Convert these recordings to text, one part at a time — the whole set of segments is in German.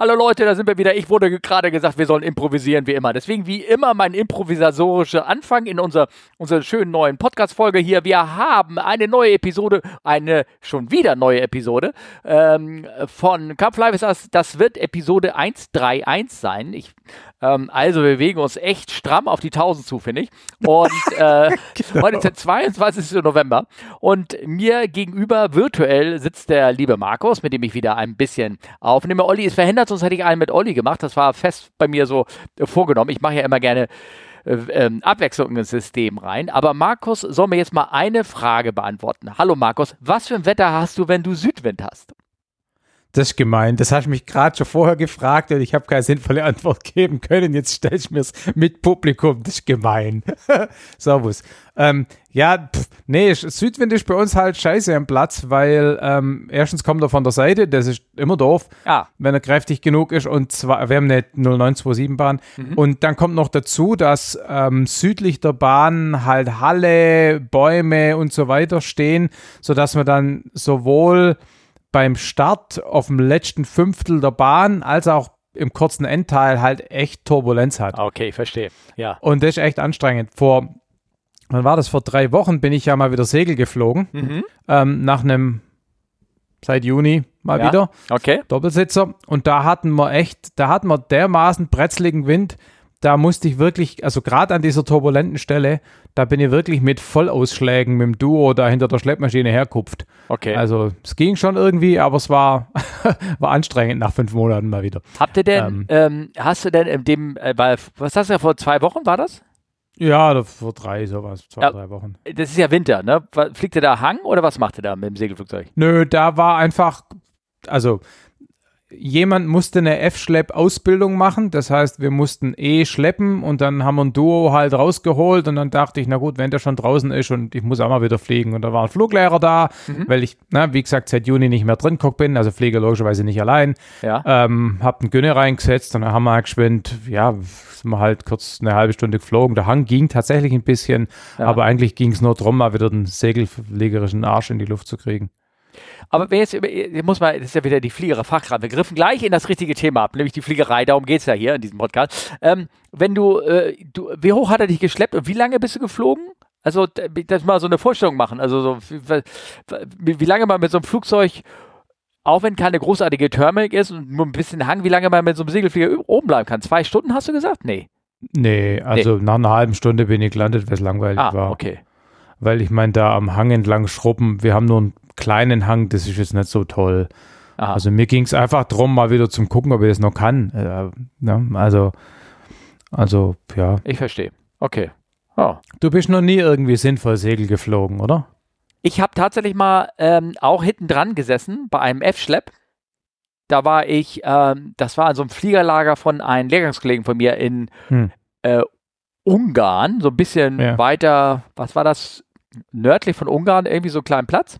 Hallo Leute, da sind wir wieder. Ich wurde gerade gesagt, wir sollen improvisieren wie immer. Deswegen wie immer mein improvisatorischer Anfang in unserer, unserer schönen neuen Podcast-Folge hier. Wir haben eine neue Episode, eine schon wieder neue Episode ähm, von Cup Live ist das. Das wird Episode 131 sein. Ich ähm, also wir bewegen uns echt stramm auf die 1000 zu, finde ich. Und äh, genau. heute ist der 22. November und mir gegenüber virtuell sitzt der liebe Markus, mit dem ich wieder ein bisschen aufnehme. Olli ist verhindert, sonst hätte ich einen mit Olli gemacht. Das war fest bei mir so äh, vorgenommen. Ich mache ja immer gerne äh, ähm, Abwechslung ins System rein. Aber Markus soll mir jetzt mal eine Frage beantworten. Hallo Markus, was für ein Wetter hast du, wenn du Südwind hast? Das ist gemein. Das hast du mich gerade schon vorher gefragt und ich habe keine sinnvolle Antwort geben können. Jetzt stellst du mir es mit Publikum. Das ist gemein. Servus. Ähm, ja, pff, nee, Südwind ist bei uns halt scheiße am Platz, weil ähm, erstens kommt er von der Seite, das ist immer doof, ah. wenn er kräftig genug ist und zwar, wir haben eine 0927-Bahn mhm. und dann kommt noch dazu, dass ähm, südlich der Bahn halt Halle, Bäume und so weiter stehen, sodass man dann sowohl beim Start auf dem letzten Fünftel der Bahn als auch im kurzen Endteil halt echt Turbulenz hat. Okay, verstehe. Ja. Und das ist echt anstrengend. Vor, wann war das? Vor drei Wochen bin ich ja mal wieder Segel geflogen. Mhm. Ähm, nach einem, seit Juni mal ja. wieder. Okay. Doppelsitzer. Und da hatten wir echt, da hatten wir dermaßen bretzligen Wind, da musste ich wirklich, also gerade an dieser turbulenten Stelle, da bin ich wirklich mit Vollausschlägen mit dem Duo da hinter der Schleppmaschine herkupft. Okay. Also es ging schon irgendwie, aber es war, war anstrengend nach fünf Monaten mal wieder. Habt ihr denn, ähm, ähm, hast du denn in dem, äh, was hast du ja vor zwei Wochen, war das? Ja, vor drei, sowas, zwei, ja, drei Wochen. Das ist ja Winter, ne? Fliegt ihr da Hang oder was macht ihr da mit dem Segelflugzeug? Nö, da war einfach, also jemand musste eine F-Schlepp-Ausbildung machen. Das heißt, wir mussten E schleppen und dann haben wir ein Duo halt rausgeholt und dann dachte ich, na gut, wenn der schon draußen ist und ich muss auch mal wieder fliegen. Und da war ein Fluglehrer da, mhm. weil ich, na, wie gesagt, seit Juni nicht mehr drin guck bin, also fliege logischerweise nicht allein. Ja. Ähm, hab einen Günne reingesetzt und dann haben wir halt geschwind, ja, sind wir halt kurz eine halbe Stunde geflogen. Der Hang ging tatsächlich ein bisschen, ja. aber eigentlich ging es nur darum, mal wieder den segelfliegerischen Arsch in die Luft zu kriegen. Aber wenn jetzt, muss man, das ist ja wieder die Fliegererfachkraft. Wir griffen gleich in das richtige Thema ab, nämlich die Fliegerei. Darum geht es ja hier in diesem Podcast. Ähm, wenn du, äh, du, wie hoch hat er dich geschleppt und wie lange bist du geflogen? Also, das mal so eine Vorstellung machen. Also, so, wie, wie lange man mit so einem Flugzeug auch wenn keine großartige Thermik ist und nur ein bisschen Hang, wie lange man mit so einem Segelflieger oben bleiben kann. Zwei Stunden hast du gesagt? Nee. Nee, also nee. nach einer halben Stunde bin ich gelandet, weil es langweilig ah, war. okay. Weil ich meine, da am Hang entlang schrubben, wir haben nur ein kleinen Hang, das ist jetzt nicht so toll. Aha. Also mir ging es einfach darum, mal wieder zum Gucken, ob ich das noch kann. Äh, ne? Also, also, ja. Ich verstehe. Okay. Oh. Du bist noch nie irgendwie sinnvoll Segel geflogen, oder? Ich habe tatsächlich mal ähm, auch hinten dran gesessen bei einem F-Schlepp. Da war ich, ähm, das war an so einem Fliegerlager von einem Lehrgangskollegen von mir in hm. äh, Ungarn, so ein bisschen ja. weiter, was war das? Nördlich von Ungarn, irgendwie so einen kleinen Platz.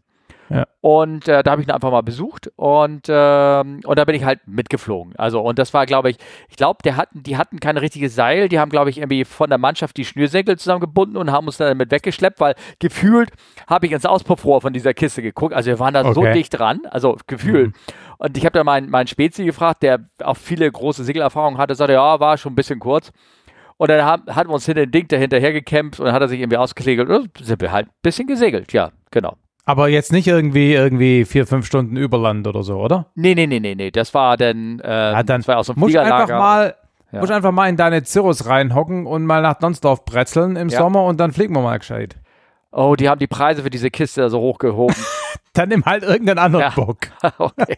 Ja. Und äh, da habe ich ihn einfach mal besucht und, ähm, und da bin ich halt mitgeflogen. Also, und das war, glaube ich, ich glaube, hatten, die hatten kein richtiges Seil, die haben, glaube ich, irgendwie von der Mannschaft die Schnürsenkel zusammengebunden und haben uns dann damit weggeschleppt, weil gefühlt habe ich ins Auspuffrohr von dieser Kiste geguckt. Also wir waren da okay. so dicht dran, also gefühlt. Mhm. Und ich habe da meinen mein Spezi gefragt, der auch viele große Segelerfahrungen hatte, sagte, ja, war schon ein bisschen kurz. Und dann haben, hatten wir uns hinter den Ding dahinter gekämpft und dann hat er sich irgendwie ausgeklegelt und sind wir halt ein bisschen gesegelt, ja, genau. Aber jetzt nicht irgendwie irgendwie vier, fünf Stunden Überland oder so, oder? Nee, nee, nee, nee, nee. Das war dann, äh, ja, dann das war aus dem muss einfach mal ja. Muss einfach mal in deine Cirrus reinhocken und mal nach Donsdorf bretzeln im ja. Sommer und dann fliegen wir mal gescheit. Oh, die haben die Preise für diese Kiste so hochgehoben. dann nimm halt irgendeinen anderen ja. Bock. okay.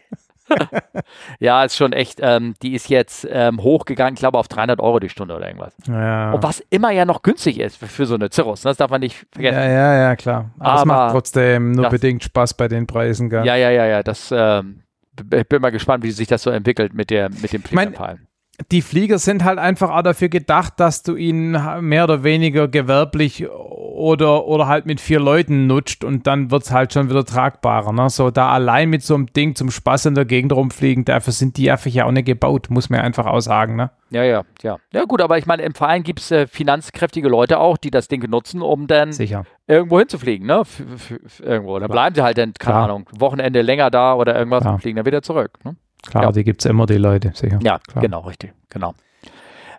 Ja, ist schon echt, ähm, die ist jetzt ähm, hochgegangen, ich glaube auf 300 Euro die Stunde oder irgendwas. Ja. Und was immer ja noch günstig ist für, für so eine Cirrus, ne? das darf man nicht vergessen. Ja, ja, ja, klar. Aber, Aber es macht trotzdem nur das, bedingt Spaß bei den Preisen, gell? Ja, ja, ja, ja, das, ähm, bin mal gespannt, wie sich das so entwickelt mit, der, mit dem Fliegerfallen die Flieger sind halt einfach auch dafür gedacht, dass du ihn mehr oder weniger gewerblich oder, oder halt mit vier Leuten nutzt und dann wird es halt schon wieder tragbarer. Ne? So da allein mit so einem Ding zum Spaß in der Gegend rumfliegen, dafür sind die einfach ja auch nicht gebaut, muss man einfach auch sagen. Ne? Ja, ja, ja. Ja gut, aber ich meine, im Verein gibt es äh, finanzkräftige Leute auch, die das Ding nutzen, um dann Sicher. irgendwo hinzufliegen, ne? F irgendwo. Dann bleiben sie halt dann, keine Klar. Ahnung, Wochenende länger da oder irgendwas Klar. und fliegen dann wieder zurück. Ne? Klar, Ja. die gibt es immer, die Leute, sicher. Ja, klar. genau, richtig, genau.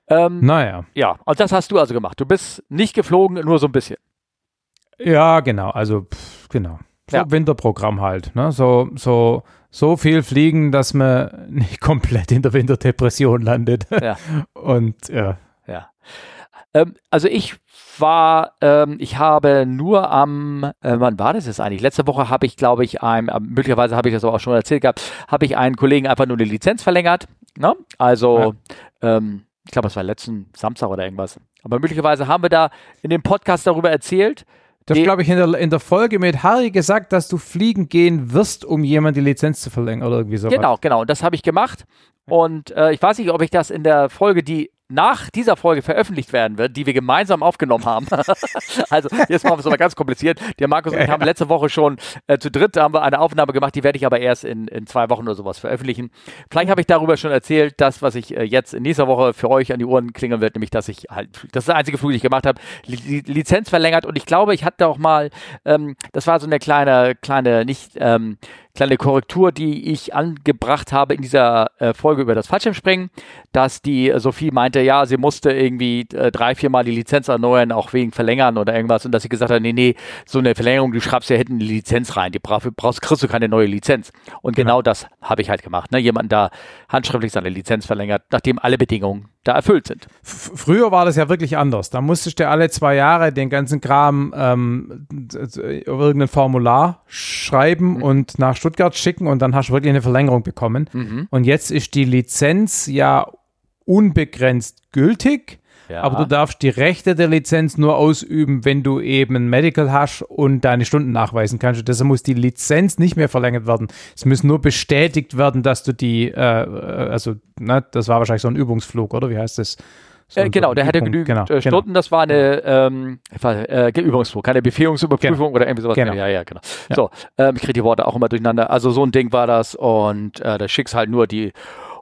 Ähm, Naja. ja, und das hast du also gemacht. Du bist nicht geflogen, nur so ein bisschen. Ja, genau. Also, pff, genau. So Ja. Winterprogramm halt. Ne? So, so, so viel fliegen, dass man nicht komplett in der Winterdepression landet. Ja. Und ja. Ja. Ähm, also ich war, ähm, ich habe nur am, äh, wann war das jetzt eigentlich? Letzte Woche habe ich, glaube ich, einem, äh, möglicherweise habe ich das aber auch schon erzählt gehabt, habe ich einen Kollegen einfach nur eine Lizenz verlängert. Ne? Also, ähm, ich glaube, es war letzten Samstag oder irgendwas. Aber möglicherweise haben wir da in dem Podcast darüber erzählt. Du hast, Die- glaube ich, in der, in der Folge mit Harry gesagt, dass du fliegen gehen wirst, um jemand die Lizenz zu verlängern oder irgendwie sowas. Genau, genau. Und das habe ich gemacht. Und äh, ich weiß nicht, ob ich das in der Folge, die nach dieser Folge veröffentlicht werden wird, die wir gemeinsam aufgenommen haben. also jetzt machen wir es aber ganz kompliziert. Der Markus und ich haben letzte Woche schon äh, zu dritt haben wir eine Aufnahme gemacht, die werde ich aber erst in, in zwei Wochen oder sowas veröffentlichen. Vielleicht habe ich darüber schon erzählt, das, was ich äh, jetzt in nächster Woche für euch an die Ohren klingeln wird, nämlich, dass ich halt, das ist der einzige Flug, den ich gemacht habe, Li Lizenz verlängert und ich glaube, ich hatte auch mal, ähm, das war so eine kleine, kleine, nicht, ähm, kleine Korrektur, die ich angebracht habe in dieser äh, Folge über das Fallschirmspringen, dass die äh, Sophie meinte, ja, sie musste irgendwie äh, drei, vier Mal die Lizenz erneuern, auch wegen Verlängern oder irgendwas und dass sie gesagt hat, nee, nee, so eine Verlängerung, du schreibst ja hinten eine Lizenz rein, die brauchst, brauchst kriegst du keine neue Lizenz. Und genau, das habe ich halt gemacht, ne? jemanden da handschriftlich seine Lizenz verlängert, nachdem alle Bedingungen da erfüllt sind. F früher war das ja wirklich anders. Da musstest du alle zwei Jahre den ganzen Kram ähm, irgendein Formular schreiben Mhm. und nach Stuttgart schicken und dann hast du wirklich eine Verlängerung bekommen. Mhm. Und jetzt ist die Lizenz ja unbegrenzt gültig. Ja. Aber du darfst die Rechte der Lizenz nur ausüben, wenn du eben Medical hast und deine Stunden nachweisen kannst. Und deshalb muss die Lizenz nicht mehr verlängert werden. Es muss nur bestätigt werden, dass du die, äh, äh, also, ne, das war wahrscheinlich so ein Übungsflug, oder? Wie heißt das? So Äh, genau, so der ein hatte Übung- genügend genau, äh, Stunden. Das war eine ähm, äh, Übungsflug, keine Befähigungsüberprüfung oder irgendwie sowas. Genau. Ja, ja, genau. Ja. So, ähm, ich kriege die Worte auch immer durcheinander. Also so ein Ding war das und äh, da schickst halt nur die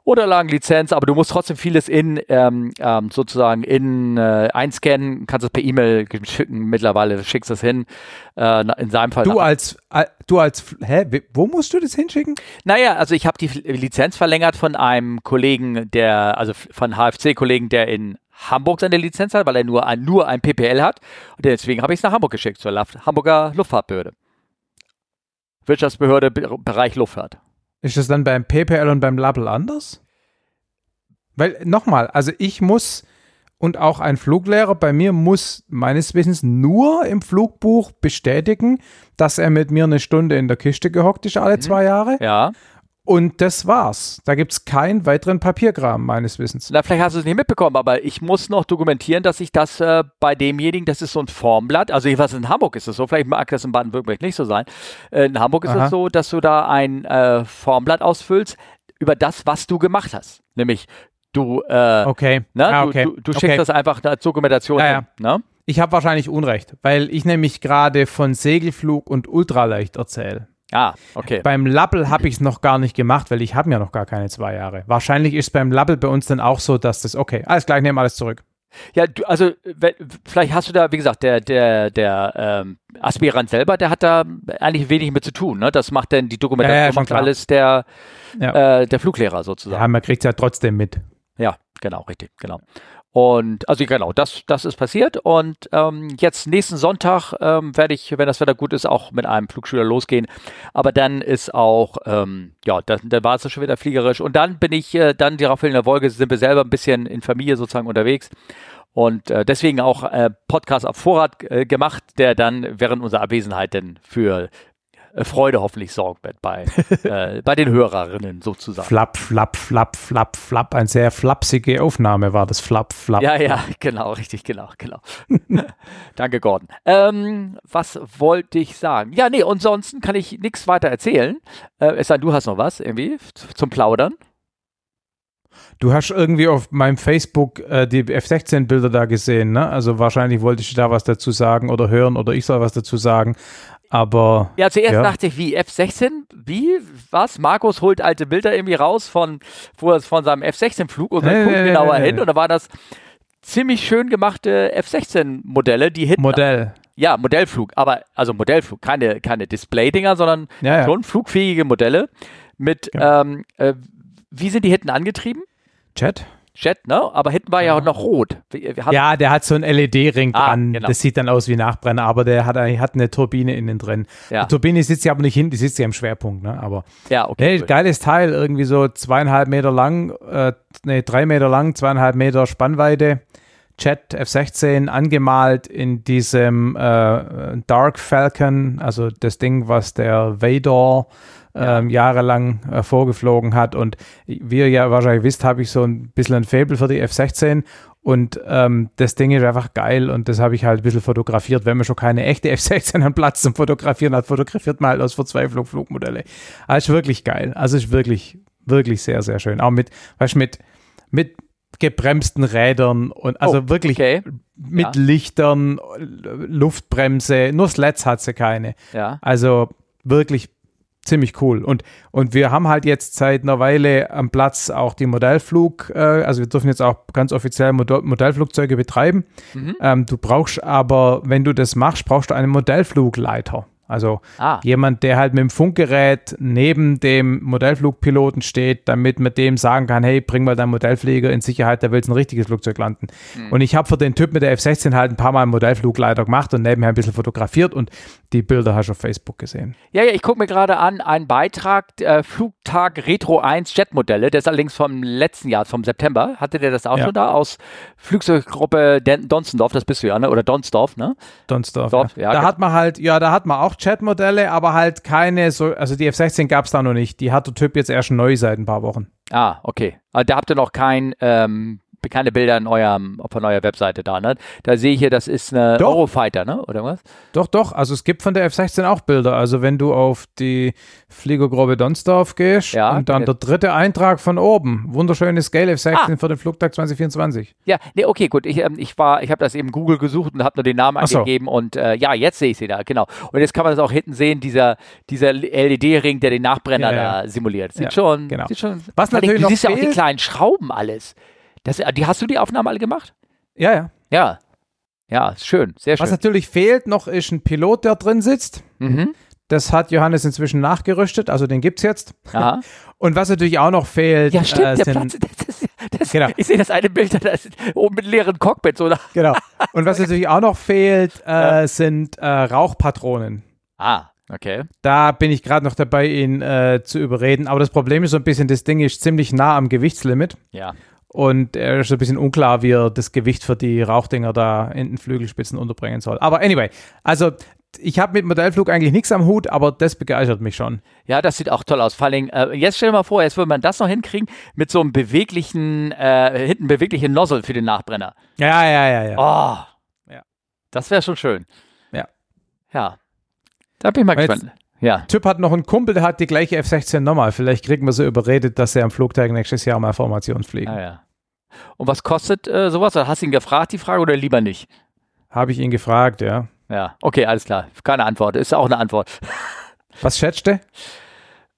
Unterlagenlizenz, aber du musst trotzdem vieles in ähm, ähm, sozusagen in äh, einscannen, kannst es per E-Mail schicken mittlerweile, schickst es hin. Äh, in seinem Fall. Du als, äh, du als, hä, wo musst du das hinschicken? naja, also ich habe die Lizenz verlängert von einem Kollegen, der, also von HFC-Kollegen, der in Hamburg seine Lizenz hat, weil er nur ein, nur ein PPL hat. Und deswegen habe ich es nach Hamburg geschickt, zur Hamburger Luftfahrtbehörde. Wirtschaftsbehörde, Be Bereich Luftfahrt. Ist das dann beim PPL und beim Label anders? Weil, nochmal, also ich muss und auch ein Fluglehrer bei mir muss meines Wissens nur im Flugbuch bestätigen, dass er mit mir eine Stunde in der Kiste gehockt ist alle zwei Jahre. Ja. Und das war's. Da gibt es keinen weiteren Papierkram meines Wissens. Na, vielleicht hast du es nicht mitbekommen, aber ich muss noch dokumentieren, dass ich das äh, bei demjenigen, das ist so ein Formblatt, also jedenfalls in Hamburg ist es so, vielleicht mag das in Baden-Württemberg nicht so sein. Äh, in Hamburg ist es so, dass du da ein äh, Formblatt ausfüllst über das, was du gemacht hast. Nämlich, du, äh, Okay. ne, Ah, du, okay. du, du okay. schickst das einfach als Dokumentation Ja, hin. Ne? Ich habe wahrscheinlich Unrecht, weil ich nämlich gerade von Segelflug und Ultraleicht erzähle. Ah, okay. Beim Lappel habe ich es noch gar nicht gemacht, weil ich habe ja noch gar keine zwei Jahre. Wahrscheinlich ist beim Lappel bei uns dann auch so, dass das, okay, alles klar, ich nehme alles zurück. Ja, du, also vielleicht hast du da, wie gesagt, der, der, der ähm, Aspirant selber, der hat da eigentlich wenig mit zu tun. Ne? Das macht dann die Dokumentation, Ja, ja, macht klar. alles der, Ja. äh, der Fluglehrer sozusagen. Ja, man kriegt es ja trotzdem mit. Ja, genau, richtig, genau. Und also genau, das, das ist passiert. Und ähm, jetzt nächsten Sonntag ähm, werde ich, wenn das Wetter gut ist, auch mit einem Flugschüler losgehen. Aber dann ist auch, ähm, ja, dann, dann war es schon wieder fliegerisch. Und dann bin ich, äh, dann daraufhin in der Wolke sind wir selber ein bisschen in Familie sozusagen unterwegs. Und äh, deswegen auch äh, Podcast auf Vorrat äh, gemacht, der dann während unserer Abwesenheit dann für äh, Freude hoffentlich wird bei, äh, bei den Hörerinnen sozusagen. Flapp, flapp, flapp, flapp, flapp. Eine sehr flapsige Aufnahme war das Flapp, flapp. Ja, ja, genau, richtig, genau, genau. Danke, Gordon. Ähm, was wollte ich sagen? Ja, nee, ansonsten kann ich nichts weiter erzählen. Äh, es sei denn, du hast noch was irgendwie zum Plaudern. Du hast irgendwie auf meinem Facebook äh, die F-16-Bilder da gesehen, ne? Also wahrscheinlich wollte ich da was dazu sagen oder hören oder ich soll was dazu sagen. Aber Ja, zuerst Ja. dachte ich, wie F-16? Wie? Was? Markus holt alte Bilder irgendwie raus von, von seinem F-16-Flug und dann Nee, guckt nee, genauer nee, hin und da waren das ziemlich schön gemachte F-16-Modelle, die hinten Modell. Ja, Modellflug, aber also Modellflug, keine, keine Display-Dinger, sondern Ja, ja. schon flugfähige Modelle mit Ja. ähm, äh, wie sind die hinten angetrieben? Chat? Jet, ne? Aber hinten war ja noch rot. Wir, wir hatten- Ja, der hat so einen LED-Ring Ah, dran. genau. Das sieht dann aus wie Nachbrenner, aber der hat, hat eine Turbine innen drin. Ja. Die Turbine sitzt ja aber nicht hinten, die sitzt ja im Schwerpunkt, ne? Aber ja, okay. hey, geiles Teil, irgendwie so zweieinhalb Meter lang, äh, nee, drei Meter lang, zweieinhalb Meter Spannweite. Jet F-16 angemalt in diesem äh, Dark Falcon, also das Ding, was der Vador ähm, jahrelang äh, vorgeflogen hat. Und wie ihr ja wahrscheinlich wisst, habe ich so ein bisschen ein Faible für die F-16 und ähm, das Ding ist einfach geil und das habe ich halt ein bisschen fotografiert. Wenn man schon keine echte F-16 am Platz zum Fotografieren hat, fotografiert man halt aus Verzweiflung Flugmodelle. Also ist wirklich geil. Also ist wirklich, wirklich sehr, sehr schön. Auch mit, weißt du, mit, mit gebremsten Rädern und also Oh, wirklich Okay, mit Ja. Lichtern, Luftbremse, nur Slats hat sie keine. ja. Also wirklich ziemlich cool. Und, und wir haben halt jetzt seit einer Weile am Platz auch die Modellflug, äh, also wir dürfen jetzt auch ganz offiziell Modell, Modellflugzeuge betreiben. Mhm. Ähm, du brauchst aber, wenn du das machst, brauchst du einen Modellflugleiter. Also Ah, jemand, der halt mit dem Funkgerät neben dem Modellflugpiloten steht, damit man dem sagen kann, hey, bring mal deinen Modellflieger in Sicherheit, der will ein richtiges Flugzeug landen. Hm. Und ich habe für den Typ mit der F-16 halt ein paar Mal einen Modellflugleiter gemacht und nebenher ein bisschen fotografiert und die Bilder hast du auf Facebook gesehen. Ja, ja, ich gucke mir gerade an, einen Beitrag, äh, Flugtag Retro 1 Jetmodelle, der ist allerdings vom letzten Jahr, vom September. Hatte der das auch Ja. schon da aus Flugzeuggruppe Donsendorf, das bist du ja, ne? Oder Donsdorf, ne? Donsdorf. Dorf, ja. ja, da genau. hat man halt, ja, da hat man auch Chat-Modelle, aber halt keine so, also die F-16 gab es da noch nicht. Die hat der Typ jetzt erst neu seit ein paar Wochen. Ah, okay. Aber da habt ihr noch kein, ähm, keine Bilder in eurem, auf eurer Webseite da, ne? Da sehe ich hier, das ist eine Doch. Eurofighter, ne? Oder was? Doch, doch, also es gibt von der F-16 auch Bilder. Also wenn du auf die Fliegergruppe Donsdorf gehst Ja, und dann ja. der dritte Eintrag von oben, wunderschöne Scale F-16 Ah. für den Flugtag 2024. Ja, nee, okay, gut. Ich, ähm, ich war, ich habe das eben Google gesucht und habe nur den Namen Ach so. eingegeben und äh, ja, jetzt sehe ich sie da, genau. Und jetzt kann man das auch hinten sehen, dieser, dieser LED-Ring, der den Nachbrenner Ja, ja. da simuliert. Sieht schon, genau. sieht schon. Was natürlich du noch siehst ja auch die fehlt- kleinen Schrauben alles. Das, äh, die, hast du die Aufnahmen alle gemacht? Ja, ja. Ja. Ja, schön, sehr Was schön. natürlich fehlt noch, ist ein Pilot, der drin sitzt. Mhm. Das hat Johannes inzwischen nachgerüstet, also den gibt's jetzt. Aha. Und was natürlich auch noch fehlt, Ja, stimmt, äh, der Platz, das, ist- das, Genau. ich sehe das eine Bild, da ist oben mit leeren Cockpit, so. genau. Und was natürlich auch noch fehlt, äh, sind äh, Rauchpatronen. Ah, okay. Da bin ich gerade noch dabei, ihn äh, zu überreden. Aber das Problem ist so ein bisschen, das Ding ist ziemlich nah am Gewichtslimit. Ja. Und er ist ein bisschen unklar, wie er das Gewicht für die Rauchdinger da in den Flügelspitzen unterbringen soll. Aber anyway, also ich habe mit Modellflug eigentlich nichts am Hut, aber das begeistert mich schon. Ja, das sieht auch toll aus. Vor Dingen, äh, jetzt stell dir mal vor, jetzt würde man das noch hinkriegen mit so einem beweglichen, äh, hinten beweglichen Nozzle für den Nachbrenner. Ja, ja, ja, ja. Oh. Ja. Das wäre schon schön. Ja. Ja. Da bin ich mal gespannt. Ja. Typ hat noch einen Kumpel, der hat die gleiche F-16 nochmal. Vielleicht kriegen wir so überredet, dass er am Flugtag nächstes Jahr mal Formation fliegt. Ah, ja. Und was kostet äh, sowas? Hast du ihn gefragt, die Frage, oder lieber nicht? Habe ich ihn gefragt, ja. Ja, okay, alles klar. Keine Antwort. Ist auch eine Antwort. Was schätzt du?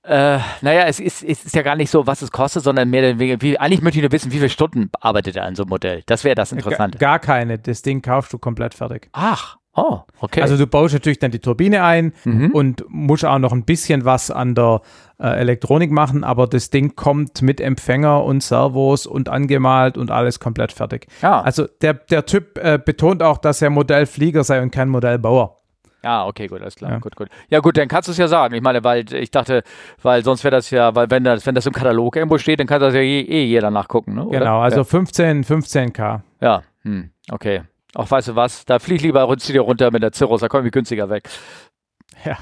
Äh, naja, es ist, es ist ja gar nicht so, was es kostet, sondern mehr oder weniger, wie, eigentlich möchte ich nur wissen, wie viele Stunden arbeitet er an so einem Modell. Das wäre das Interessante. Gar keine. Das Ding kaufst du komplett fertig. Ach, oh, okay. Also du baust natürlich dann die Turbine ein Mhm. und musst auch noch ein bisschen was an der äh, Elektronik machen, aber das Ding kommt mit Empfänger und Servos und angemalt und alles komplett fertig. ja, Also der, der Typ äh, betont auch, dass er Modellflieger sei und kein Modellbauer. ja, okay, gut, alles klar. Ja. Gut, gut. Ja, gut, dann kannst du es ja sagen. Ich meine, weil ich dachte, weil sonst wäre das ja, weil wenn das, wenn das im Katalog irgendwo steht, dann kann das ja eh, eh jeder nachgucken, ne? Oder? Genau, also 15, 15k. Ja, hm, okay. Auch weißt du was, da flieg lieber rutsch dir runter mit der Cirrus, da kommen wir günstiger weg. Ja.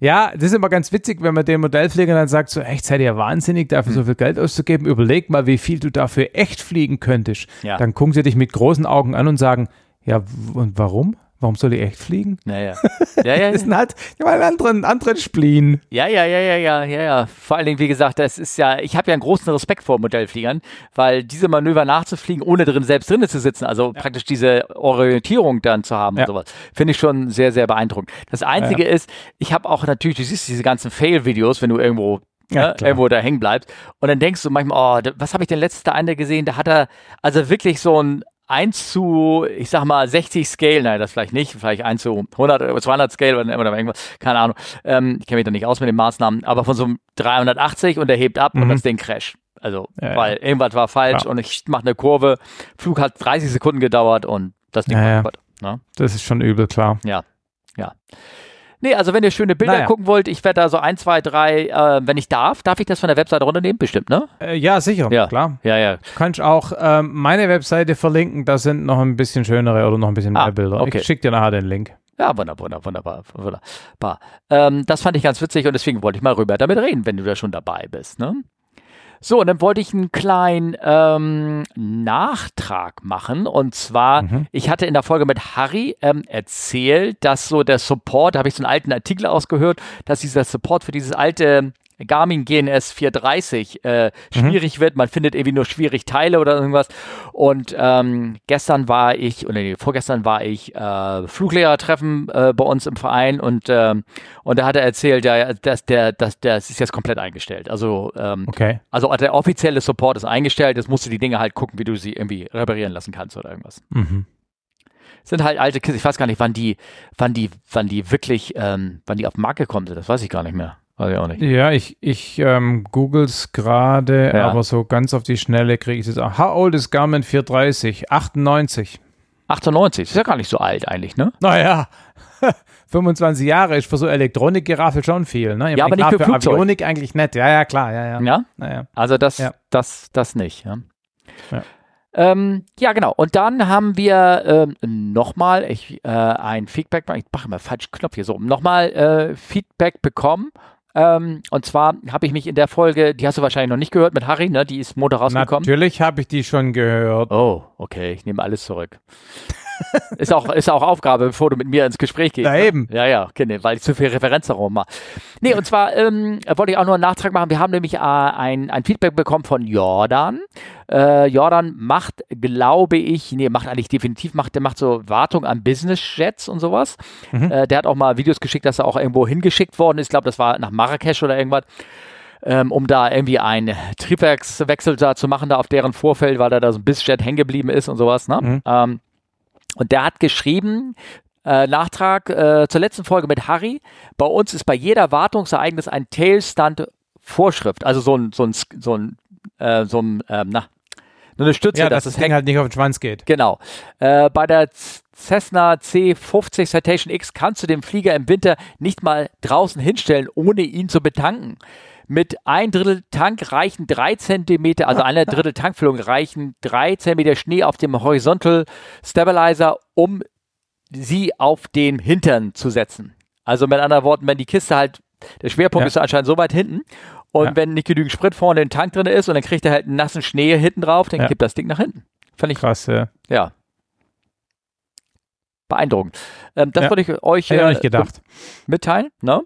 Ja, das ist immer ganz witzig, wenn man den Modellflieger dann sagt, so echt, seid ihr wahnsinnig, dafür Hm. so viel Geld auszugeben. Überleg mal, wie viel du dafür echt fliegen könntest. Ja. Dann gucken sie dich mit großen Augen an und sagen, ja, und warum? Warum soll ich echt fliegen? Naja. Ja, ja, ist halt ja, einen anderen, anderen Spleen. Ja, ja, ja, ja, ja, ja, ja. Vor allen Dingen, wie gesagt, das ist ja, ich habe ja einen großen Respekt vor Modellfliegern, weil diese Manöver nachzufliegen, ohne drin selbst drinnen zu sitzen, also praktisch diese Orientierung dann zu haben Ja. und sowas, finde ich schon sehr, sehr beeindruckend. Das Einzige ist, ich habe auch natürlich, du siehst diese ganzen Fail-Videos, wenn du irgendwo Ja, ne, klar. irgendwo da hängen bleibst. Und dann denkst du manchmal, oh, was habe ich denn letztes da eine gesehen? Da hat er also wirklich so ein 1 zu, ich sag mal 60 Scale, nein, das vielleicht nicht, vielleicht 1 zu 100 oder 200 Scale oder irgendwas, keine Ahnung. Ähm, ich kenne mich da nicht aus mit den Maßnahmen, aber von so einem 380 und der hebt ab mhm. und das Ding crasht. Also, ja, weil ja. irgendwas war falsch ja. und ich mache eine Kurve, Flug hat 30 Sekunden gedauert und das Ding ja, war kaputt. Ne? Das ist schon übel, klar. Ja, ja. Nee, also wenn ihr schöne Bilder naja. gucken wollt, ich werde da so ein, zwei, drei, äh, wenn ich darf, darf ich das von der Webseite runternehmen? Bestimmt, ne? Äh, ja, sicher, ja. klar. Ja, ja. Kannst auch ähm, meine Webseite verlinken, da sind noch ein bisschen schönere oder noch ein bisschen mehr ah, Bilder. Okay. Ich schicke dir nachher den Link. Ja, wunderbar, wunderbar, wunderbar. Ähm, das fand ich ganz witzig und deswegen wollte ich mal rüber damit reden, wenn du da schon dabei bist, ne? So, und dann wollte ich einen kleinen ähm, Nachtrag machen. Und zwar, mhm. ich hatte in der Folge mit Harry ähm, erzählt, dass so der Support, da habe ich so einen alten Artikel ausgehört, dass dieser Support für dieses alte Garmin GNS 430 äh, mhm. schwierig mhm. wird. Man findet irgendwie nur schwierig Teile oder irgendwas. Und ähm, gestern war ich, oder nee, vorgestern war ich äh, Fluglehrertreffen äh, bei uns im Verein und, ähm, und da hat er erzählt, ja, dass der, dass der, das ist jetzt komplett eingestellt. Also, ähm, okay. also der offizielle Support ist eingestellt. Jetzt musst du die Dinge halt gucken, wie du sie irgendwie reparieren lassen kannst oder irgendwas. Mhm sind halt alte Kisten. Ich weiß gar nicht, wann die, wann die, wann die wirklich, ähm, wann die auf den Markt gekommen sind. Das weiß ich gar nicht mehr. Weiß ich auch nicht. Ja, ich, ich ähm, googles gerade, ja. aber so ganz auf die Schnelle kriege ich es auch. How old is Garmin 430? 98. 98, ist ja gar nicht so alt eigentlich, ne? Naja, 25 Jahre ist für so Elektronikgeraffel schon viel, ne? Ich ja, aber nicht für, für Flugzeug. Avionik eigentlich nett, ja, ja, klar, ja, ja. Ja? Naja. Also das, ja. das, das nicht, ja. ja. Ähm, ja, genau. Und dann haben wir ähm, nochmal äh, ein Feedback, ich mache immer falschen Knopf hier so, nochmal äh, Feedback bekommen ähm, und zwar habe ich mich in der Folge, die hast du wahrscheinlich noch nicht gehört mit Harry, ne? Die ist Montag rausgekommen. Natürlich habe ich die schon gehört. Oh, okay, ich nehme alles zurück. ist, auch, ist auch Aufgabe, bevor du mit mir ins Gespräch gehst. Ja, ne? eben. Ja, ja, okay, weil ich zu viel Referenz darum mache. Nee, und zwar ähm, wollte ich auch nur einen Nachtrag machen. Wir haben nämlich äh, ein, ein Feedback bekommen von Jordan. Äh, Jordan macht, glaube ich, nee, macht eigentlich definitiv, macht, der macht so Wartung an Business Jets und sowas. Mhm. Äh, der hat auch mal Videos geschickt, dass er auch irgendwo hingeschickt worden ist. Ich glaube, das war nach Marrakesch oder irgendwas. Ähm, um da irgendwie einen Triebwerkswechsel da zu machen, da auf deren Vorfeld, weil da da so ein Businessjet hängen geblieben ist und sowas. Ne? Mhm. Ähm, und der hat geschrieben, äh, Nachtrag äh, zur letzten Folge mit Harry. Bei uns ist bei jeder Wartungsereignis ein Tailstand Vorschrift, also so ein, so ein, so ein, äh, so ein, ähm, na, nur eine Stütze, ja, dass das Ding halt nicht auf den Schwanz geht. Genau. Äh, bei der Cessna C50 Citation X kannst du den Flieger im Winter nicht mal draußen hinstellen, ohne ihn zu betanken. Mit ein Drittel Tank reichen drei Zentimeter, also eine Drittel Tankfüllung reichen drei Zentimeter Schnee auf dem Horizontal Stabilizer, um sie auf den Hintern zu setzen. Also mit anderen Worten, wenn die Kiste halt, der Schwerpunkt ja. ist anscheinend so weit hinten und ja. wenn nicht genügend Sprit vorne im Tank drin ist und dann kriegt er halt einen nassen Schnee hinten drauf, dann ja. kippt das Ding nach hinten. Fand ich krass, ja. Ja. Beeindruckend. Ähm, das wollte ich euch äh, gedacht. mitteilen. Ne?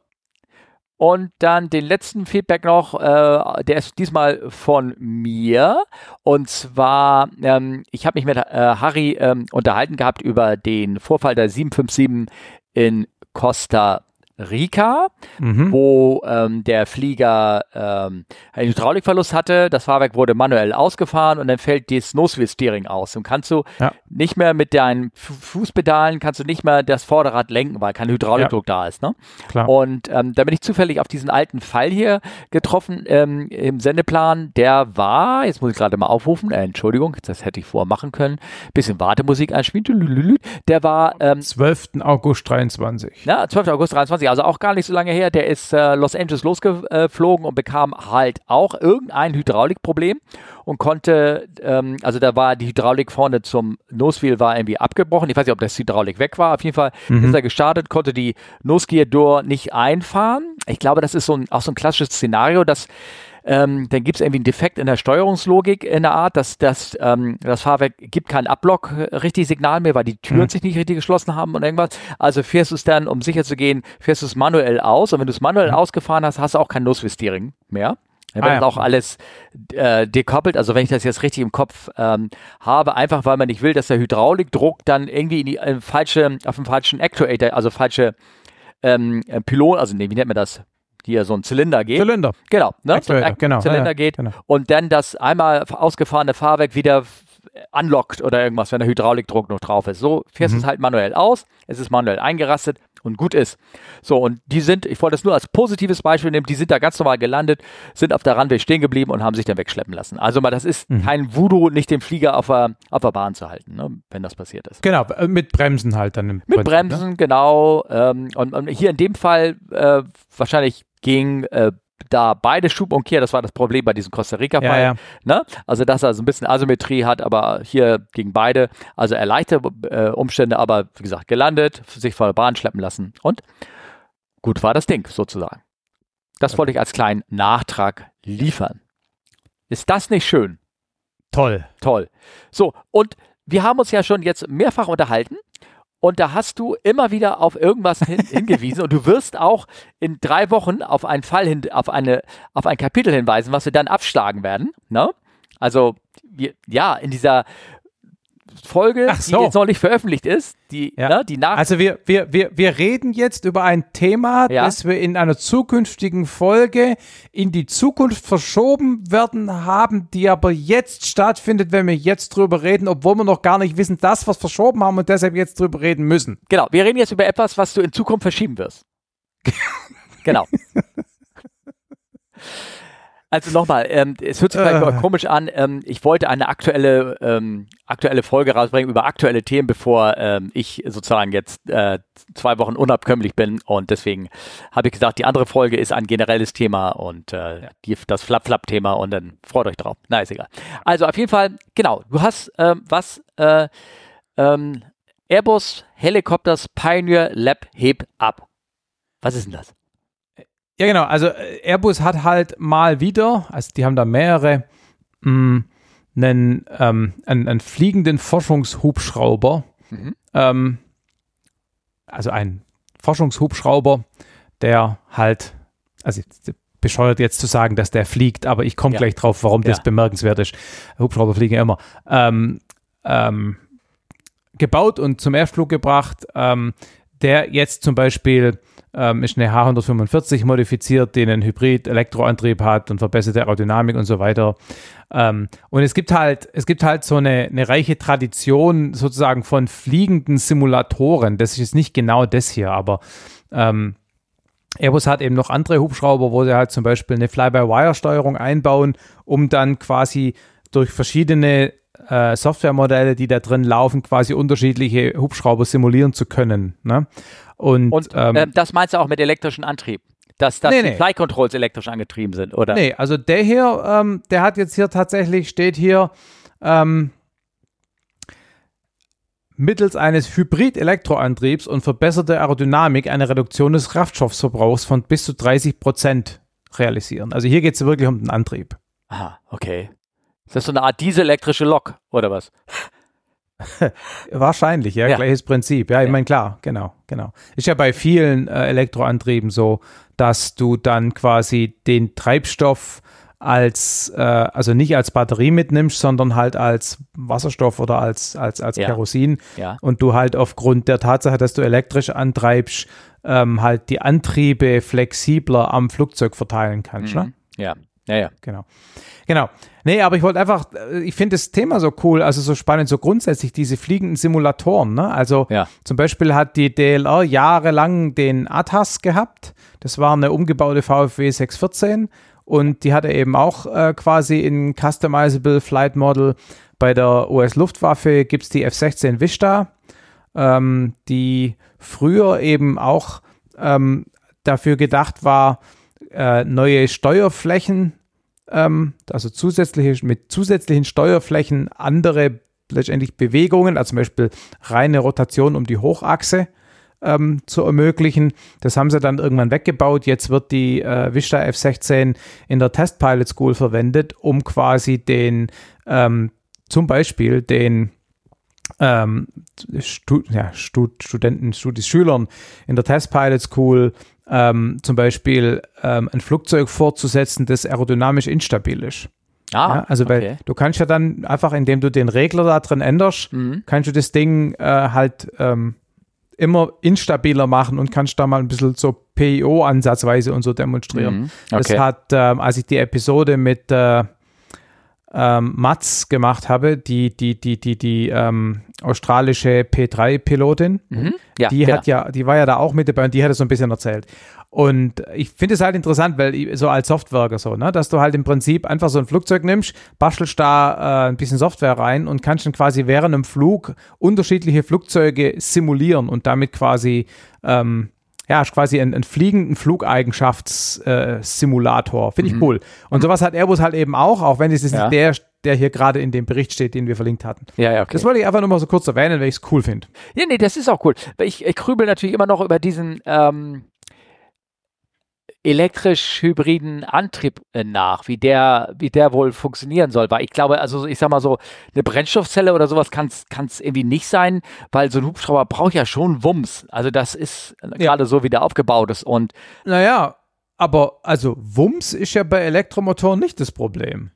Und dann den letzten Feedback noch, äh, der ist diesmal von mir. Und zwar, ähm, ich habe mich mit äh, Harry ähm, unterhalten gehabt über den Vorfall der 757 in Costa Rica, mhm. wo ähm, der Flieger ähm, einen Hydraulikverlust hatte. Das Fahrwerk wurde manuell ausgefahren und dann fällt das Nosewheel-Steering aus. Und kannst du ja. nicht mehr mit deinen Fußpedalen, kannst du nicht mehr das Vorderrad lenken, weil kein Hydraulikdruck ja. da ist. Ne? Klar. Und ähm, da bin ich zufällig auf diesen alten Fall hier getroffen ähm, im Sendeplan. Der war, jetzt muss ich gerade mal aufrufen, äh, Entschuldigung, das hätte ich vorher machen können, bisschen Wartemusik einspielen. Der war... Ähm, 12. August 23. Ja, 12. August 23 also auch gar nicht so lange her, der ist äh, Los Angeles losgeflogen und bekam halt auch irgendein Hydraulikproblem und konnte, ähm, also da war die Hydraulik vorne zum Nosewheel war irgendwie abgebrochen. Ich weiß nicht, ob das Hydraulik weg war. Auf jeden Fall mhm. ist er gestartet, konnte die Nose Door nicht einfahren. Ich glaube, das ist so ein, auch so ein klassisches Szenario, dass ähm, dann gibt es irgendwie einen Defekt in der Steuerungslogik in der Art, dass, dass ähm, das Fahrwerk gibt kein Ablock äh, richtig Signal mehr, weil die Türen mhm. sich nicht richtig geschlossen haben und irgendwas. Also fährst du es dann, um sicher zu gehen, fährst du es manuell aus und wenn du es manuell mhm. ausgefahren hast, hast du auch kein Nose-Steering mehr. Dann wird ah, ja. auch alles äh, dekoppelt. Also wenn ich das jetzt richtig im Kopf ähm, habe, einfach weil man nicht will, dass der Hydraulikdruck dann irgendwie in die äh, falsche, auf dem falschen Actuator, also falsche ähm, Pylon, also nee, wie nennt man das? Hier so ein Zylinder geht. Zylinder. Genau, ne? so genau. Zylinder ja, geht. Genau. Und dann das einmal ausgefahrene Fahrwerk wieder unlockt oder irgendwas, wenn der Hydraulikdruck noch drauf ist. So fährst du Mhm. es halt manuell aus, es ist manuell eingerastet und gut ist. So, und die sind, ich wollte das nur als positives Beispiel nehmen, die sind da ganz normal gelandet, sind auf der Runway stehen geblieben und haben sich dann wegschleppen lassen. Also mal, das ist Mhm. kein Voodoo, nicht den Flieger auf der, auf der Bahn zu halten, ne, wenn das passiert ist. Genau, äh, mit Bremsen halt dann. Im Mit Prinzip, Bremsen, genau. Ähm, und, und hier in dem Fall äh, wahrscheinlich ging äh, da beide Schubumkehr, das war das Problem bei diesem Costa? Rica-Fall. Ja, ja. Ne? Also, dass er so ein bisschen Asymmetrie hat, aber hier gegen beide, also erleichterte äh, Umstände, aber wie gesagt, gelandet, sich von der Bahn schleppen lassen und gut war das Ding sozusagen. Das wollte ich als kleinen Nachtrag liefern. Ist das nicht schön? Toll. Toll. So, und wir haben uns ja schon jetzt mehrfach unterhalten und da hast du immer wieder auf irgendwas hin, hingewiesen und du wirst auch in drei Wochen auf einen Fall hin, auf eine, auf ein Kapitel hinweisen, was wir dann abschlagen werden. Ne? Also, ja, in dieser Folge, so. die jetzt noch nicht veröffentlicht ist, die, Ja. ne, die nach. Also wir, wir, wir, wir reden jetzt über ein Thema, Ja. das wir in einer zukünftigen Folge in die Zukunft verschoben werden haben, die aber jetzt stattfindet, wenn wir jetzt drüber reden, obwohl wir noch gar nicht wissen, dass wir es verschoben haben und deshalb jetzt drüber reden müssen. Genau, wir reden jetzt über etwas, was du in Zukunft verschieben wirst. genau. Also nochmal, ähm, es hört sich vielleicht Äh. mal komisch an. Ähm, ich wollte eine aktuelle, ähm, aktuelle Folge rausbringen über aktuelle Themen, bevor ähm, ich sozusagen jetzt äh, zwei Wochen unabkömmlich bin. Und deswegen habe ich gesagt, die andere Folge ist ein generelles Thema und äh, die, das Flap-Flap-Thema und dann freut euch drauf. Na, ist egal. Also auf jeden Fall, genau, du hast ähm, was, äh, ähm, Airbus Helicopters Pioneer Lab Heb ab. Was ist denn das? Ja, genau. Also äh, Airbus hat halt mal wieder, also die haben da mehrere, mh, einen, ähm, einen, einen fliegenden Forschungshubschrauber. Mhm. Ähm, also ein Forschungshubschrauber, der halt, also jetzt bescheuert jetzt zu sagen, dass der fliegt, aber ich komme Ja. gleich drauf, warum das Ja. bemerkenswert ist. Hubschrauber fliegen ja immer. Ähm, ähm, gebaut und zum Erstflug gebracht, ähm, der jetzt zum Beispiel ähm, ist eine H145 modifiziert, die einen Hybrid-Elektroantrieb hat und verbesserte Aerodynamik und so weiter. Ähm, und es gibt halt, es gibt halt so eine, eine reiche Tradition sozusagen von fliegenden Simulatoren. Das ist jetzt nicht genau das hier, aber ähm, Airbus hat eben noch andere Hubschrauber, wo sie halt zum Beispiel eine Fly-by-Wire-Steuerung einbauen, um dann quasi durch verschiedene äh, Softwaremodelle, die da drin laufen, quasi unterschiedliche Hubschrauber simulieren zu können. Ne? Und, Und ähm, ähm, das meinst du auch mit elektrischen Antrieb? Dass, dass Nee, die nee. Flight Controls elektrisch angetrieben sind, oder? Nee, also der hier, ähm, der hat jetzt hier tatsächlich, steht hier, ähm, mittels eines Hybrid-Elektroantriebs und verbesserte Aerodynamik eine Reduktion des Kraftstoffverbrauchs von bis zu 30 Prozent realisieren. Also hier geht es wirklich um den Antrieb. Aha, okay. Ist das so eine Art dieselelektrische Lok, oder was? Wahrscheinlich, ja, Ja. gleiches Prinzip. Ja, ich Ja. meine, klar, genau, genau. Ist ja bei vielen äh, Elektroantrieben so, dass du dann quasi den Treibstoff als, äh, also nicht als Batterie mitnimmst, sondern halt als Wasserstoff oder als, als, als Ja. Kerosin Ja. und du halt aufgrund der Tatsache, dass du elektrisch antreibst, ähm, halt die Antriebe flexibler am Flugzeug verteilen kannst. Ne? Mhm. Ja, ja, ja. Genau. Genau. Nee, aber ich wollte einfach, äh, ich finde das Thema so cool, also so spannend, so grundsätzlich diese fliegenden Simulatoren. Ne? Also Ja. zum Beispiel hat die DLR jahrelang den ATAS gehabt. Das war eine umgebaute VFW 614 und die hatte eben auch äh, quasi in Customizable Flight Model. Bei der US-Luftwaffe gibt es die F-16 Vista, ähm, die früher eben auch ähm, dafür gedacht war, äh, neue Steuerflächen, ähm, also zusätzliche, mit zusätzlichen Steuerflächen andere letztendlich Bewegungen, also zum Beispiel reine Rotation um die Hochachse ähm, zu ermöglichen. Das haben sie dann irgendwann weggebaut. Jetzt wird die äh, Vista F-16 in der Test Pilot School verwendet, um quasi den, ähm, zum Beispiel den ähm, Stu ja, Stu Studenten, Studis, Schülern in der Test Pilot School ähm, zum Beispiel ähm, ein Flugzeug fortzusetzen, das aerodynamisch instabil ist. Ah, ja, also weil okay. du kannst ja dann einfach, indem du den Regler da drin änderst, Mhm. kannst du das Ding äh, halt ähm, immer instabiler machen und kannst da mal ein bisschen so PIO ansatzweise und so demonstrieren. Mhm. Das Okay. hat, ähm, als ich die Episode mit, äh, ähm, Mats gemacht habe, die, die, die, die, die ähm, australische P3-Pilotin. Mhm. Ja, die genau. hat ja, die war ja da auch mit dabei und die hat es so ein bisschen erzählt. Und ich finde es halt interessant, weil so als Softwerker so, ne, dass du halt im Prinzip einfach so ein Flugzeug nimmst, bastelst da äh, ein bisschen Software rein und kannst dann quasi während einem Flug unterschiedliche Flugzeuge simulieren und damit quasi ähm, ja, ist quasi ein, ein fliegenden Flugeigenschaftssimulator. Äh. Finde ich cool. Und sowas hat Airbus halt eben auch, auch wenn es jetzt Ja. nicht der, der hier gerade in dem Bericht steht, den wir verlinkt hatten. ja, ja, okay. Das wollte ich einfach nur mal so kurz erwähnen, weil ich es cool finde. Ja, nee, das ist auch cool. Ich, ich grübel natürlich immer noch über diesen ähm, elektrisch-hybriden Antrieb äh, nach, wie der, wie der wohl funktionieren soll. Weil ich glaube, also ich sag mal so, eine Brennstoffzelle oder sowas kann es irgendwie nicht sein, weil so ein Hubschrauber braucht ja schon Wumms. Also das ist gerade so, wie der aufgebaut ist. Und Naja, aber also Wumms ist ja bei Elektromotoren nicht das Problem.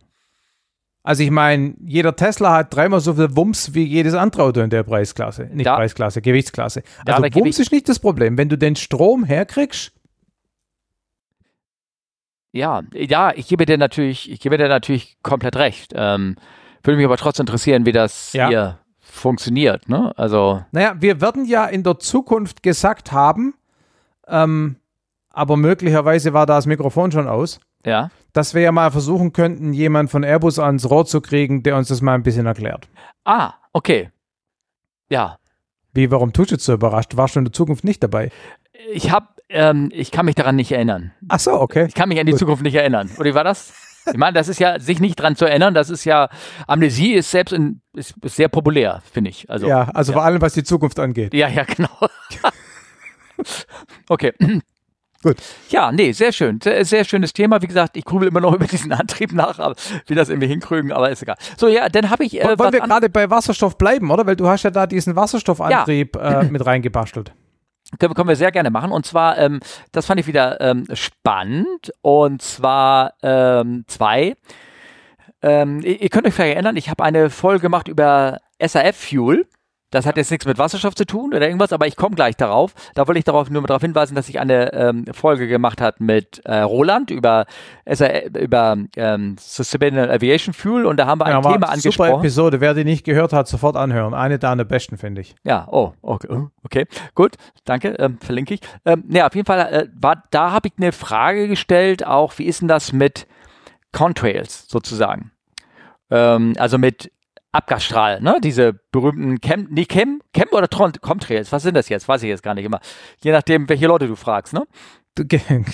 Also ich meine, jeder Tesla hat dreimal so viel Wumms wie jedes andere Auto in der Preisklasse. Nicht Da- Preisklasse, Gewichtsklasse. Also Wumms ist nicht das Problem. Wenn du den Strom herkriegst, ja, ja, ich gebe dir natürlich, ich gebe dir natürlich komplett recht. Ähm, würde mich aber trotzdem interessieren, wie das Ja. hier funktioniert. Ne? Also naja, wir werden ja in der Zukunft gesagt haben, ähm, aber möglicherweise war da das Mikrofon schon aus, ja. dass wir ja mal versuchen könnten, jemand von Airbus ans Rohr zu kriegen, der uns das mal ein bisschen erklärt. Ah, okay. Ja, Wie, warum tust du jetzt so überrascht? Warst du in der Zukunft nicht dabei? ich habe, ähm, ich kann mich daran nicht erinnern. Ach so, okay. Ich kann mich an die Gut. Zukunft nicht erinnern. Oder wie war das? Ich meine, das ist ja, sich nicht dran zu erinnern, das ist ja, Amnesie ist selbst in, ist, ist sehr populär, finde ich. Also, ja, also vor allem, was die Zukunft angeht. ja, ja, genau. okay. Gut. Ja, nee, sehr schön. Sehr, sehr schönes Thema. Wie gesagt, ich grübel immer noch über diesen Antrieb nach, aber wie das irgendwie hinkriegen, aber ist egal. So, ja, dann habe ich. Äh, Wollen wir gerade bei Wasserstoff bleiben, oder? Weil du hast ja da diesen Wasserstoffantrieb äh, mit reingebastelt. Können, können wir sehr gerne machen. Und zwar, ähm, das fand ich wieder ähm, spannend. Und zwar ähm, zwei. Ähm, ihr, ihr könnt euch vielleicht erinnern, ich habe eine Folge gemacht über SAF-Fuel. Das hat jetzt nichts mit Wasserstoff zu tun oder irgendwas, aber ich komme gleich darauf. Da wollte ich darauf nur mal darauf hinweisen, dass ich eine ähm, Folge gemacht hat mit äh, Roland über, SAF, über ähm, Sustainable Aviation Fuel und da haben wir ein Ja, Thema Super angesprochen. Episode. Wer die nicht gehört hat, sofort anhören. Eine deiner besten, finde ich. Ja, oh, okay, oh, okay. gut, danke, ähm, verlinke ich. Ähm, ja, auf jeden Fall, äh, war, da habe ich eine Frage gestellt, auch wie ist denn das mit Contrails sozusagen? Ähm, also mit Abgasstrahl, ne? Diese berühmten Chem, nee, Chem, Chem oder Tron, Comtrails, was sind das jetzt? Weiß ich jetzt gar nicht immer. Je nachdem, welche Leute du fragst, ne?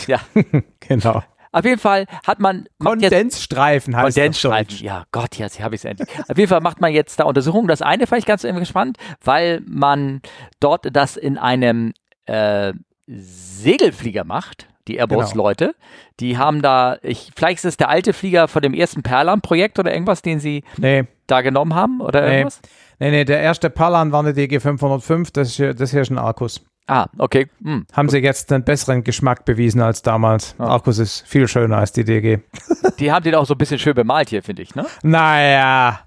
Ja. genau. Auf jeden Fall hat man Kondensstreifen heißt Kondensstreifen. Ja, Gott, jetzt habe ich es endlich. Auf jeden Fall macht man jetzt da Untersuchungen. Das eine fand ich ganz spannend, weil man dort das in einem äh, Segelflieger macht. Die Genau. Airbus-Leute, die haben da, ich, vielleicht ist es der alte Flieger von dem ersten Perlan-Projekt oder irgendwas, den sie Nee, da genommen haben oder Nee. irgendwas? nee, nee. Der erste Palan war eine DG505. Das ist, hier- das hier ist ein Arcus. Ah, okay. Hm. Haben sie jetzt einen besseren Geschmack bewiesen als damals. Ah. Arcus ist viel schöner als die DG. Die haben den auch so ein bisschen schön bemalt hier, finde ich, ne? Naja.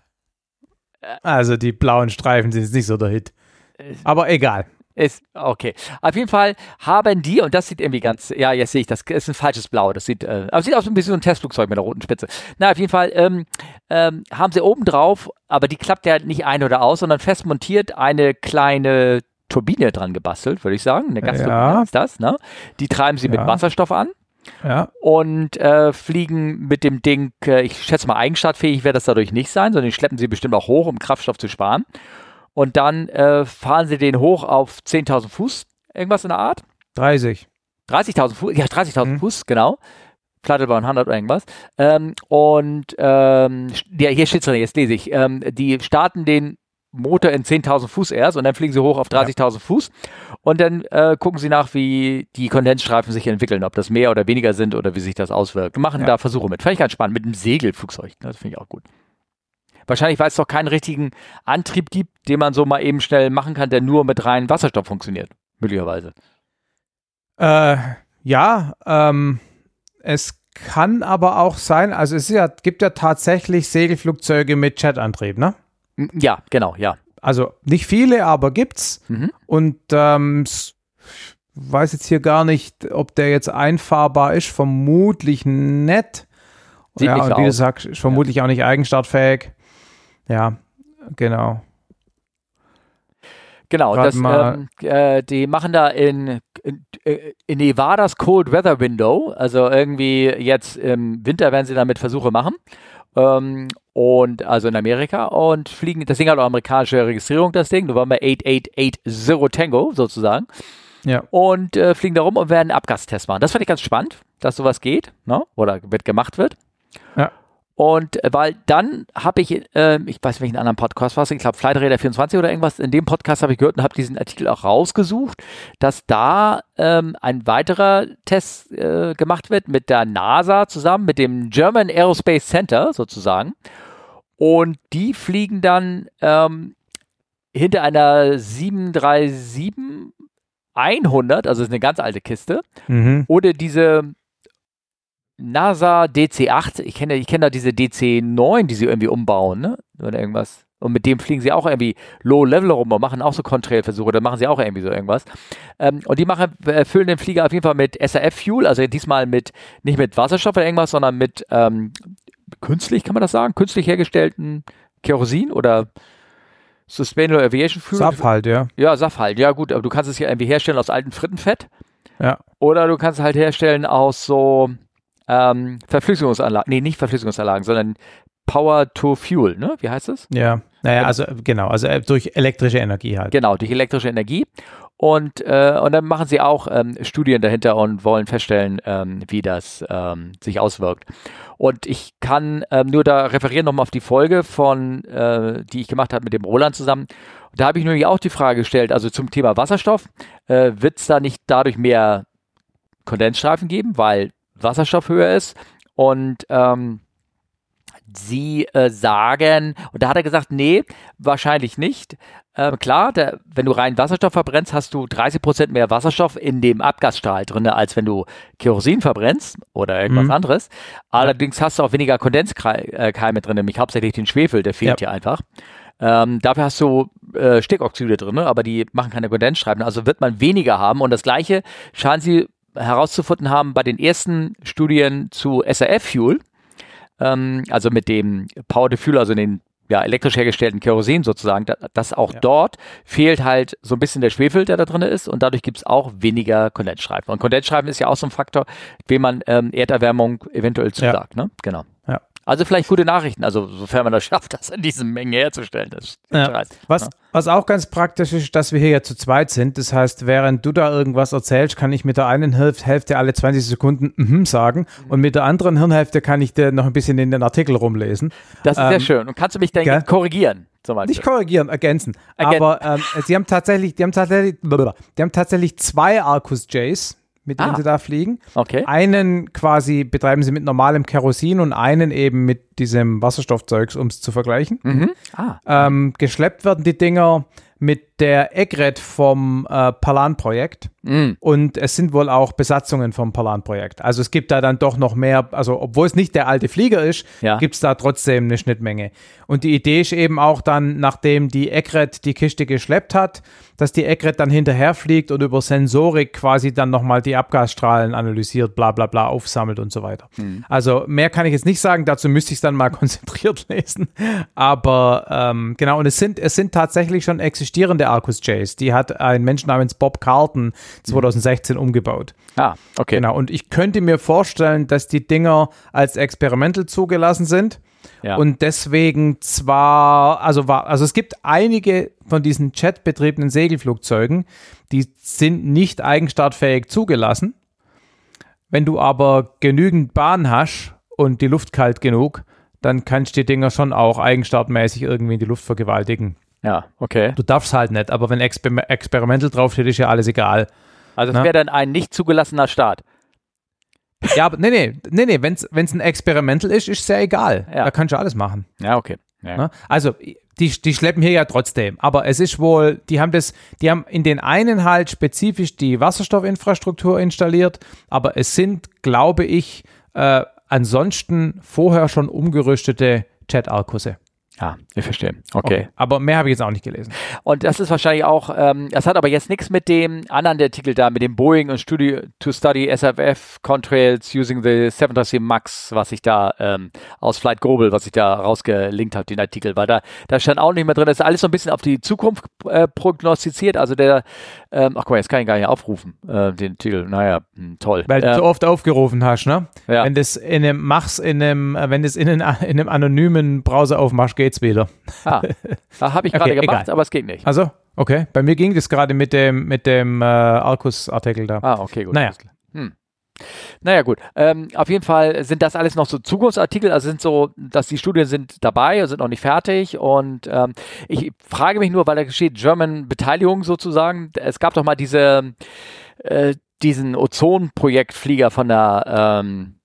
Also die blauen Streifen sind jetzt nicht so der Hit. Äh. Aber egal. Ist, okay. Auf jeden Fall haben die, und das sieht irgendwie ganz, ja, jetzt sehe ich das, ist ein falsches Blau. Das sieht, äh, aber sieht aus wie so ein Testflugzeug mit einer roten Spitze. Na, auf jeden Fall ähm, ähm, haben sie oben drauf, aber die klappt ja nicht ein oder aus, sondern fest montiert eine kleine Turbine dran gebastelt, würde ich sagen. Eine Gasturbine Ja. ist das, ne? Die treiben sie mit Ja. Wasserstoff an Ja. und äh, fliegen mit dem Ding, äh, ich schätze mal, eigenstartfähig wird das dadurch nicht sein, sondern die schleppen sie bestimmt auch hoch, um Kraftstoff zu sparen. Und dann äh, fahren sie den hoch auf 10.000 Fuß, irgendwas in der Art. 30. 30.000 Fuß, ja, 30.000 Mhm. Fuß, genau. Plattebahn 100 oder irgendwas. Ähm, und ähm, ja, hier steht drin, jetzt lese ich. Ähm, die starten den Motor in 10.000 Fuß erst und dann fliegen sie hoch auf 30.000 Fuß und dann äh, gucken sie nach, wie die Kondensstreifen sich entwickeln, ob das mehr oder weniger sind oder wie sich das auswirkt. Machen Ja. da Versuche mit. Fand ich ganz spannend, mit einem Segelflugzeug. ne, Das finde ich auch gut. Wahrscheinlich, weil es doch keinen richtigen Antrieb gibt, den man so mal eben schnell machen kann, der nur mit reinem Wasserstoff funktioniert. Möglicherweise. Äh, ja, ähm, es kann aber auch sein, also es ja, gibt ja tatsächlich Segelflugzeuge mit Jetantrieb, ne? Ja, genau, ja. Also nicht viele, aber gibt's. Mhm. Und ähm, weiß jetzt hier gar nicht, ob der jetzt einfahrbar ist. Vermutlich nicht. Sieht ja, und wie du sagst, ist vermutlich auch nicht eigenstartfähig. Ja, genau. Genau, das, ähm, äh, die machen da in, in, äh, in Nevadas Cold Weather Window, also irgendwie jetzt im Winter werden sie damit Versuche machen. Ähm, und also in Amerika und fliegen, das Ding hat auch amerikanische Registrierung, das Ding, November 8880 Tango sozusagen. Ja. Und äh, fliegen da rum und werden einen Abgastest machen. Das fand ich ganz spannend, dass sowas geht, ne? oder wird gemacht wird. Ja. Und äh, weil dann habe ich, äh, ich weiß nicht, welchen anderen Podcast war es, ich glaube Flightradar 24 oder irgendwas, in dem Podcast habe ich gehört und habe diesen Artikel auch rausgesucht, dass da ähm, ein weiterer Test äh, gemacht wird mit der NASA zusammen, mit dem German Aerospace Center sozusagen. Und die fliegen dann ähm, hinter einer 737 100, also ist eine ganz alte Kiste, Mhm. oder diese NASA DC-8, ich kenne ich kenne da diese DC-9, die sie irgendwie umbauen, ne? Oder irgendwas. Und mit dem fliegen sie auch irgendwie Low-Level rum und machen auch so Contrail-Versuche, da machen sie auch irgendwie so irgendwas. Ähm, und die machen, äh, füllen den Flieger auf jeden Fall mit SAF-Fuel, also diesmal mit, nicht mit Wasserstoff oder irgendwas, sondern mit ähm, künstlich, kann man das sagen? Künstlich hergestellten Kerosin oder Sustainable Aviation Fuel? Saf halt, ja. Ja, SAF halt, ja gut, aber du kannst es ja irgendwie herstellen aus altem Frittenfett. Ja. Oder du kannst es halt herstellen aus so ähm, Verflüssigungsanlagen, nee, nicht Verflüssigungsanlagen, sondern Power to Fuel, ne? Wie heißt es? Ja. Naja, also genau, also äh, durch elektrische Energie halt. Genau, durch elektrische Energie. Und, äh, und dann machen sie auch ähm, Studien dahinter und wollen feststellen, ähm, wie das ähm, sich auswirkt. Und ich kann ähm, nur da referieren nochmal auf die Folge von, äh, die ich gemacht habe mit dem Roland zusammen. Da habe ich nämlich auch die Frage gestellt, also zum Thema Wasserstoff, äh, wird es da nicht dadurch mehr Kondensstreifen geben, weil Wasserstoff höher ist? Und ähm, sie äh, sagen, und da hat er gesagt, nee, wahrscheinlich nicht. Ähm, klar, der, wenn du rein Wasserstoff verbrennst, hast du 30% mehr Wasserstoff in dem Abgasstrahl drin, als wenn du Kerosin verbrennst oder irgendwas Mhm. anderes. Allerdings hast du auch weniger Kondenskeime drin, nämlich hauptsächlich den Schwefel, der fehlt Ja. hier einfach. Ähm, dafür hast du äh, Stickoxide drin, aber die machen keine Kondensstreifen. Also wird man weniger haben. Und das Gleiche scheinen sie herauszufinden haben bei den ersten Studien zu SAF-Fuel, ähm, also mit dem Power to Fuel, also den ja, elektrisch hergestellten Kerosin sozusagen, da, dass auch Ja. dort fehlt halt so ein bisschen der Schwefel, der da drin ist und dadurch gibt es auch weniger Kondensstreifen. Und Kondensstreifen ist ja auch so ein Faktor, dem man ähm, Erderwärmung eventuell zusagt. Ne? Genau. Ja. Also vielleicht gute Nachrichten, also sofern man das schafft, das in diesen Mengen herzustellen. Das ist Ja. Was, ne? Was auch ganz praktisch ist, dass wir hier ja zu zweit sind. Das heißt, während du da irgendwas erzählst, kann ich mit der einen Hälfte alle 20 Sekunden mhm sagen und mit der anderen Hirnhälfte kann ich dir noch ein bisschen in den Artikel rumlesen. Das ist sehr Ähm, schön. Und kannst du mich dann gell? korrigieren? Zum Beispiel. Nicht korrigieren, ergänzen. Ergän- Aber ähm, sie haben tatsächlich, die haben tatsächlich, die haben tatsächlich zwei Arcus Jays, mit denen Ah. sie da fliegen. Okay. Einen quasi betreiben sie mit normalem Kerosin und einen eben mit diesem Wasserstoffzeugs, um es zu vergleichen. Mhm. Ah. Ähm, geschleppt werden die Dinger mit der Egret vom äh, Palan-Projekt. Mhm. Und es sind wohl auch Besatzungen vom Palan-Projekt. Also es gibt da dann doch noch mehr, also obwohl es nicht der alte Flieger ist, Ja. gibt es da trotzdem eine Schnittmenge. Und die Idee ist eben auch dann, nachdem die Egret die Kiste geschleppt hat, dass die Egret dann hinterher fliegt und über Sensorik quasi dann nochmal die Abgasstrahlen analysiert, bla bla bla, aufsammelt und so weiter. Also mehr kann ich jetzt nicht sagen, dazu müsste ich es dann mal konzentriert lesen. Aber ähm, genau, und es sind, es sind tatsächlich schon existierende Arcus Jays. Die hat ein Mensch namens Bob Carlton 2016 umgebaut. Ah, okay. Genau, und ich könnte mir vorstellen, dass die Dinger als Experimental zugelassen sind. Ja. Und deswegen zwar, also war, also es gibt einige von diesen jetbetriebenen Segelflugzeugen, die sind nicht eigenstartfähig zugelassen. Wenn du aber genügend Bahn hast und die Luft kalt genug, dann kannst du die Dinger schon auch eigenstartmäßig irgendwie in die Luft vergewaltigen. Ja, okay. Du darfst halt nicht, aber wenn Exper Experimental draufsteht, ist ja alles egal. Also es Na? wäre dann ein nicht zugelassener Start. Ja, aber nee, nee, nee, nee, wenn es ein Experimental ist, ist es ja egal. Ja. Da kannst du alles machen. Ja, okay. Ja. Ne? Also, die, die schleppen hier ja trotzdem. Aber es ist wohl, die haben das, die haben in den einen halt spezifisch die Wasserstoffinfrastruktur installiert, aber es sind, glaube ich, äh, ansonsten vorher schon umgerüstete Jet-Arkusse. Ah, ich verstehe. Okay. Aber mehr habe ich jetzt auch nicht gelesen. Und das ist wahrscheinlich auch, ähm, das hat aber jetzt nichts mit dem anderen Artikel da, mit dem Boeing und Studio to Study SFF Contrails using the 737 MAX, was ich da ähm, aus Flight Global, was ich da rausgelinkt habe, den Artikel, weil da, da stand auch nicht mehr drin, das ist alles so ein bisschen auf die Zukunft äh, prognostiziert. Also der, ähm, ach guck mal, jetzt kann ich gar nicht aufrufen, äh, den Titel. Naja, hm, toll. Weil du oft aufgerufen hast, ne? Ja. Wenn das in einem, machst in einem, äh, wenn das in einem, in einem anonymen Browser aufmachst, geht's wieder. ah, da habe ich gerade Okay, gemacht, egal. aber es geht nicht. Also, okay. Bei mir ging das gerade mit dem, mit dem äh, Arcus-Artikel da. Ah, okay, gut. Naja. Hm. Naja, gut. Ähm, auf jeden Fall sind das alles noch so Zukunftsartikel, also sind so, dass die Studien sind dabei, sind noch nicht fertig. Und ähm, ich frage mich nur, weil da steht German Beteiligung sozusagen. Es gab doch mal diese, äh, diesen Ozonprojektflieger von der, ähm,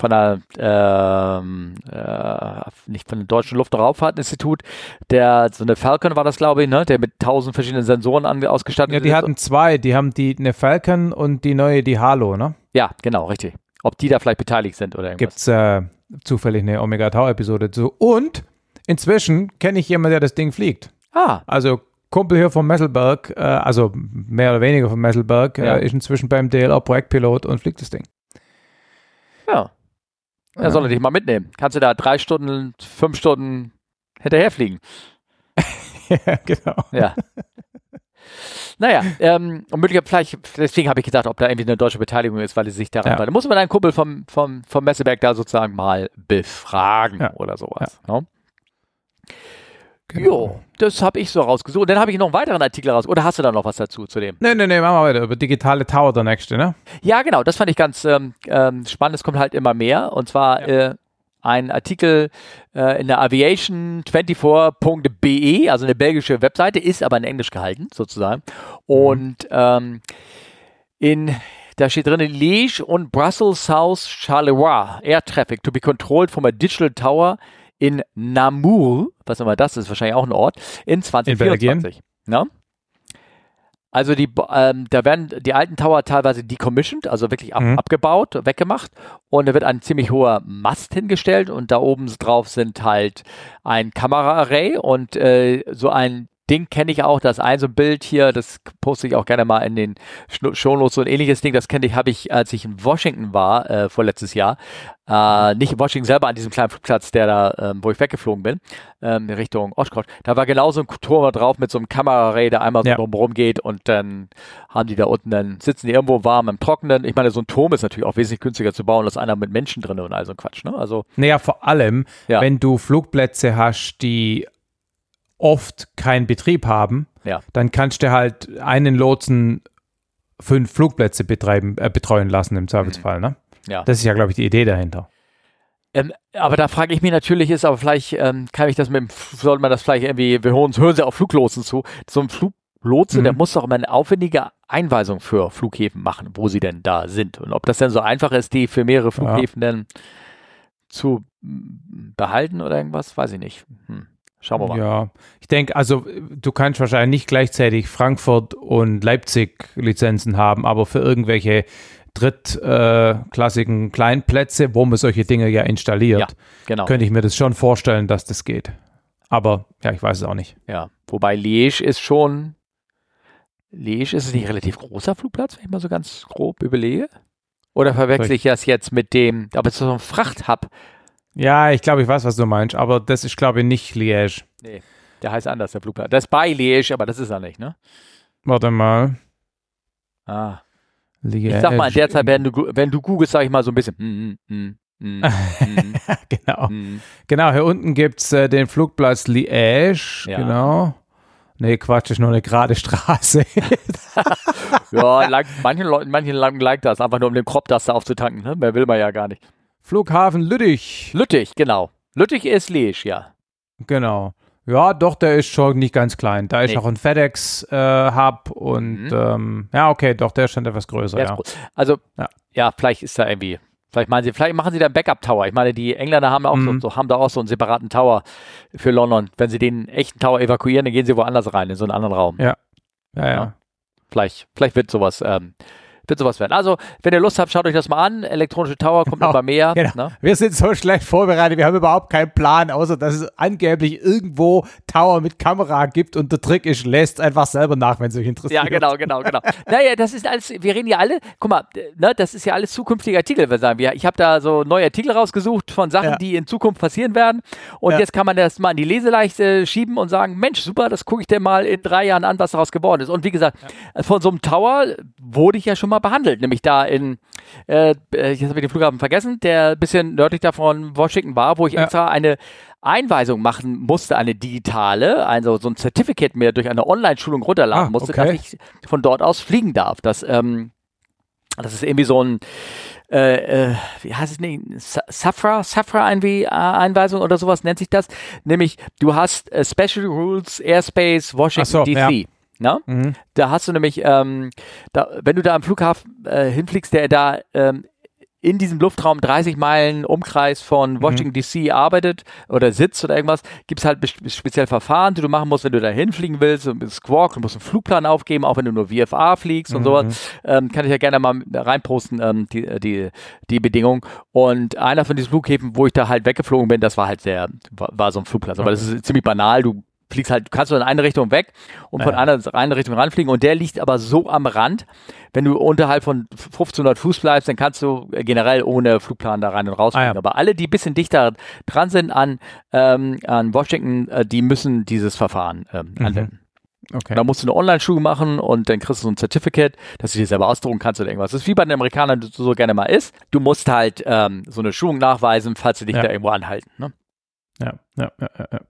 von der, ähm, äh, nicht von dem Deutschen Luft- und Raumfahrtinstitut, der, so eine Falcon war das, glaube ich, ne, der mit tausend verschiedenen Sensoren an, ausgestattet Ja, die ist. hatten zwei. Die haben die eine Falcon und die neue, die Halo, ne? Ja, genau, richtig. Ob die da vielleicht beteiligt sind oder irgendwas. Gibt's äh, zufällig eine Omega Tau-Episode zu. Und inzwischen kenne ich jemanden, der das Ding fliegt. Ah, Also Kumpel hier vom Messelberg, äh, also mehr oder weniger vom Messelberg, Ja. äh, ist inzwischen beim DLR Projektpilot und fliegt das Ding. ja. Er soll er dich mal mitnehmen. Kannst du da drei Stunden, fünf Stunden hinterherfliegen. ja, genau. Ja. naja, ähm, und möglicherweise, vielleicht, deswegen habe ich gedacht, ob da irgendwie eine deutsche Beteiligung ist, weil sie sich daran Ja. Da muss man deinen Kumpel vom, vom, vom Messeberg da sozusagen mal befragen Ja. oder sowas. Ne? Genau. Jo, das habe ich so rausgesucht. Und dann habe ich noch einen weiteren Artikel raus. Oder hast du da noch was dazu zu dem? Nee, nee, nee, machen wir weiter. Über digitale Tower der nächste, ne? Ja, genau, das fand ich ganz ähm, ähm, spannend. Es kommt halt immer mehr. Und zwar äh, ein Artikel äh, in der aviation24.be, also eine belgische Webseite, ist aber in Englisch gehalten, sozusagen. Und ähm, in da steht drin, Liège und Brussels South Charleroi Air Traffic to be controlled from a digital tower in Namur, was immer das ist, wahrscheinlich auch ein Ort, in 2024. Ne? Also die, ähm, da werden die alten Tower teilweise decommissioned, also wirklich ab, Mhm. abgebaut, weggemacht und da wird ein ziemlich hoher Mast hingestellt und da oben drauf sind halt ein Kameraarray und äh, so ein Ding kenne ich auch, das ein so ein Bild hier, das poste ich auch gerne mal in den Shownotes, so ein ähnliches Ding, das kenne ich, habe ich, als ich in Washington war, äh, vorletztes Jahr, äh, nicht in Washington selber, an diesem kleinen Flugplatz, der da, ähm, wo ich weggeflogen bin, ähm, Richtung Oshkosh, da war genauso ein Turm drauf mit so einem Kameraarray, der einmal so Ja. drumherum geht und dann haben die da unten, dann sitzen die irgendwo warm im Trockenen. Ich meine, so ein Turm ist natürlich auch wesentlich günstiger zu bauen als einer mit Menschen drin und all so ein Quatsch, ne? Also, Naja, vor allem, Ja. wenn du Flugplätze hast, die oft keinen Betrieb haben, Ja. dann kannst du halt einen Lotsen fünf Flugplätze betreiben, äh, betreuen lassen im Zweifelsfall. Ne? ja. Das ist ja, glaube ich, die Idee dahinter. Ähm, aber da frage ich mich natürlich, ist aber vielleicht, ähm, kann ich das mit dem, sollte man das vielleicht irgendwie, wir hören, hören Sie auch Fluglotsen zu. So ein Fluglotse, Mhm. der muss doch immer eine aufwendige Einweisung für Flughäfen machen, wo sie denn da sind. Und ob das denn so einfach ist, die für mehrere Flughäfen denn zu mm, behalten oder irgendwas, weiß ich nicht. Hm. Schauen wir mal. Ja, ich denke, also du kannst wahrscheinlich nicht gleichzeitig Frankfurt und Leipzig Lizenzen haben, aber für irgendwelche drittklassigen äh, Kleinplätze, wo man solche Dinge ja installiert, Ja, genau. könnte ich mir das schon vorstellen, dass das geht. Aber ja, ich weiß es auch nicht. Ja, wobei Liège ist schon. Liège ist es nicht ein relativ großer Flugplatz, wenn ich mal so ganz grob überlege? Oder verwechsel ich das jetzt mit dem, aber es ist so ein Frachthub. Ja, ich glaube, ich weiß, was du meinst, aber das ist, glaube ich, nicht Liège. Nee, der heißt anders, der Flugplatz. Das ist bei Liège, aber das ist er nicht, ne? Warte mal. Ah. Liège. Ich sag mal, in der Zeit, wenn du, wenn du googelst, sag ich mal so ein bisschen. Mm, mm, mm, genau. mm. Genau, hier unten gibt es äh, den Flugplatz Liège. Ja. Genau. Nee, Quatsch, ist nur eine gerade Straße. Ja, like, manchen Leuten, manchen like das, einfach nur um den Crop-Duster aufzutanken, ne? Mehr will man ja gar nicht. Flughafen Lüttich. Lüttich, genau. Lüttich ist Liège, ja. Genau. Ja, doch, der ist schon nicht ganz klein. Da ist Nee. noch ein FedEx-Hub und Mhm. ähm, ja, okay, doch, der ist schon etwas größer, ja. groß. Also, ja. Ja. vielleicht ist da irgendwie, vielleicht meinen sie, vielleicht machen sie da einen Backup-Tower. Ich meine, die Engländer haben auch Mhm. so, so, haben da auch so einen separaten Tower für London. Wenn sie den echten Tower evakuieren, dann gehen sie woanders rein, in so einen anderen Raum. Ja. Ja, ja. Ja. Vielleicht, vielleicht wird sowas, ähm, wird sowas werden. Also, wenn ihr Lust habt, schaut euch das mal an. Elektronische Tower kommt Genau, immer mehr. Genau. Ne? Wir sind so schlecht vorbereitet, wir haben überhaupt keinen Plan, außer dass es angeblich irgendwo Tower mit Kamera gibt und der Trick ist, lässt einfach selber nach, wenn es euch interessiert. Ja, genau, genau, genau. naja, das ist alles, wir reden ja alle, guck mal, ne, das ist ja alles zukünftige Artikel, wir sagen wir. Ich habe da so neue Artikel rausgesucht von Sachen, Ja. die in Zukunft passieren werden. Und Ja. jetzt kann man das mal in die Leseleichte schieben und sagen, Mensch, super, das gucke ich dir mal in drei Jahren an, was daraus geworden ist. Und wie gesagt, von so einem Tower wurde ich ja schon mal behandelt, nämlich da in, äh, äh, jetzt habe ich den Flughafen vergessen, der ein bisschen nördlich davon Washington war, wo ich Ja. extra eine Einweisung machen musste, eine digitale, also so ein Certificate mir durch eine Online-Schulung runterladen Ah, musste, okay. dass ich von dort aus fliegen darf. Das, ähm, das ist irgendwie so ein, äh, äh, wie heißt es nicht, Sa- Safra, Safra äh, Einweisung oder sowas nennt sich das. Nämlich, du hast äh, Special Rules Airspace Washington so, DC. ja. Na? Mhm. Da hast du nämlich, ähm, da, wenn du da am Flughafen äh, hinfliegst, der da ähm, in diesem Luftraum 30 Meilen Umkreis von Washington DC arbeitet oder sitzt oder irgendwas, gibt es halt speziell Verfahren, die du machen musst, wenn du da hinfliegen willst, mit Squawk, du musst einen Flugplan aufgeben, auch wenn du nur VFA fliegst und sowas. Ähm, kann ich ja gerne mal reinposten, ähm, die, die, die Bedingung. Und einer von diesen Flughäfen, wo ich da halt weggeflogen bin, das war halt der, war, war so ein Flugplatz. Aber das ist ziemlich banal, du fliegst halt, du kannst nur in eine Richtung weg und von Ja. einer eine Richtung ranfliegen und der liegt aber so am Rand, wenn du unterhalb von 1500 Fuß bleibst, dann kannst du äh, generell ohne Flugplan da rein und rausfliegen. Ah, ja. Aber alle, die ein bisschen dichter dran sind an, ähm, an Washington, äh, die müssen dieses Verfahren ähm, Mhm. anwenden. Okay. Da musst du eine Online-Schule machen und dann kriegst du so ein Certificate, dass du dir selber ausdrucken kannst oder irgendwas. Das ist wie bei den Amerikanern so so gerne mal ist. Du musst halt ähm, so eine Schulung nachweisen, falls sie dich Ja. da irgendwo anhalten. Ne? Ja, ja, ja, ja.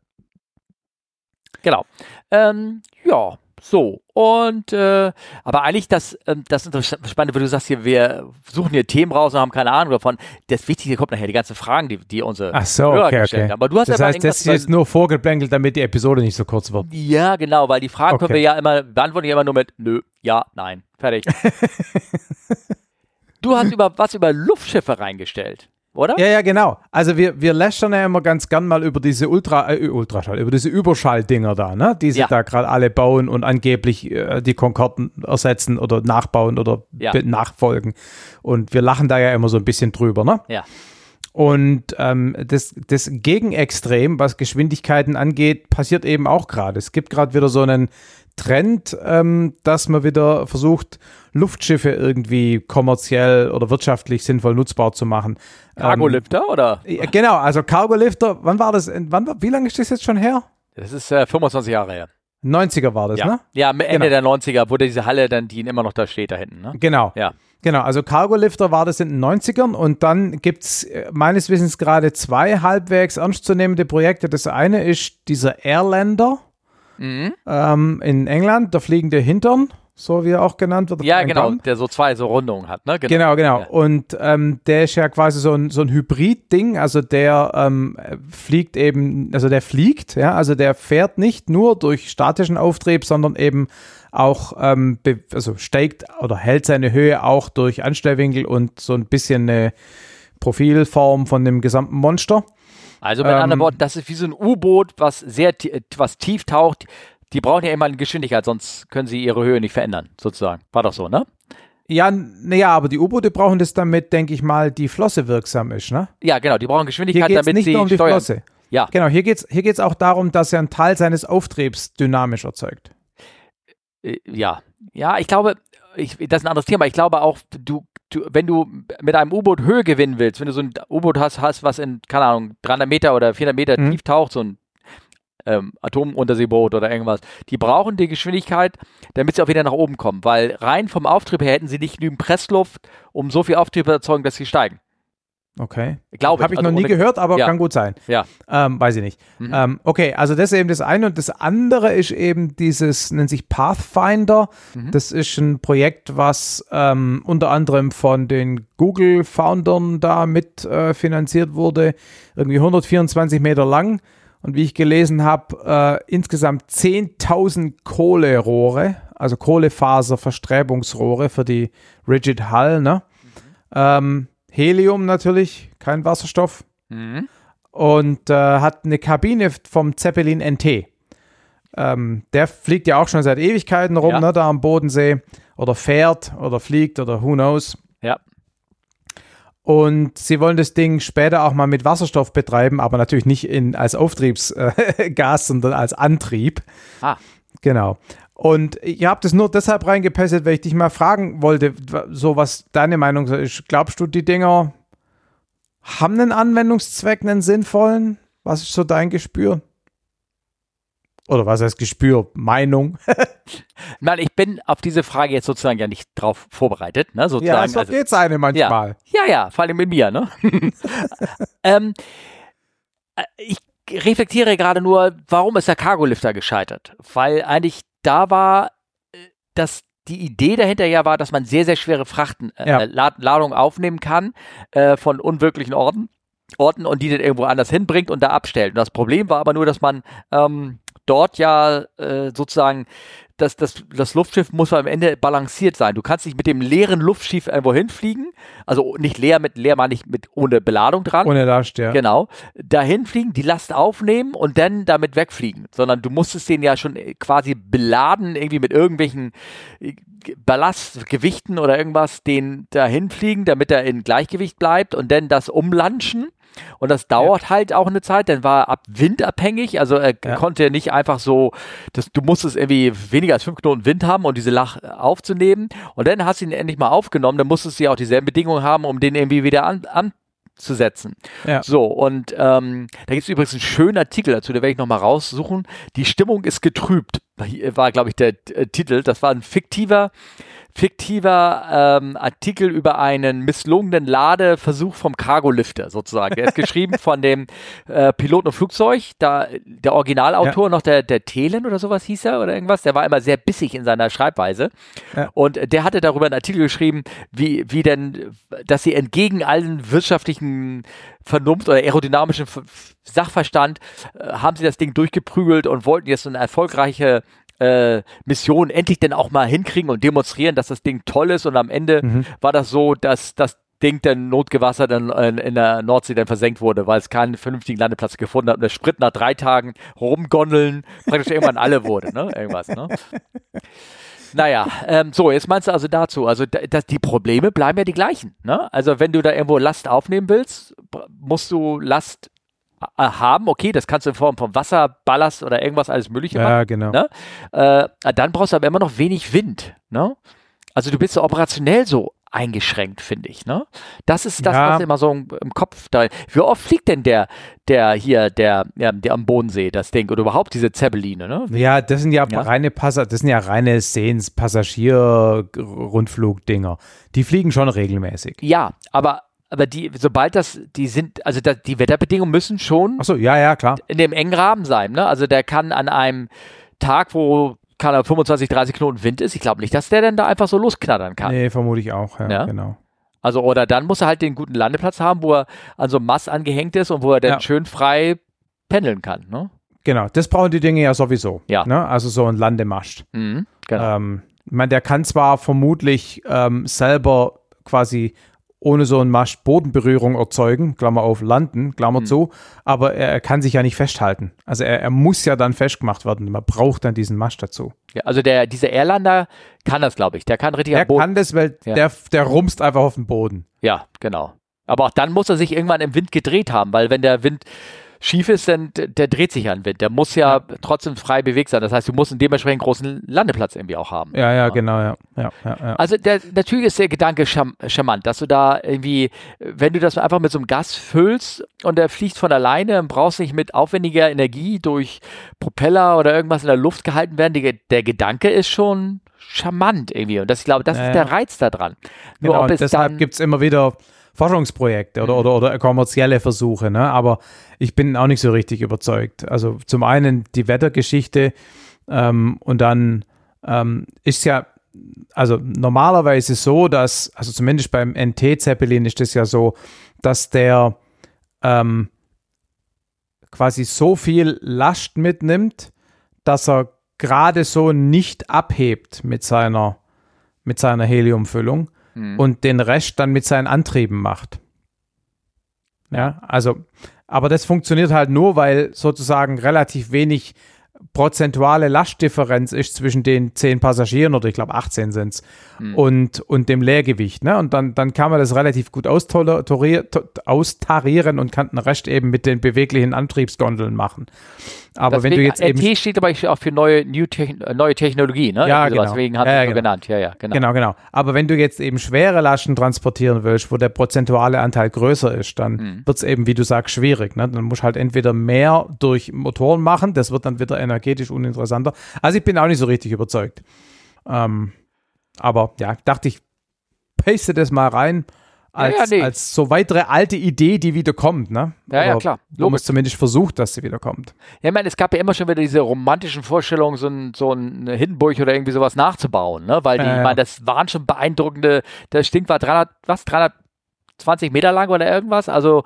Genau. Ähm, ja, so. Und äh, aber eigentlich das, ähm, das Spannende, wo du sagst hier, wir suchen hier Themen raus und haben keine Ahnung davon. Das Wichtige kommt nachher, die ganzen Fragen, die, die unsere Ach so, Hörer okay, gestellt okay. haben. Aber du hast Das ja heißt, das ist nur vorgeblänkelt, damit die Episode nicht so kurz wird. Ja, genau, weil die Fragen können Okay. wir ja immer, beantworten ja immer nur mit nö, ja, nein. Fertig. du hast über was über Luftschiffe reingestellt, oder? Ja, ja, genau. Also wir, wir lästern ja immer ganz gern mal über diese Ultra, äh, Ultraschall, über diese Überschalldinger da, ne? Die sie Ja. da gerade alle bauen und angeblich äh, die Concorden ersetzen oder nachbauen oder Ja. nachfolgen. Und wir lachen da ja immer so ein bisschen drüber, ne? Ja. Und ähm, das, das Gegenextrem, was Geschwindigkeiten angeht, passiert eben auch gerade. Es gibt gerade wieder so einen Trend, ähm, dass man wieder versucht, Luftschiffe irgendwie kommerziell oder wirtschaftlich sinnvoll nutzbar zu machen. Ähm, Cargolifter, oder? ja, genau, also Cargolifter, wann war das? Wann, wie lange ist das jetzt schon her? Das ist äh, 25 Jahre her. 90er war das, Ja, ne? ja am Ende Genau. der 90er, wo diese Halle dann, die immer noch da steht, da hinten. Ne? Genau. Ja. Genau, also Cargolifter war das in den 90ern und dann gibt es meines Wissens gerade zwei halbwegs ernstzunehmende Projekte. Das eine ist dieser Airlander Mhm. ähm, in England, der fliegende Hintern, so wie er auch genannt wird. Ja, genau, Gun. der so zwei so Rundungen hat, ne? Genau, genau. Ja. Und ähm, der ist ja quasi so ein, so ein Hybrid-Ding. Also der ähm, fliegt eben, also der fliegt, ja, also der fährt nicht nur durch statischen Auftrieb, sondern eben auch, ähm, also steigt oder hält seine Höhe auch durch Anstellwinkel und so ein bisschen eine Profilform von dem gesamten Monster. Also mit Ähm, anderen Worten, das ist wie so ein U-Boot, was sehr äh, was tief taucht. Die brauchen ja immer eine Geschwindigkeit, sonst können sie ihre Höhe nicht verändern, sozusagen. War doch so, ne? Ja, naja, aber die U-Boote brauchen das damit, denke ich mal, die Flosse wirksam ist, ne? Ja, genau, die brauchen Hier Geschwindigkeit, geht es damit nicht sie nur um die steuern. Flosse. Ja, Genau, hier geht es hier geht's auch darum, dass er einen Teil seines Auftriebs dynamisch erzeugt. äh, ja. Ja, ich glaube, ich, das ist ein anderes Thema. Ich glaube auch, du, du, wenn du mit einem U-Boot Höhe gewinnen willst, wenn du so ein U-Boot hast, hast, was in, keine Ahnung, 300 Meter oder 400 Meter Mhm. tief taucht, so ein ähm, Atomunterseeboot oder irgendwas, die brauchen die Geschwindigkeit, damit sie auch wieder nach oben kommen, weil rein vom Auftrieb her hätten sie nicht genügend Pressluft, um so viel Auftrieb zu erzeugen, dass sie steigen. Okay. Glaube Habe ich also noch nie gehört, aber Ja. kann gut sein. Ja. Ähm, weiß ich nicht. Mhm. Ähm, okay, also das ist eben das eine und das andere ist eben dieses, nennt sich Pathfinder. Mhm. Das ist ein Projekt, was ähm, unter anderem von den Google-Foundern da mit äh, finanziert wurde. Irgendwie 124 Meter lang. Und wie ich gelesen habe, äh, insgesamt 10.000 Kohlerohre, also Kohlefaserverstrebungsrohre für die Rigid Hull. Ne? Ähm, Helium natürlich, kein Wasserstoff Mhm. und äh, hat eine Kabine vom Zeppelin NT. ähm, der fliegt ja auch schon seit Ewigkeiten rum, Ja. ne, da am Bodensee. Oder fährt oder fliegt oder who knows. Ja. Und sie wollen das Ding später auch mal mit Wasserstoff betreiben, aber natürlich nicht in, als Auftriebsgas, sondern als Antrieb. Ah. Genau. Und ich habe das nur deshalb reingepestet, weil ich dich mal fragen wollte, so was deine Meinung ist. Glaubst du, die Dinger haben einen Anwendungszweck, einen sinnvollen? Was ist so dein Gespür? Oder was heißt Gespür? Meinung? Meine, ich bin auf diese Frage jetzt sozusagen ja nicht drauf vorbereitet, ne? Sozusagen. Ja, so also, geht's einem manchmal. Ja, ja, vor allem mit mir, ne? ähm, äh, ich reflektiere gerade nur, warum ist der Cargolifter gescheitert? Weil eigentlich da war, äh, dass die Idee dahinter ja war, dass man sehr, sehr schwere Frachten, äh, Ja. Lad Ladungen aufnehmen kann äh, von unwirklichen Orten, Orten und die dann irgendwo anders hinbringt und da abstellt. Und das Problem war aber nur, dass man ähm, dort ja äh, sozusagen das, das, das Luftschiff muss am Ende balanciert sein. Du kannst nicht mit dem leeren Luftschiff irgendwo hinfliegen, also nicht leer mit leer meine ich mit ohne Beladung dran. Ohne Last, ja. Genau. Dahin fliegen, die Last aufnehmen und dann damit wegfliegen. Sondern du musstest den ja schon äh, quasi beladen, irgendwie mit irgendwelchen äh, Ballast, Gewichten oder irgendwas, den dahin fliegen, damit er in Gleichgewicht bleibt und dann das umlanschen. Und das dauert halt auch eine Zeit, dann war er ab Wind abhängig, also er Ja. konnte nicht einfach so, das, du musstest irgendwie weniger als fünf Knoten Wind haben, um diese Lach aufzunehmen. Und dann hast du ihn endlich mal aufgenommen, dann musstest du ja auch dieselben Bedingungen haben, um den irgendwie wieder an, anzusetzen. Ja. So, und ähm, da gibt es übrigens einen schönen Artikel dazu, den werde ich nochmal raussuchen. Die Stimmung ist getrübt, war, glaube ich, der äh, Titel. Das war ein fiktiver, fiktiver ähm, Artikel über einen misslungenen Ladeversuch vom Cargolifter sozusagen. Der ist geschrieben von dem äh, Piloten und Flugzeug, da der Originalautor noch der, der Thelen oder sowas hieß er oder irgendwas, der war immer sehr bissig in seiner Schreibweise. Ja. Und der hatte darüber einen Artikel geschrieben, wie, wie denn, dass sie entgegen allen wirtschaftlichen Vernunft oder aerodynamischen Sachverstand äh, haben sie das Ding durchgeprügelt und wollten jetzt so eine erfolgreiche äh, Mission endlich dann auch mal hinkriegen und demonstrieren, dass das Ding toll ist. Und am Ende Mhm. war das so, dass das Ding dann notgewassert dann in, in der Nordsee dann versenkt wurde, weil es keinen vernünftigen Landeplatz gefunden hat und der Sprit nach drei Tagen rumgondeln praktisch irgendwann alle wurde, ne? Irgendwas, ne? Naja, ähm, so, jetzt meinst du also dazu, also da, das, die Probleme bleiben ja die gleichen. Ne? Also wenn du da irgendwo Last aufnehmen willst, musst du Last haben, okay, das kannst du in Form von Wasser, Ballast oder irgendwas alles Mögliche machen. Ja, genau. Ne? Äh, dann brauchst du aber immer noch wenig Wind. Ne? Also du bist so operationell so eingeschränkt, finde ich. Ne? Das ist das, Ja. was immer so im, im Kopf da. Wie oft fliegt denn der, der hier, der, ja, der am Bodensee, das Ding oder überhaupt diese Zeppeline? Ne? Ja, das sind ja, Ja. reine Passa das sind ja reine Sehens Passagier-Rundflugdinger. Die fliegen schon regelmäßig. Ja, aber, aber die, sobald das, die sind, also da, die Wetterbedingungen müssen schon Achso, ja, ja, klar. in dem engen Rahmen sein. Ne? Also der kann an einem Tag, wo kann er 25, 30 Knoten Wind ist, ich glaube nicht, dass der dann da einfach so losknattern kann. Nee, vermute ich auch, ja, Ja. genau. Also, oder dann muss er halt den guten Landeplatz haben, wo er an so einem Mast angehängt ist und wo er dann Ja. schön frei pendeln kann. Ne? Genau, das brauchen die Dinge ja sowieso. Ja. Ne? Also so ein Landemast. Mhm, genau. Ähm, ich meine, der kann zwar vermutlich ähm, selber quasi ohne so einen Mast Bodenberührung erzeugen, Klammer auf, landen, Klammer Hm. zu, aber er, er kann sich ja nicht festhalten. Also er, er muss ja dann festgemacht werden. Man braucht dann diesen Mast dazu. ja, also der, dieser Airlander kann das, glaube ich. Der kann richtig Er am Boden. kann das, weil Ja. der, der rumst einfach auf den Boden. Ja, genau. Aber auch dann muss er sich irgendwann im Wind gedreht haben, weil wenn der Wind schief ist, dann der dreht sich ja ein Wind. Der muss ja, trotzdem frei bewegt sein. Das heißt, du musst einen dementsprechend großen Landeplatz irgendwie auch haben. Ja, ja, genau, ja. ja, ja, ja. Also der, natürlich ist der Gedanke charm charmant, dass du da irgendwie, wenn du das einfach mit so einem Gas füllst und der fliegt von alleine und brauchst nicht mit aufwendiger Energie durch Propeller oder irgendwas in der Luft gehalten werden, die, der Gedanke ist schon charmant irgendwie. Und das, ich glaube, das ist der Reiz daran. Nur Genau, deshalb gibt es immer wieder Forschungsprojekte oder, oder, oder kommerzielle Versuche, ne? aber ich bin auch nicht so richtig überzeugt. Also zum einen die Wettergeschichte ähm, und dann ähm, ist ja, also normalerweise so, dass, also zumindest beim NT-Zeppelin ist es ja so, dass der ähm, quasi so viel Last mitnimmt, dass er gerade so nicht abhebt mit seiner, mit seiner Heliumfüllung Hm. und den Rest dann mit seinen Antrieben macht. Ja, also, aber das funktioniert halt nur, weil sozusagen relativ wenig prozentuale Lastdifferenz ist zwischen den 10 Passagieren oder ich glaube 18 sind es und, und dem Leergewicht. Ne? Und dann, dann kann man das relativ gut austarieren und kann den Rest eben mit den beweglichen Antriebsgondeln machen. Aber wenn du jetzt eben RT steht aber auch für neue, Techn neue Technologie, ne? Ja, genau. Deswegen haben Ja, ja, so genau. genannt. Ja, ja, genau. Genau, genau. Aber wenn du jetzt eben schwere Lasten transportieren willst, wo der prozentuale Anteil größer ist, dann Mhm. wird es eben, wie du sagst, schwierig. Ne? Dann musst du halt entweder mehr durch Motoren machen, das wird dann wieder energetisch uninteressanter. Also ich bin auch nicht so richtig überzeugt. Ähm, aber ja, dachte ich, paste das mal rein als, Ja, ja, nee. als so weitere alte Idee, die wieder kommt. Ne? Ja, ja, Oder klar. Wo man Logisch. es zumindest versucht, dass sie wieder kommt. Ja, ich meine, es gab ja immer schon wieder diese romantischen Vorstellungen, so, ein, so eine Hindenburg oder irgendwie sowas nachzubauen, ne? Weil die, Ja, ja. ich meine, das waren schon beeindruckende, das Ding war 300, was, 320 Meter lang oder irgendwas, also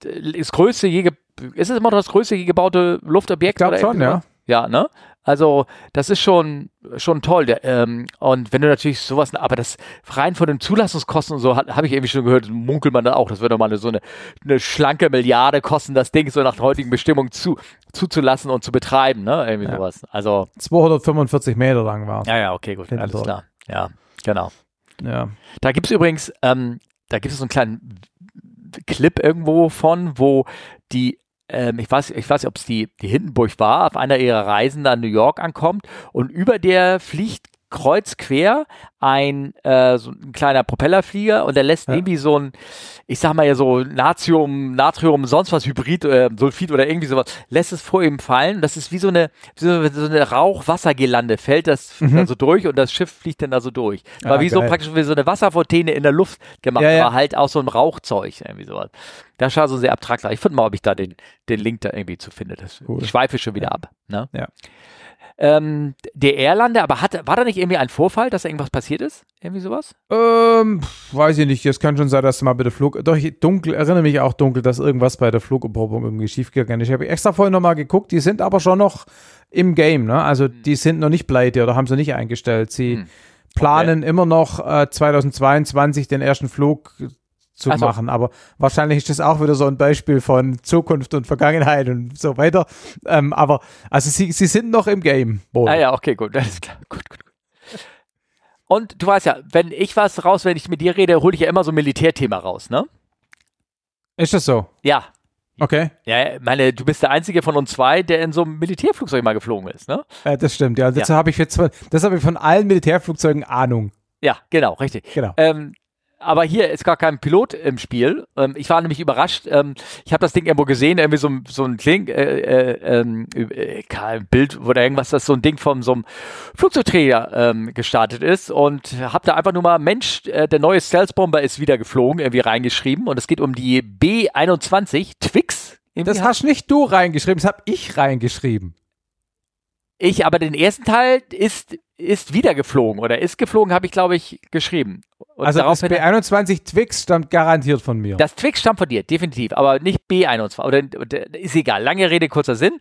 das größte je, ist es immer noch das größte je gebaute Luftobjekt? Ich glaub oder schon, ja. Ja, ne? Also, das ist schon, schon toll. Der, ähm, und wenn du natürlich sowas, aber das rein von den Zulassungskosten und so, habe ich irgendwie schon gehört, munkelt man da auch, das würde mal eine, so eine, eine schlanke Milliarde kosten, das Ding so nach der heutigen Bestimmung zu, zuzulassen und zu betreiben, ne? Irgendwie Ja. sowas. Also, 245 Meter lang war es. ja, ja, okay, gut, alles klar. Ja, genau. Ja. Da gibt es übrigens, ähm, da gibt es so einen kleinen Clip irgendwo von, wo die, ähm, ich weiß, ich weiß nicht, ob es die, die Hindenburg war, auf einer ihrer Reisen nach New York ankommt und über der fliegt kreuz quer ein, äh, so ein kleiner Propellerflieger und der lässt Ja. irgendwie so ein, ich sag mal ja so Natrium, Natrium, sonst was Hybrid, äh, Sulfid oder irgendwie sowas, lässt es vor ihm fallen. Das ist wie so eine, wie so, so eine Rauch-Wassergelande, fällt das Mhm. dann so durch und das Schiff fliegt dann da so durch. War Ah, wie so geil. praktisch wie so eine Wasserfontäne in der Luft gemacht, Ja, ja. war halt auch so ein Rauchzeug, irgendwie sowas. Das sah so sehr abstrakt. aus. Ich finde mal, ob ich da den, den Link da irgendwie zu finde. Das, Cool. Ich schweife schon wieder ab. Ne? Ja. Ähm, der Erlander, aber hat, war da nicht irgendwie ein Vorfall, dass da irgendwas passiert ist? Irgendwie sowas? Ähm, weiß ich nicht. Es kann schon sein, dass mal bei der Flug. Doch, ich dunkel, erinnere mich auch dunkel, dass irgendwas bei der Flugerprobung irgendwie schiefgegangen ist. Ich habe extra vorhin nochmal geguckt, die sind aber schon noch im Game, ne? Also die sind noch nicht pleite oder haben sie nicht eingestellt. Sie Hm. planen immer noch äh, 2022 den ersten Flug zu Ach so. machen. Aber wahrscheinlich ist das auch wieder so ein Beispiel von Zukunft und Vergangenheit und so weiter. Ähm, aber also sie, sie sind noch im Game. wohl. Ah ja, okay, gut, alles klar. Gut, gut, gut. Und du weißt ja, wenn ich was raus, wenn ich mit dir rede, hole ich ja immer so ein Militärthema raus, ne? Ist das so? Ja. Okay. Ja, meine, du bist der Einzige von uns zwei, der in so einem Militärflugzeug mal geflogen ist, ne? Äh, das stimmt, ja. Dazu habe ich jetzt das habe ich von allen Militärflugzeugen Ahnung. Ja, genau, richtig. Genau. Ähm, aber hier ist gar kein Pilot im Spiel. Ähm, ich war nämlich überrascht. Ähm, ich habe das Ding irgendwo gesehen, irgendwie so, ein- so ein Kling, äh, äh, ähm, äh, kein Bild oder irgendwas, das so ein Ding von so einem Flugzeugträger ähm, gestartet ist und habe da einfach nur mal, Mensch, äh, der neue Stealth-Bomber ist wieder geflogen, irgendwie reingeschrieben und es geht um die B-21 Twix. Das hast nicht du reingeschrieben, das habe ich reingeschrieben. ich, aber den ersten Teil ist, ist wieder geflogen oder ist geflogen, habe ich, glaube ich, geschrieben. Und also das daraufhin- B21 Twix stammt garantiert von mir. Das Twix stammt von dir, definitiv, aber nicht B21. Oder, oder ist egal. Lange Rede, kurzer Sinn.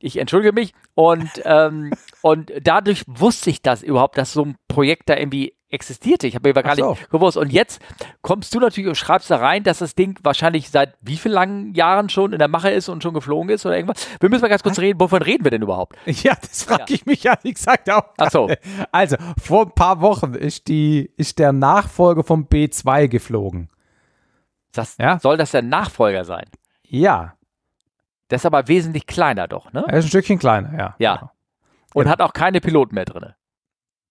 Ich entschuldige mich. Und, ähm, und dadurch wusste ich das überhaupt, dass so ein Projekt da irgendwie existierte. Ich habe mir gar so. nicht gewusst. Und jetzt kommst du natürlich und schreibst da rein, dass das Ding wahrscheinlich seit wie vielen langen Jahren schon in der Mache ist und schon geflogen ist oder irgendwas. Wir müssen mal ganz kurz reden, wovon reden wir denn überhaupt? Ja, das frage Ja. ich mich ehrlich gesagt auch. Ach so. Also, vor ein paar Wochen ist, die, ist der Nachfolger vom B2 geflogen. Das, Ja. Soll das der Nachfolger sein? Ja, Der ist aber wesentlich kleiner doch, ne? er ist ein Stückchen kleiner, ja. Ja. Und Genau. hat auch keine Piloten mehr drin.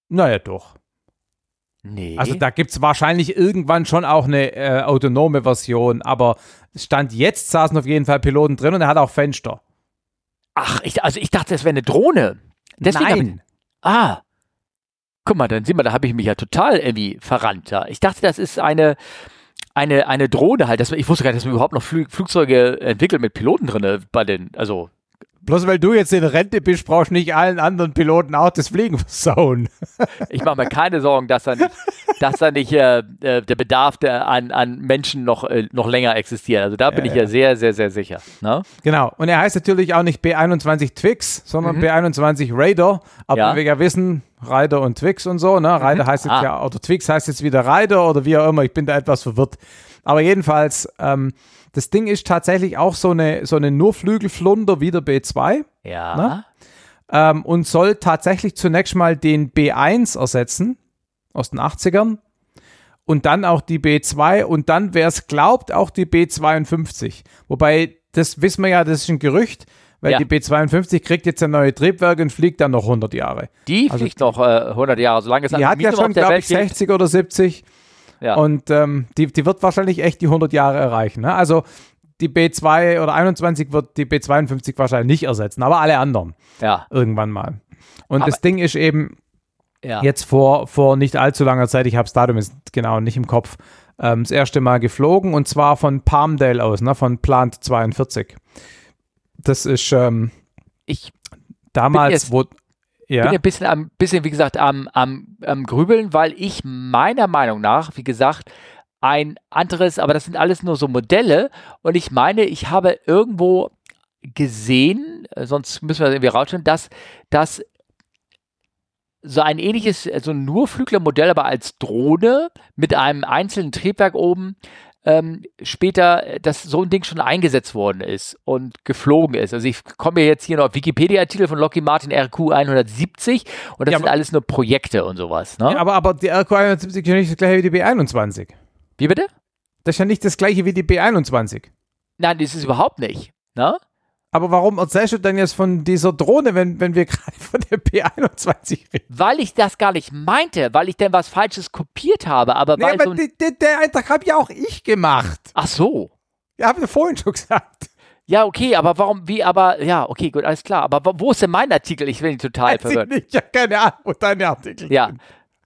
Naja, doch. Nee. Also da gibt es wahrscheinlich irgendwann schon auch eine äh, autonome Version, aber Stand jetzt saßen auf jeden Fall Piloten drin und er hat auch Fenster. Ach, ich, also ich dachte, es wäre eine Drohne. Deswegen Nein. Ich, ah. Guck mal, dann sieh mal, da habe ich mich ja total irgendwie verrannt. Ja. Ich dachte, das ist eine, eine, eine Drohne halt. Das, ich wusste gar nicht, dass man überhaupt noch Flü Flugzeuge entwickelt mit Piloten drin bei den, also Bloß weil du jetzt in Rente bist, brauchst du nicht allen anderen Piloten auch das Fliegen versauen. ich mache mir keine Sorgen, dass da nicht, dass da nicht äh, äh, der Bedarf der, an, an Menschen noch, äh, noch länger existiert. Also da bin Ja, ich ja ja. sehr, sehr, sehr sicher. Ne? Genau. Und er heißt natürlich auch nicht B21 Twix, sondern Mhm. B21 Raider. Aber Ja. wir ja wissen, Raider und Twix und so, ne? Raider heißt jetzt Ah. ja, oder Twix heißt jetzt wieder Raider oder wie auch immer. Ich bin da etwas verwirrt. Aber jedenfalls, ähm, das Ding ist tatsächlich auch so eine, so eine Nurflügelflunder wie der B2 Ja. Ne? ähm, und soll tatsächlich zunächst mal den B1 ersetzen aus den 80ern und dann auch die B2 und dann, wer es glaubt, auch die B52. Wobei, das wissen wir ja, das ist ein Gerücht, weil Ja. die B52 kriegt jetzt ein neue Triebwerk und fliegt dann noch 100 Jahre. Die Also- fliegt noch äh, 100 Jahre, solange es Die hat ja schon, glaube ich, gibt. 60 oder 70 Ja. und ähm, die, die wird wahrscheinlich echt die 100 Jahre erreichen. Ne? Also die B2 oder 21 wird die B52 wahrscheinlich nicht ersetzen, aber alle anderen ja. irgendwann mal. Und Aber- das Ding ist eben ja. jetzt vor, vor nicht allzu langer Zeit, ich habe das Datum jetzt genau nicht im Kopf, ähm, das erste Mal geflogen und zwar von Palmdale aus, ne, von Plant 42. Das ist ähm, Ich damals, wo. Ja, bin ein bisschen, am, bisschen wie gesagt, am, am, am Grübeln, weil ich meiner Meinung nach, wie gesagt, ein anderes, aber das sind alles nur so Modelle. Und ich meine, ich habe irgendwo gesehen, äh, sonst müssen wir das irgendwie rausstellen, dass, dass so ein ähnliches, äh, so ein Nurflüglermodell, aber als Drohne mit einem einzelnen Triebwerk oben, ähm, später, äh, dass so ein Ding schon eingesetzt worden ist und geflogen ist. Also ich komme jetzt hier noch auf Wikipedia-Artikel von Lockheed Martin RQ 170 und das Ja, sind alles nur Projekte und sowas. Ne? ja, aber, aber die RQ71 ist ja nicht das gleiche wie die B21. Wie bitte? Das ist ja nicht das gleiche wie die B21. Nein, das ist überhaupt nicht. Ne? Aber warum erzählst du denn jetzt von dieser Drohne, wenn, wenn wir gerade von der B21 reden? Weil ich das gar nicht meinte, weil ich denn was Falsches kopiert habe, aber Nee, weil aber so ein, der Eintrag habe ja auch ich gemacht. Ach so. Ja, habe ich vorhin schon gesagt. Ja, okay, aber warum, wie, aber, ja, okay, gut, alles klar. Aber wo- ist denn mein Artikel? Ich bin total Weiß ich verwirrt. nicht. Ja, keine Ahnung, wo deine Artikel Ja.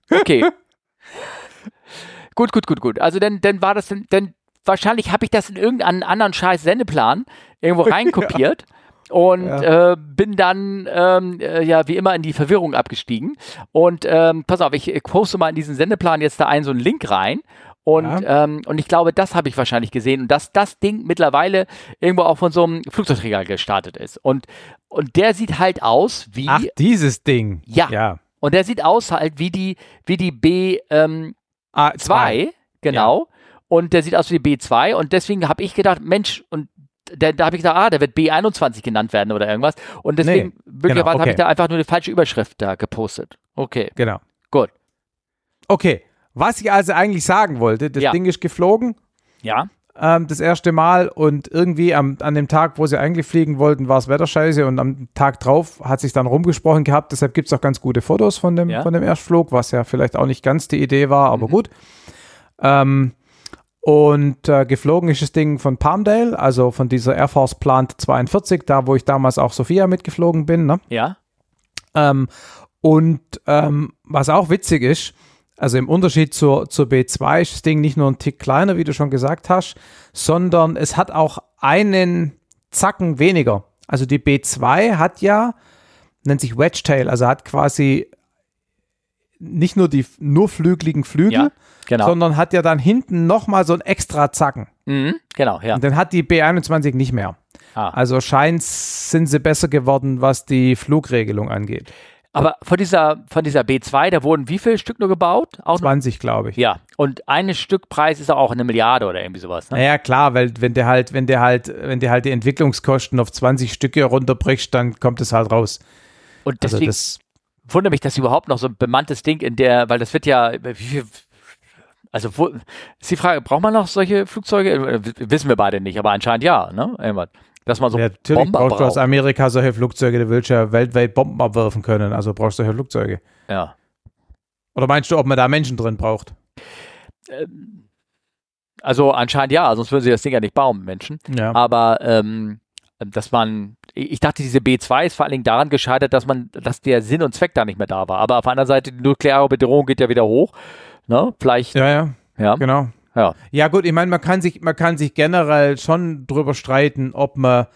Okay. gut, gut, gut, gut. Also dann, dann war das, dann, dann wahrscheinlich habe ich das in irgendeinen anderen scheiß Sendeplan irgendwo reinkopiert. Und Ja. äh, bin dann ähm, äh, ja wie immer in die Verwirrung abgestiegen. Und ähm, pass auf, ich, poste mal in diesen Sendeplan jetzt da einen so einen Link rein. Und, ähm, und ich glaube, das habe ich wahrscheinlich gesehen. Und dass das Ding mittlerweile irgendwo auch von so einem Flugzeugträger gestartet ist. Und, und der sieht halt aus wie. Ach, dieses Ding. Ja. Ja. Und der sieht aus halt wie die, wie die B, ähm, Ah, 2, genau. Und der sieht aus wie die B2 und deswegen habe ich gedacht, Mensch, und da, da habe ich gedacht, ah, der wird B21 genannt werden oder irgendwas. Und deswegen, Nee, möglicherweise genau, habe okay. ich da einfach nur eine falsche Überschrift da gepostet. Okay, Genau. gut. Okay. Was ich also eigentlich sagen wollte, das Ja. Ding ist geflogen, Ja, ähm, das erste Mal und irgendwie am, an dem Tag, wo sie eigentlich fliegen wollten, war es Wetter scheiße und am Tag drauf hat sich dann rumgesprochen gehabt. Deshalb gibt es auch ganz gute Fotos von dem, Ja. von dem Erstflug, was ja vielleicht auch nicht ganz die Idee war, aber Mhm. gut. Ähm, und äh, geflogen ist das Ding von Palmdale, also von dieser Air Force Plant 42, da wo ich damals auch Sophia mitgeflogen bin. Ne? ja, Ähm, und ähm, was auch witzig ist, also im Unterschied zur, zur B2 ist das Ding nicht nur ein Tick kleiner, wie du schon gesagt hast, sondern es hat auch einen Zacken weniger. Also die B2 hat ja, nennt sich Wedge Tail, also hat quasi nicht nur die nur flügeligen Flügel, ja, genau. sondern hat ja dann hinten nochmal so einen extra Zacken. Mhm, genau, ja. Und den hat die B21 nicht mehr. Ah. Also scheint sind sie besser geworden, was die Flugregelung angeht. Aber von dieser, von dieser B2, da wurden wie viele Stück nur gebaut? Auch nur, 20, glaube ich. ja, und ein Stückpreis ist auch eine Milliarde oder irgendwie sowas. Ne? Naja, klar, weil wenn der halt, wenn der halt, wenn der halt die Entwicklungskosten auf 20 Stücke runterbricht, dann kommt es halt raus. Und Also deswegen das, wundert mich, dass überhaupt noch so ein bemanntes Ding in der, weil das wird ja, also wo, ist die Frage, braucht man noch solche Flugzeuge? Wissen wir beide nicht, aber anscheinend ja, ne? Irgendwas. Dass man so ja, natürlich Bomber brauchst du aus. Amerika solche Flugzeuge, du willst ja weltweit Bomben abwerfen können, also brauchst du solche Flugzeuge. Ja. Oder meinst du, ob man da Menschen drin braucht? Also anscheinend ja, sonst würden sie das Ding ja nicht bauen, Menschen. Ja. Aber ähm, dass man, ich dachte, diese B2 ist vor allen Dingen daran gescheitert, dass man, dass der Sinn und Zweck da nicht mehr da war. Aber auf der anderen Seite, die nukleare Bedrohung geht ja wieder hoch. Ne? Vielleicht, ja. ja, ja, genau. ja. Ja, gut, ich meine, man kann sich, man kann sich generell schon drüber streiten, ob man.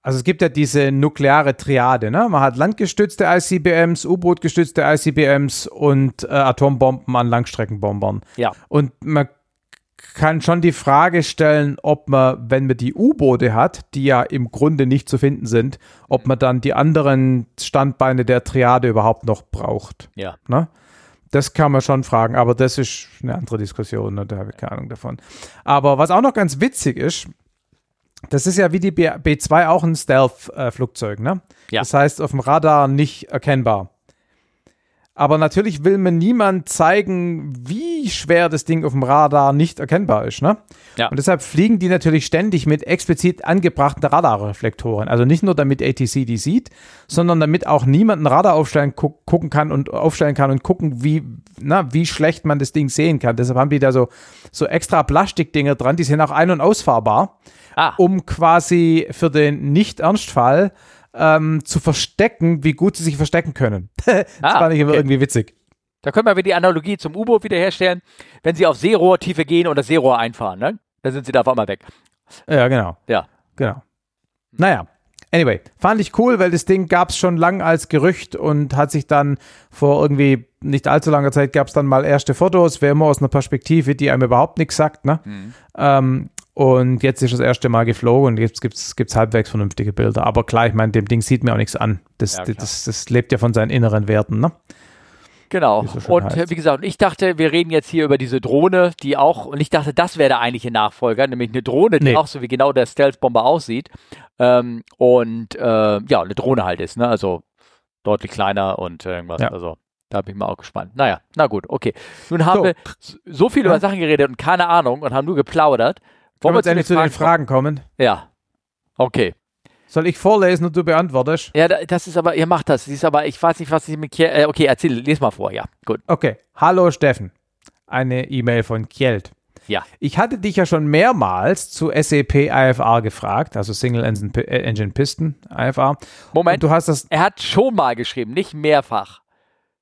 Also es gibt ja diese nukleare Triade, ne? Man hat landgestützte ICBMs, U-Boot-gestützte ICBMs und äh, Atombomben an Langstreckenbombern. Ja. Und man kann schon die Frage stellen, ob man, wenn man die U-Boote hat, die ja im Grunde nicht zu finden sind, ob man dann die anderen Standbeine der Triade überhaupt noch braucht. ja. Ne? Das kann man schon fragen, aber das ist eine andere Diskussion, ne? da habe ich keine Ahnung davon. Aber was auch noch ganz witzig ist, das ist ja wie die B B2 auch ein Stealth-Flugzeug, ne? Ja. Das heißt, auf dem Radar nicht erkennbar. Aber natürlich will mir niemand zeigen, wie schwer das Ding auf dem Radar nicht erkennbar ist. Ne? Ja. Und deshalb fliegen die natürlich ständig mit explizit angebrachten Radarreflektoren. Also nicht nur damit ATC die sieht, sondern damit auch niemand ein Radar aufstellen, gu gucken kann und aufstellen kann und gucken, wie, na, wie schlecht man das Ding sehen kann. Deshalb haben die da so, so extra Plastikdinger dran, die sind auch ein- und ausfahrbar, Ah, um quasi für den Nicht-Ernstfall ähm, zu verstecken, wie gut sie sich verstecken können. das Ah, fand ich immer okay. irgendwie witzig. da können wir die Analogie zum U-Boot wiederherstellen. Wenn sie auf Seerohrtiefe gehen und das Seerohr einfahren, ne? dann sind sie da auf einmal weg. Ja, genau. Ja. Genau. Naja, anyway, fand ich cool, weil das Ding gab es schon lang als Gerücht und hat sich dann vor irgendwie nicht allzu langer Zeit gab es dann mal erste Fotos, wer immer aus einer Perspektive, die einem überhaupt nichts sagt, ne? Mhm. Ähm, und jetzt ist das erste Mal geflogen und jetzt gibt es halbwegs vernünftige Bilder. Aber klar, ich meine, dem Ding sieht mir auch nichts an. Das, Ja, das, das lebt ja von seinen inneren Werten, ne? Genau. So Und heißt. wie gesagt, ich dachte, wir reden jetzt hier über diese Drohne, die auch, und ich dachte, das wäre der eigentliche Nachfolger, nämlich eine Drohne, die Nee. auch so wie genau der Stealth-Bomber aussieht. Ähm, und äh, ja, eine Drohne halt ist, ne? Also deutlich kleiner und irgendwas. Ja. Also da bin ich mal auch gespannt. Naja, na gut, okay. Nun haben So. wir so viel über Sachen geredet und keine Ahnung und haben nur geplaudert. Wollen wir jetzt endlich zu den Fragen kommen? Ja. Okay. Soll ich vorlesen und du beantwortest? Ja, da- das ist aber, ihr macht das. Sie ist aber, ich weiß nicht, was ich mit Kiel, äh, okay, erzähl, les mal vor, ja. Gut. Okay. Hallo Steffen. Eine E-Mail von Kjeld. Ja. Ich hatte dich ja schon mehrmals zu SAP IFR gefragt, also Single Engine, äh, Piston IFR. Moment. Und du hast das, Er hat schon mal geschrieben, nicht mehrfach.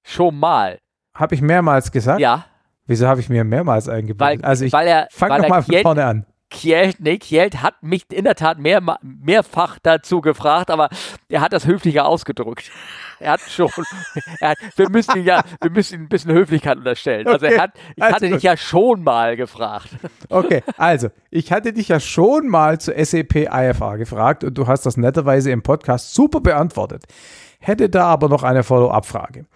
Schon mal. habe ich mehrmals gesagt? Ja, Wieso habe ich mir mehrmals eingebildet? weil, also ich fang weil noch er mal von Kjeld, vorne an. Kjeld, nee, Kjeld hat mich in der Tat mehr, mehrfach dazu gefragt, aber er hat das höflicher ausgedrückt. Er hat schon, er hat, wir müssen ihn ja, wir müssen ihm ein bisschen Höflichkeit unterstellen. Also Okay, er hat, ich also hatte gut. dich ja schon mal gefragt. Okay, also, ich hatte dich ja schon mal zu SAP IFR gefragt und du hast das netterweise im Podcast super beantwortet. Hätte da aber noch eine Follow-up-Frage.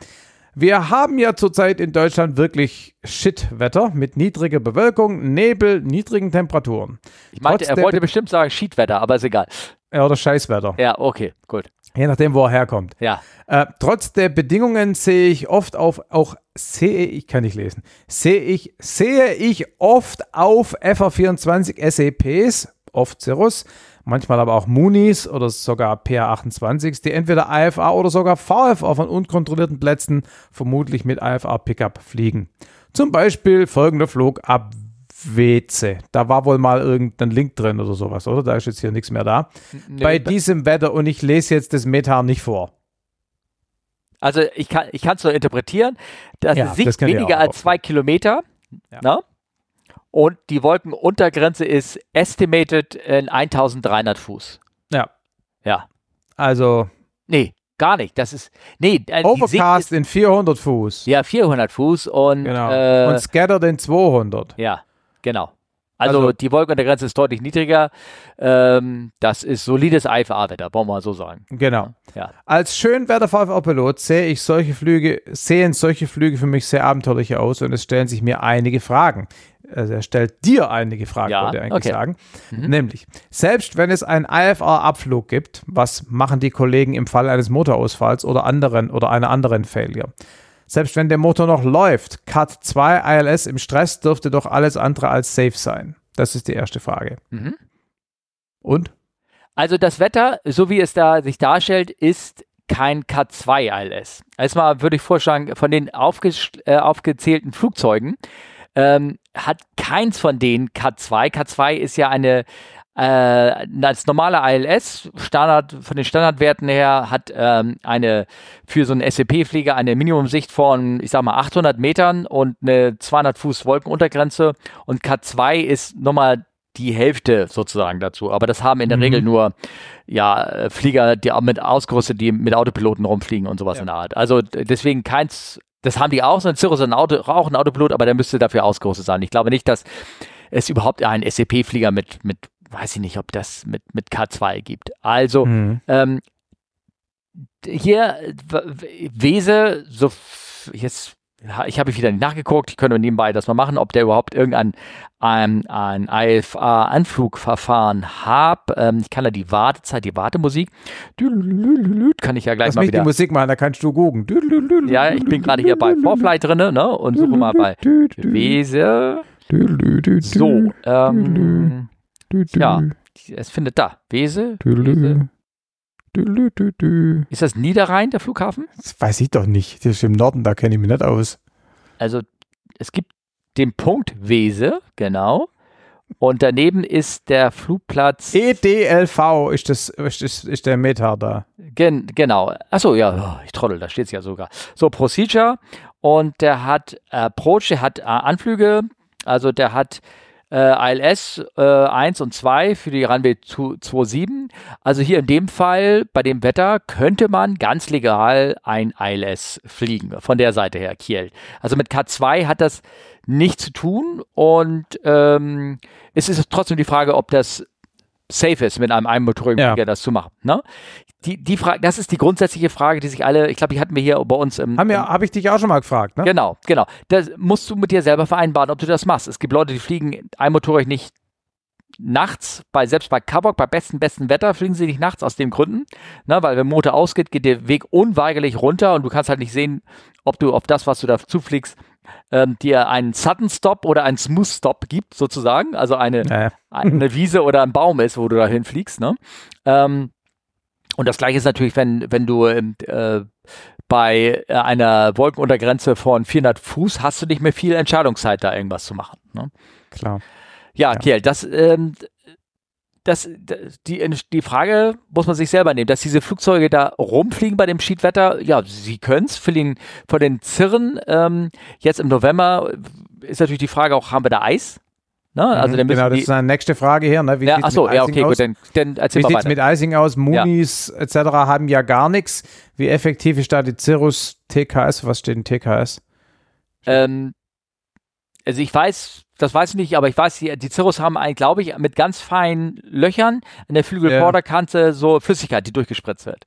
Wir haben ja zurzeit in Deutschland wirklich Shit-Wetter mit niedriger Bewölkung, Nebel, niedrigen Temperaturen. Ich meinte, er Trotzdem- wollte bestimmt sagen Schiedwetter, aber ist egal. Ja, oder Scheißwetter. Ja, okay, gut. Je nachdem, wo er herkommt. Ja. Äh, trotz der Bedingungen sehe ich oft auf, auch sehe ich, kann ich lesen, sehe ich, sehe ich oft auf FR24 SAPs, oft Cirrus, manchmal aber auch Munis oder sogar PA28s, die entweder IFA oder sogar VFA von unkontrollierten Plätzen, vermutlich mit IFA Pickup fliegen. Zum Beispiel folgender Flug ab Weze. Da war wohl mal irgendein Link drin oder sowas, oder? Da ist jetzt hier nichts mehr da. Nee, Bei diesem Wetter und ich lese jetzt das Metan nicht vor. Also ich kann ich es nur interpretieren. Das Ja, ist das ich weniger als zwei Kilometer. Ja. Und die Wolkenuntergrenze ist estimated in 1300 Fuß. Ja. Ja. Also Nee, gar nicht. Das ist. Nee, äh, Overcast ist, in 400 Fuß. ja, 400 Fuß und. Genau. Äh, und Scattered in 200. ja, genau. Also, Also- die Wolkenuntergrenze ist deutlich niedriger. Ähm, das ist solides IFA-Wetter, wollen wir mal so sagen. Genau. Ja. Als Schönwetter-VFR-Pilot sehe ich solche Flüge, sehen solche Flüge für mich sehr abenteuerlich aus und es stellen sich mir einige Fragen. Also er stellt dir einige Fragen, Ja, wollte er eigentlich okay. sagen. Mhm. Nämlich, selbst wenn es einen IFR-Abflug gibt, was machen die Kollegen im Fall eines Motorausfalls oder anderen oder einer anderen Failure? Selbst wenn der Motor noch läuft, Cut 2 ILS im Stress dürfte doch alles andere als safe sein. Das ist die erste Frage. Mhm. Und? Also das Wetter, so wie es da sich darstellt, ist kein K2 ILS. Erstmal würde ich vorschlagen, von den aufge äh, aufgezählten Flugzeugen ähm, hat keins von denen K2. K2 ist ja eine äh, als normale ILS, Standard, von den Standardwerten her, hat ähm, eine für so einen SCP-Flieger eine Minimumsicht von, ich sag mal, 800 Metern und eine 200 Fuß Wolkenuntergrenze. Und K2 ist nochmal die Hälfte sozusagen dazu. Aber das haben in der Mhm. Regel nur ja, äh, Flieger, die mit ausgerüstet, die mit Autopiloten rumfliegen und sowas Ja. in der Art. Also deswegen keins, das haben die auch, so ein Cirrus ein Auto, auch ein Autopilot, aber der müsste dafür ausgerüstet sein. Ich glaube nicht, dass es überhaupt einen SCP-Flieger mit, mit, weiß ich nicht, ob das mit, mit K2 gibt. Also, Mhm. ähm, hier, Wese, so, jetzt ich habe wieder nicht nachgeguckt, ich könnte nebenbei das mal machen, ob der überhaupt irgendein ein, ein IFA-Anflugverfahren hat. Ähm, ich kann da die Wartezeit, die Wartemusik, kann ich ja gleich Lass mal mich wieder. die Musik machen, da kannst du gucken. Ja, ich bin gerade hier bei Vorflight drin ne, und suche mal bei Wese. So, ähm, ja, es findet da. Wese. Wese. Ist das Niederrhein, der Flughafen? Das weiß ich doch nicht. Das ist im Norden, da kenne ich mich nicht aus. Also es gibt den Punkt Wese, genau. Und daneben ist der Flugplatz. EDLV ist, das, ist, das, ist der Meta da. Gen, genau. Achso, ja, oh, ich trottel, da steht es ja sogar. So, Procedure. Und der hat Approach, der hat äh, Anflüge. Also der hat äh, ILS äh, 1 und 2 für die Runway 27. Also hier in dem Fall, bei dem Wetter, könnte man ganz legal ein ILS fliegen, von der Seite her, Kiel. Also mit K2 hat das nichts zu tun und ähm, es ist trotzdem die Frage, ob das safe ist, mit einem einmotorigen Ja. Flieger das zu machen. Ne? Die, die Frage, das ist die grundsätzliche Frage, die sich alle, ich glaube, die hatten wir hier bei uns im, Haben wir, habe ich dich auch schon mal gefragt, ne? Genau, genau. Das musst du mit dir selber vereinbaren, ob du das machst. Es gibt Leute, die fliegen einmotorig nicht nachts, bei, selbst bei Kabok, bei bestem, besten Wetter, fliegen sie nicht nachts aus den Gründen. Ne, weil wenn Motor ausgeht, geht der Weg unweigerlich runter und du kannst halt nicht sehen, ob du auf das, was du da zufliegst, ähm, dir einen Sudden Stop oder einen Smooth Stop gibt, sozusagen. Also eine, Äh, eine Wiese oder ein Baum ist, wo du da hinfliegst. Ne? Ähm, und das gleiche ist natürlich, wenn, wenn du ähm, äh, bei äh, einer Wolkenuntergrenze von 400 Fuß hast du nicht mehr viel Entscheidungszeit, da irgendwas zu machen. Ne? klar. Ja, Ja. Kiel, das, ähm, das, die, die Frage muss man sich selber nehmen, dass diese Flugzeuge da rumfliegen bei dem Schiedwetter, ja, sie können es, für den, vor den Zirren, ähm, jetzt im November ist natürlich die Frage auch, haben wir da Eis? Ne? Also müssen genau, das ist eine nächste Frage hier. Ne? Wie ja, sieht's achso, mit ja, Icing okay, aus? gut, dann, dann erzähl sieht es mit Icing aus? Moonies etc. haben ja gar nichts. Wie effektiv ist da die Cirrus TKS? Was steht in TKS? Ähm, also ich weiß, das weiß ich nicht, aber ich weiß, die, die Cirrus haben eigentlich, glaube ich, mit ganz feinen Löchern an der Flügelvorderkante so Flüssigkeit, die durchgespritzt wird.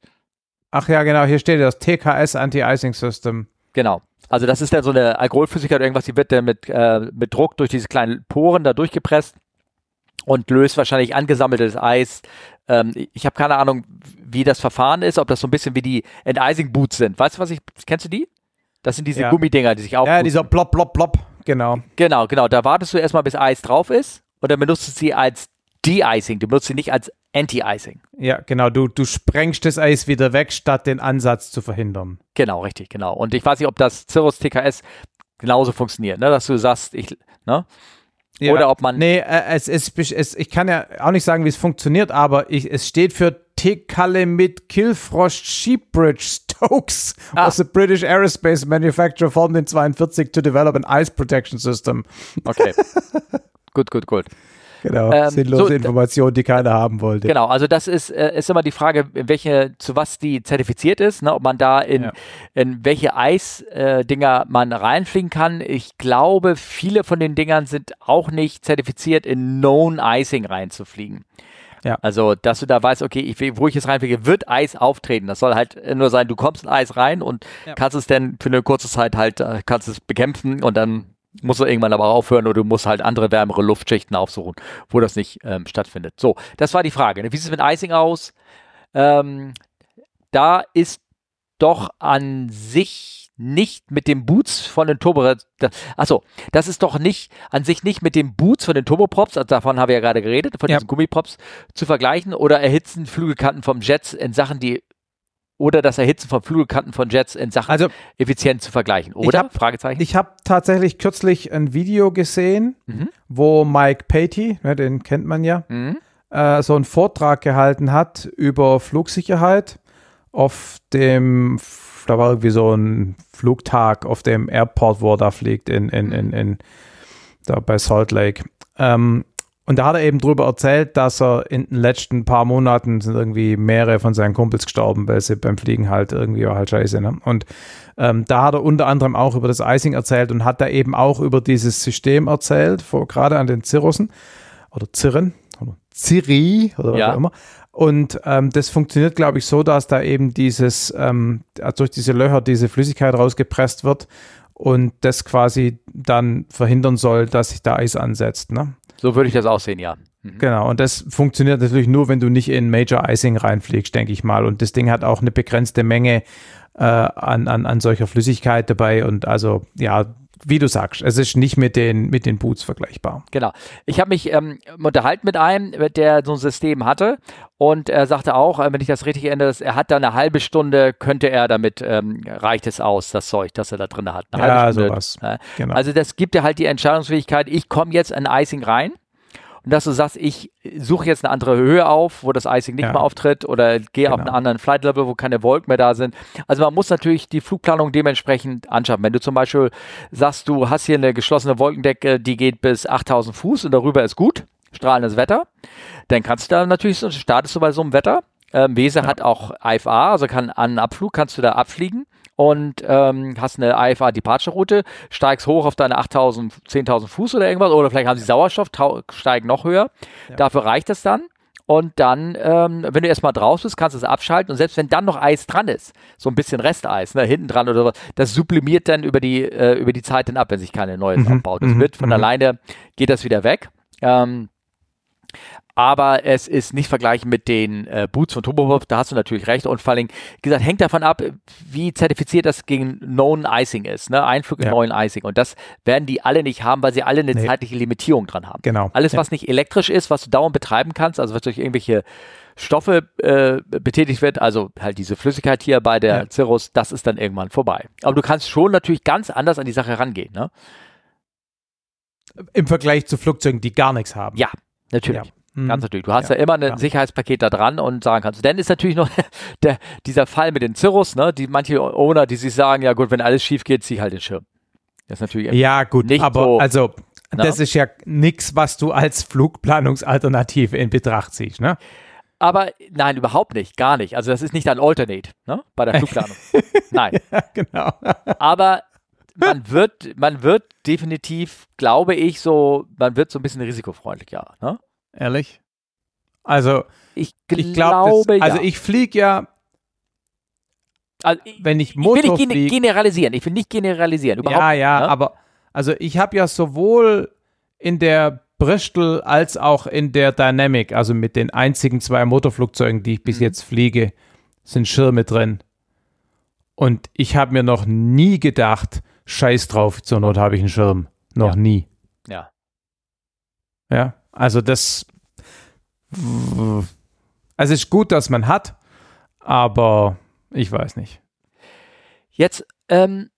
Ach ja, genau, hier steht das TKS Anti-Icing System. Genau. Also das ist dann so eine Alkoholflüssigkeit oder irgendwas, die wird dann mit, äh, mit Druck durch diese kleinen Poren da durchgepresst und löst wahrscheinlich angesammeltes Eis. Ähm, ich habe keine Ahnung, wie das Verfahren ist, ob das so ein bisschen wie die Enticing Boots sind. Weißt du, was ich, kennst du die? Das sind diese Ja. Gummidinger, die sich auch. Ja, dieser Plop, Plop, Plop. Genau. Genau, genau. Da wartest du erstmal, bis Eis drauf ist und dann benutzt du sie als De-Icing. Du benutzt sie nicht als Anti-Icing. Ja, genau. Du, du sprengst das Eis wieder weg, statt den Ansatz zu verhindern. Genau, richtig, genau. Und ich weiß nicht, ob das Cirrus TKS genauso funktioniert, ne? dass du sagst, ich, ne? Ja. Oder ob man. Nee, äh, es, es, es, ich kann ja auch nicht sagen, wie es funktioniert, aber ich, es steht für Tekalemit Kilfrost Sheepbridge Stokes Ah. was the British Aerospace Manufacturer formed in 42 to develop an ice protection system. Okay. gut, gut, gut. Genau, Ähm, sinnlose so, Information, die keiner haben wollte. Genau, also das ist, äh, ist immer die Frage, welche, zu was die zertifiziert ist, ne? ob man da in, Ja. in welche Eisdinger man reinfliegen kann. Ich glaube, viele von den Dingern sind auch nicht zertifiziert, in Known Icing reinzufliegen. Ja. Also, dass du da weißt, okay, ich, wo ich jetzt reinfliege, wird Eis auftreten. Das soll halt nur sein, du kommst in Eis rein und Ja. kannst es dann für eine kurze Zeit halt, äh, kannst es bekämpfen und dann musst du irgendwann aber aufhören oder du musst halt andere wärmere Luftschichten aufsuchen, wo das nicht ähm, stattfindet. So, das war die Frage. Ne? Wie sieht es mit Icing aus? Ähm, da ist doch an sich nicht mit dem Boots von den Turbo, achso, das ist doch nicht an sich nicht mit dem Boots von den Turboprops, also davon haben wir ja gerade geredet, von Ja. diesen Gummiprops zu vergleichen oder erhitzen Flügelkanten vom Jets in Sachen, die oder das Erhitzen von Flügelkanten von Jets in Sachen Also Effizienz zu vergleichen, oder? hab- Fragezeichen. ich habe tatsächlich kürzlich ein Video gesehen, Mhm. wo Mike Patey, ne, den kennt man ja, Mhm. äh, so einen Vortrag gehalten hat über Flugsicherheit auf dem, da war irgendwie so ein Flugtag auf dem Airport, wo er da fliegt, in, in, in, in da bei Salt Lake. Ähm, und da hat er eben drüber erzählt, dass er in den letzten paar Monaten sind irgendwie mehrere von seinen Kumpels gestorben, weil sie beim Fliegen halt irgendwie war halt scheiße. Ne? Und ähm, da hat er unter anderem auch über das Icing erzählt und hat da eben auch über dieses System erzählt, vor, gerade an den Cirrussen oder Zirren oder Ziri oder was Ja. auch immer. Und ähm, das funktioniert, glaube ich, so, dass da eben dieses, ähm, durch diese Löcher diese Flüssigkeit rausgepresst wird und das quasi dann verhindern soll, dass sich da Eis ansetzt. Ne? So würde ich das aussehen, ja. Mhm. Genau, und das funktioniert natürlich nur, wenn du nicht in Major Icing reinfliegst, denke ich mal. Und das Ding hat auch eine begrenzte Menge äh, an, an, an solcher Flüssigkeit dabei. Und also, ja, wie du sagst, es ist nicht mit den, mit den Boots vergleichbar. Genau. Ich habe mich ähm, unterhalten mit einem, der so ein System hatte und er sagte auch, äh, wenn ich das richtig erinnere, er hat da eine halbe Stunde, könnte er damit, ähm, reicht es aus, das Zeug, das er da drin hat. Eine ja, sowas. Äh, genau. Also das gibt dir halt die Entscheidungsfähigkeit, ich komme jetzt in Icing rein und dass du sagst, ich suche jetzt eine andere Höhe auf, wo das Icing nicht ja. mehr auftritt oder gehe genau. auf einen anderen Flight Level, wo keine Wolken mehr da sind. Also man muss natürlich die Flugplanung dementsprechend anschaffen. Wenn du zum Beispiel sagst, du hast hier eine geschlossene Wolkendecke, die geht bis 8000 Fuß und darüber ist gut, strahlendes Wetter, dann kannst du da natürlich, startest du bei so einem Wetter. Ähm, Weser ja. hat auch IFA, also kann an Abflug kannst du da abfliegen und ähm, hast eine IFA Departure Route, steigst hoch auf deine 8000, 10.000 Fuß oder irgendwas oder vielleicht haben sie Sauerstoff, steigen noch höher. Ja. Dafür reicht es dann. Und dann, ähm, wenn du erstmal draußen bist, kannst du es abschalten. Und selbst wenn dann noch Eis dran ist, so ein bisschen Resteis, ne, hinten dran oder was, das sublimiert dann über die, äh, über die Zeit dann ab, wenn sich keine Neues mhm. abbaut. Das mhm. wird von mhm. alleine, geht das wieder weg. Ähm, aber es ist nicht vergleichen mit den äh, Boots von Turbopop, da hast du natürlich recht und vor allem, gesagt, hängt davon ab, wie zertifiziert das gegen Known Icing ist, ne? Einflug in ja. neuen Icing und das werden die alle nicht haben, weil sie alle eine nee. zeitliche Limitierung dran haben. Genau. Alles, was nicht elektrisch ist, was du dauernd betreiben kannst, also was durch irgendwelche Stoffe äh, betätigt wird, also halt diese Flüssigkeit hier bei der ja. Cirrus, das ist dann irgendwann vorbei. Aber du kannst schon natürlich ganz anders an die Sache rangehen, ne? Im Vergleich zu Flugzeugen, die gar nichts haben. Ja, natürlich. Ja. Mhm. Ganz natürlich. Du hast ja, ja immer ein ja. Sicherheitspaket da dran und sagen kannst. Dann ist natürlich noch der, dieser Fall mit den Cirrus, ne? Die manche Owner, die sich sagen, ja gut, wenn alles schief geht, zieh halt den Schirm. Das ist natürlich ja gut, nicht aber so, also na? das ist ja nichts, was du als Flugplanungsalternative in Betracht ziehst, ne? Aber nein, überhaupt nicht, gar nicht. Also das ist nicht ein Alternate, ne? Bei der Flugplanung. nein. Ja, genau. aber man wird, man wird definitiv, glaube ich, so, man wird so ein bisschen risikofreundlicher, ne? Ehrlich? Also, ich, ich glaube, also ich fliege ja, also wenn ich Motor Ich will nicht flieg, generalisieren, ich will nicht generalisieren, überhaupt Ja, ja, ne? aber also ich habe ja sowohl in der Bristol als auch in der Dynamic, also mit den einzigen zwei Motorflugzeugen, die ich bis mhm. jetzt fliege, sind Schirme drin. Und ich habe mir noch nie gedacht, scheiß drauf, zur Not habe ich einen Schirm. Noch ja. nie. Ja. Ja. Also das, also ist gut, dass man hat, aber ich weiß nicht. Jetzt, ähm,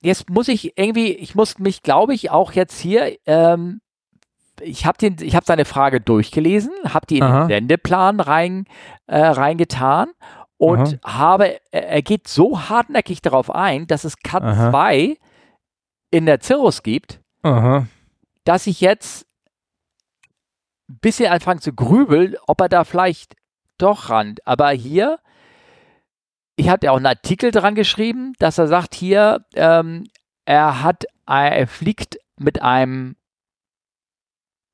jetzt muss ich irgendwie, ich muss mich, glaube ich, auch jetzt hier, ähm, ich habe habe seine Frage durchgelesen, habe die in Aha. den Sendeplan rein, äh, reingetan und Aha. habe, er geht so hartnäckig darauf ein, dass es Cut 2 in der Cirrus gibt, Aha. dass ich jetzt bisschen anfangen zu grübeln, ob er da vielleicht doch ran. Aber hier, ich hatte auch einen Artikel dran geschrieben, dass er sagt hier, ähm, er hat, er fliegt mit einem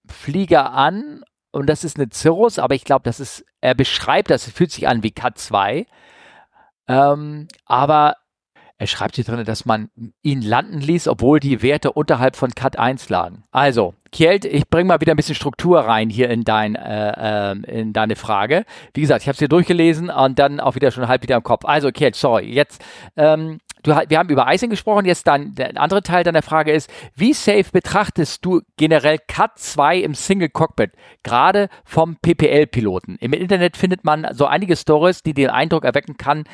Flieger an und das ist eine Cirrus, aber ich glaube, das ist, er beschreibt das, fühlt sich an wie Cat 2. Ähm, aber er schreibt hier drin, dass man ihn landen ließ, obwohl die Werte unterhalb von Cut 1 lagen. Also, Kjeld, ich bringe mal wieder ein bisschen Struktur rein hier in, dein, äh, äh, in deine Frage. Wie gesagt, ich habe es hier durchgelesen und dann auch wieder schon halb wieder im Kopf. Also, Kjeld, sorry, jetzt, ähm, du, wir haben über Icing gesprochen, jetzt dann der andere Teil deiner Frage ist, wie safe betrachtest du generell Cut 2 im Single Cockpit, gerade vom PPL-Piloten? Im Internet findet man so einige Stories, die den Eindruck erwecken kann,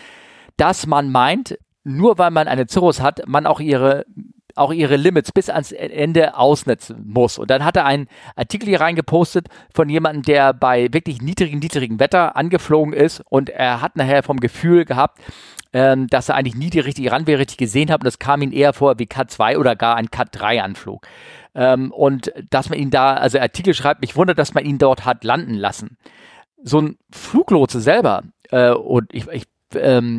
dass man meint, nur weil man eine Cirrus hat, man auch ihre auch ihre Limits bis ans Ende ausnutzen muss. Und dann hat er einen Artikel hier reingepostet von jemandem, der bei wirklich niedrigen, niedrigen Wetter angeflogen ist und er hat nachher vom Gefühl gehabt, ähm, dass er eigentlich nie die richtige Runway richtig gesehen hat und das kam ihm eher vor wie Cut 2 oder gar ein Cut 3 Anflug. Ähm, und dass man ihn da, also Artikel schreibt, mich wundert, dass man ihn dort hat landen lassen. So ein Fluglotse selber, äh, und ich, ich ähm,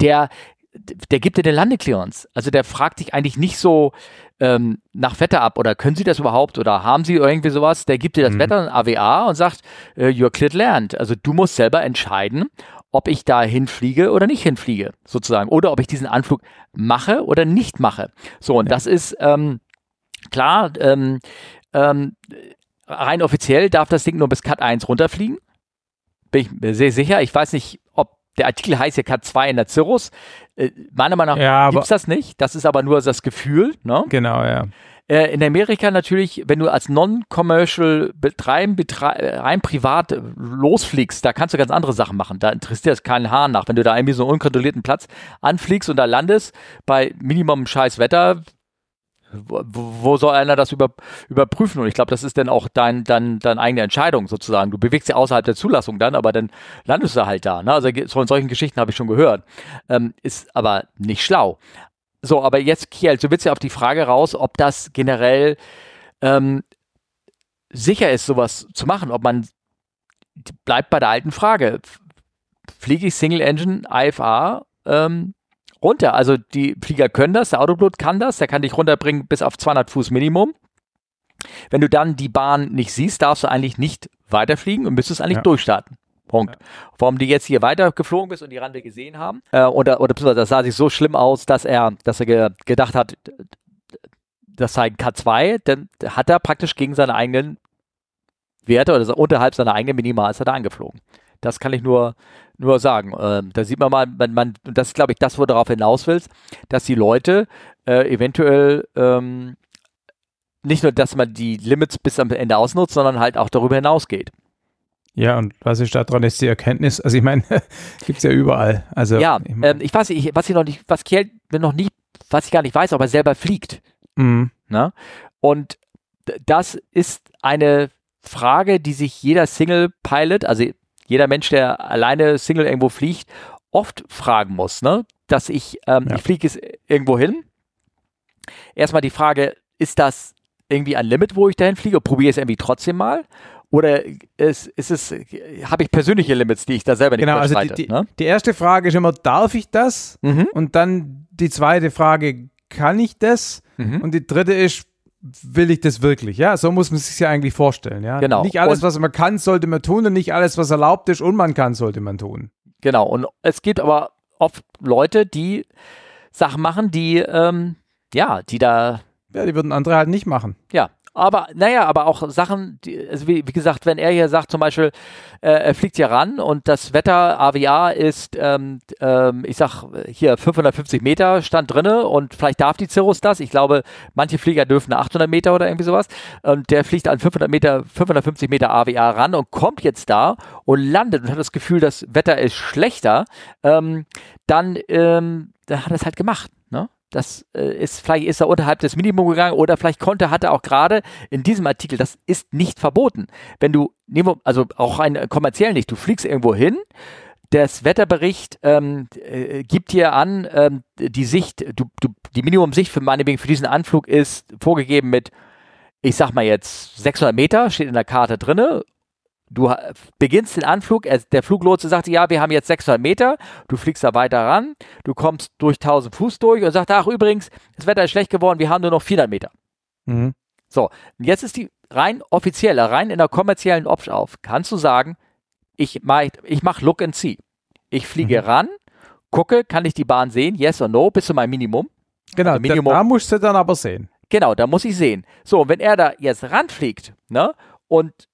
der, der gibt dir eine Landeclearance. Also der fragt dich eigentlich nicht so ähm, nach Wetter ab oder können Sie das überhaupt oder haben Sie irgendwie sowas? Der gibt dir das mhm. Wetter, ein AWA und sagt, äh, you're cleared land. Also du musst selber entscheiden, ob ich da hinfliege oder nicht hinfliege, sozusagen. Oder ob ich diesen Anflug mache oder nicht mache. So, und ja. das ist ähm, klar, ähm, ähm, rein offiziell darf das Ding nur bis Cut 1 runterfliegen. Bin ich mir sehr sicher. Ich weiß nicht, ob der Artikel heißt ja Cut 2 in der Cirrus. Äh, meiner Meinung nach ja, gibt es das nicht. Das ist aber nur das Gefühl. Ne? Genau, ja. Äh, in Amerika natürlich, wenn du als Non-Commercial Betreiben, betre rein privat losfliegst, da kannst du ganz andere Sachen machen. Da interessiert es keinen Hahn nach. Wenn du da irgendwie so einen unkontrollierten Platz anfliegst und da landest, bei Minimum scheiß Wetter, wo, wo soll einer das über, überprüfen? Und ich glaube, das ist dann auch dein, dein, deine eigene Entscheidung sozusagen. Du bewegst dich außerhalb der Zulassung dann, aber dann landest du halt da. Ne? Also von solchen Geschichten habe ich schon gehört. Ähm, ist aber nicht schlau. So, aber jetzt, Kiel, du willst ja auf die Frage raus, ob das generell ähm, sicher ist, sowas zu machen, ob man bleibt bei der alten Frage. Fliege ich Single Engine IFA ähm, runter? Also die Flieger können das, der Autopilot kann das, der kann dich runterbringen bis auf 200 Fuß Minimum. Wenn du dann die Bahn nicht siehst, darfst du eigentlich nicht weiterfliegen und müsstest eigentlich ja. durchstarten. Punkt. Ja. Warum du jetzt hier weiter geflogen bist und die Rande gesehen haben. Äh, oder, oder beziehungsweise das sah sich so schlimm aus, dass er, dass er ge gedacht hat, das sei ein K2, dann hat er praktisch gegen seine eigenen Werte oder unterhalb seiner eigenen Minimalzahl da angeflogen. Das kann ich nur, nur sagen. Ähm, da sieht man mal, man, man, das ist, glaube ich, das, wo du darauf hinaus willst, dass die Leute äh, eventuell ähm, nicht nur, dass man die Limits bis am Ende ausnutzt, sondern halt auch darüber hinausgeht. Ja, und was ist daran ist die Erkenntnis? Also ich meine, gibt es ja überall. Also ja, ich, mein, ähm, ich weiß nicht, was ich noch nicht, was Kiel noch nicht, was ich gar nicht weiß, ob er selber fliegt. Mhm. Ne? Und das ist eine Frage, die sich jeder Single Pilot, also jeder Mensch, der alleine Single irgendwo fliegt, oft fragen muss. Ne? Dass ich, ähm, ja. ich fliege irgendwo hin. Erstmal die Frage, ist das irgendwie ein Limit, wo ich dahin fliege? Probiere es irgendwie trotzdem mal. Oder ist, ist es, habe ich persönliche Limits, die ich da selber nicht Genau, also die, die, ne? die, erste Frage ist immer, darf ich das? Mhm. Und dann die zweite Frage, kann ich das? Mhm. Und die dritte ist, will ich das wirklich? Ja, so muss man sich ja eigentlich vorstellen. Ja, genau. Nicht alles, und, was man kann, sollte man tun und nicht alles, was erlaubt ist und man kann, sollte man tun. Genau. Und es gibt aber oft Leute, die Sachen machen, die, ähm, ja, die da. Ja, die würden andere halt nicht machen. Ja, aber naja, aber auch Sachen, die, also wie, wie, gesagt, wenn er hier sagt zum Beispiel, äh, er fliegt hier ran und das Wetter AVA ist, ähm, ähm, ich sag hier 550 Meter stand drinne und vielleicht darf die Cirrus das. Ich glaube, manche Flieger dürfen 800 Meter oder irgendwie sowas und der fliegt an 500 Meter, 550 Meter AVA ran und kommt jetzt da und landet und hat das Gefühl, das Wetter ist schlechter. Ähm, dann, ähm, dann hat er es halt gemacht. Das äh, ist, vielleicht ist er unterhalb des Minimums gegangen oder vielleicht konnte, hat er auch gerade in diesem Artikel, das ist nicht verboten. Wenn du, also auch ein kommerziell nicht, du fliegst irgendwo hin, das Wetterbericht ähm, äh, gibt dir an, ähm, die Sicht, du, du, die Minimumsicht für meinetwegen für diesen Anflug ist vorgegeben mit, ich sag mal jetzt 600 Meter, steht in der Karte drinne Du beginnst den Anflug, der Fluglotse sagt, ja, wir haben jetzt 600 Meter, du fliegst da weiter ran, du kommst durch 1000 Fuß durch und sagst, ach übrigens, das Wetter ist schlecht geworden, wir haben nur noch 400 Meter. Mhm. So, jetzt ist die rein offizielle, rein in der kommerziellen Option auf. Kannst du sagen, ich mache ich mach Look and See. Ich fliege mhm. ran, gucke, kann ich die Bahn sehen, yes or no, bis zu meinem Minimum. Genau, also Minimum. da musst du dann aber sehen. Genau, da muss ich sehen. So, wenn er da jetzt ranfliegt, ne, und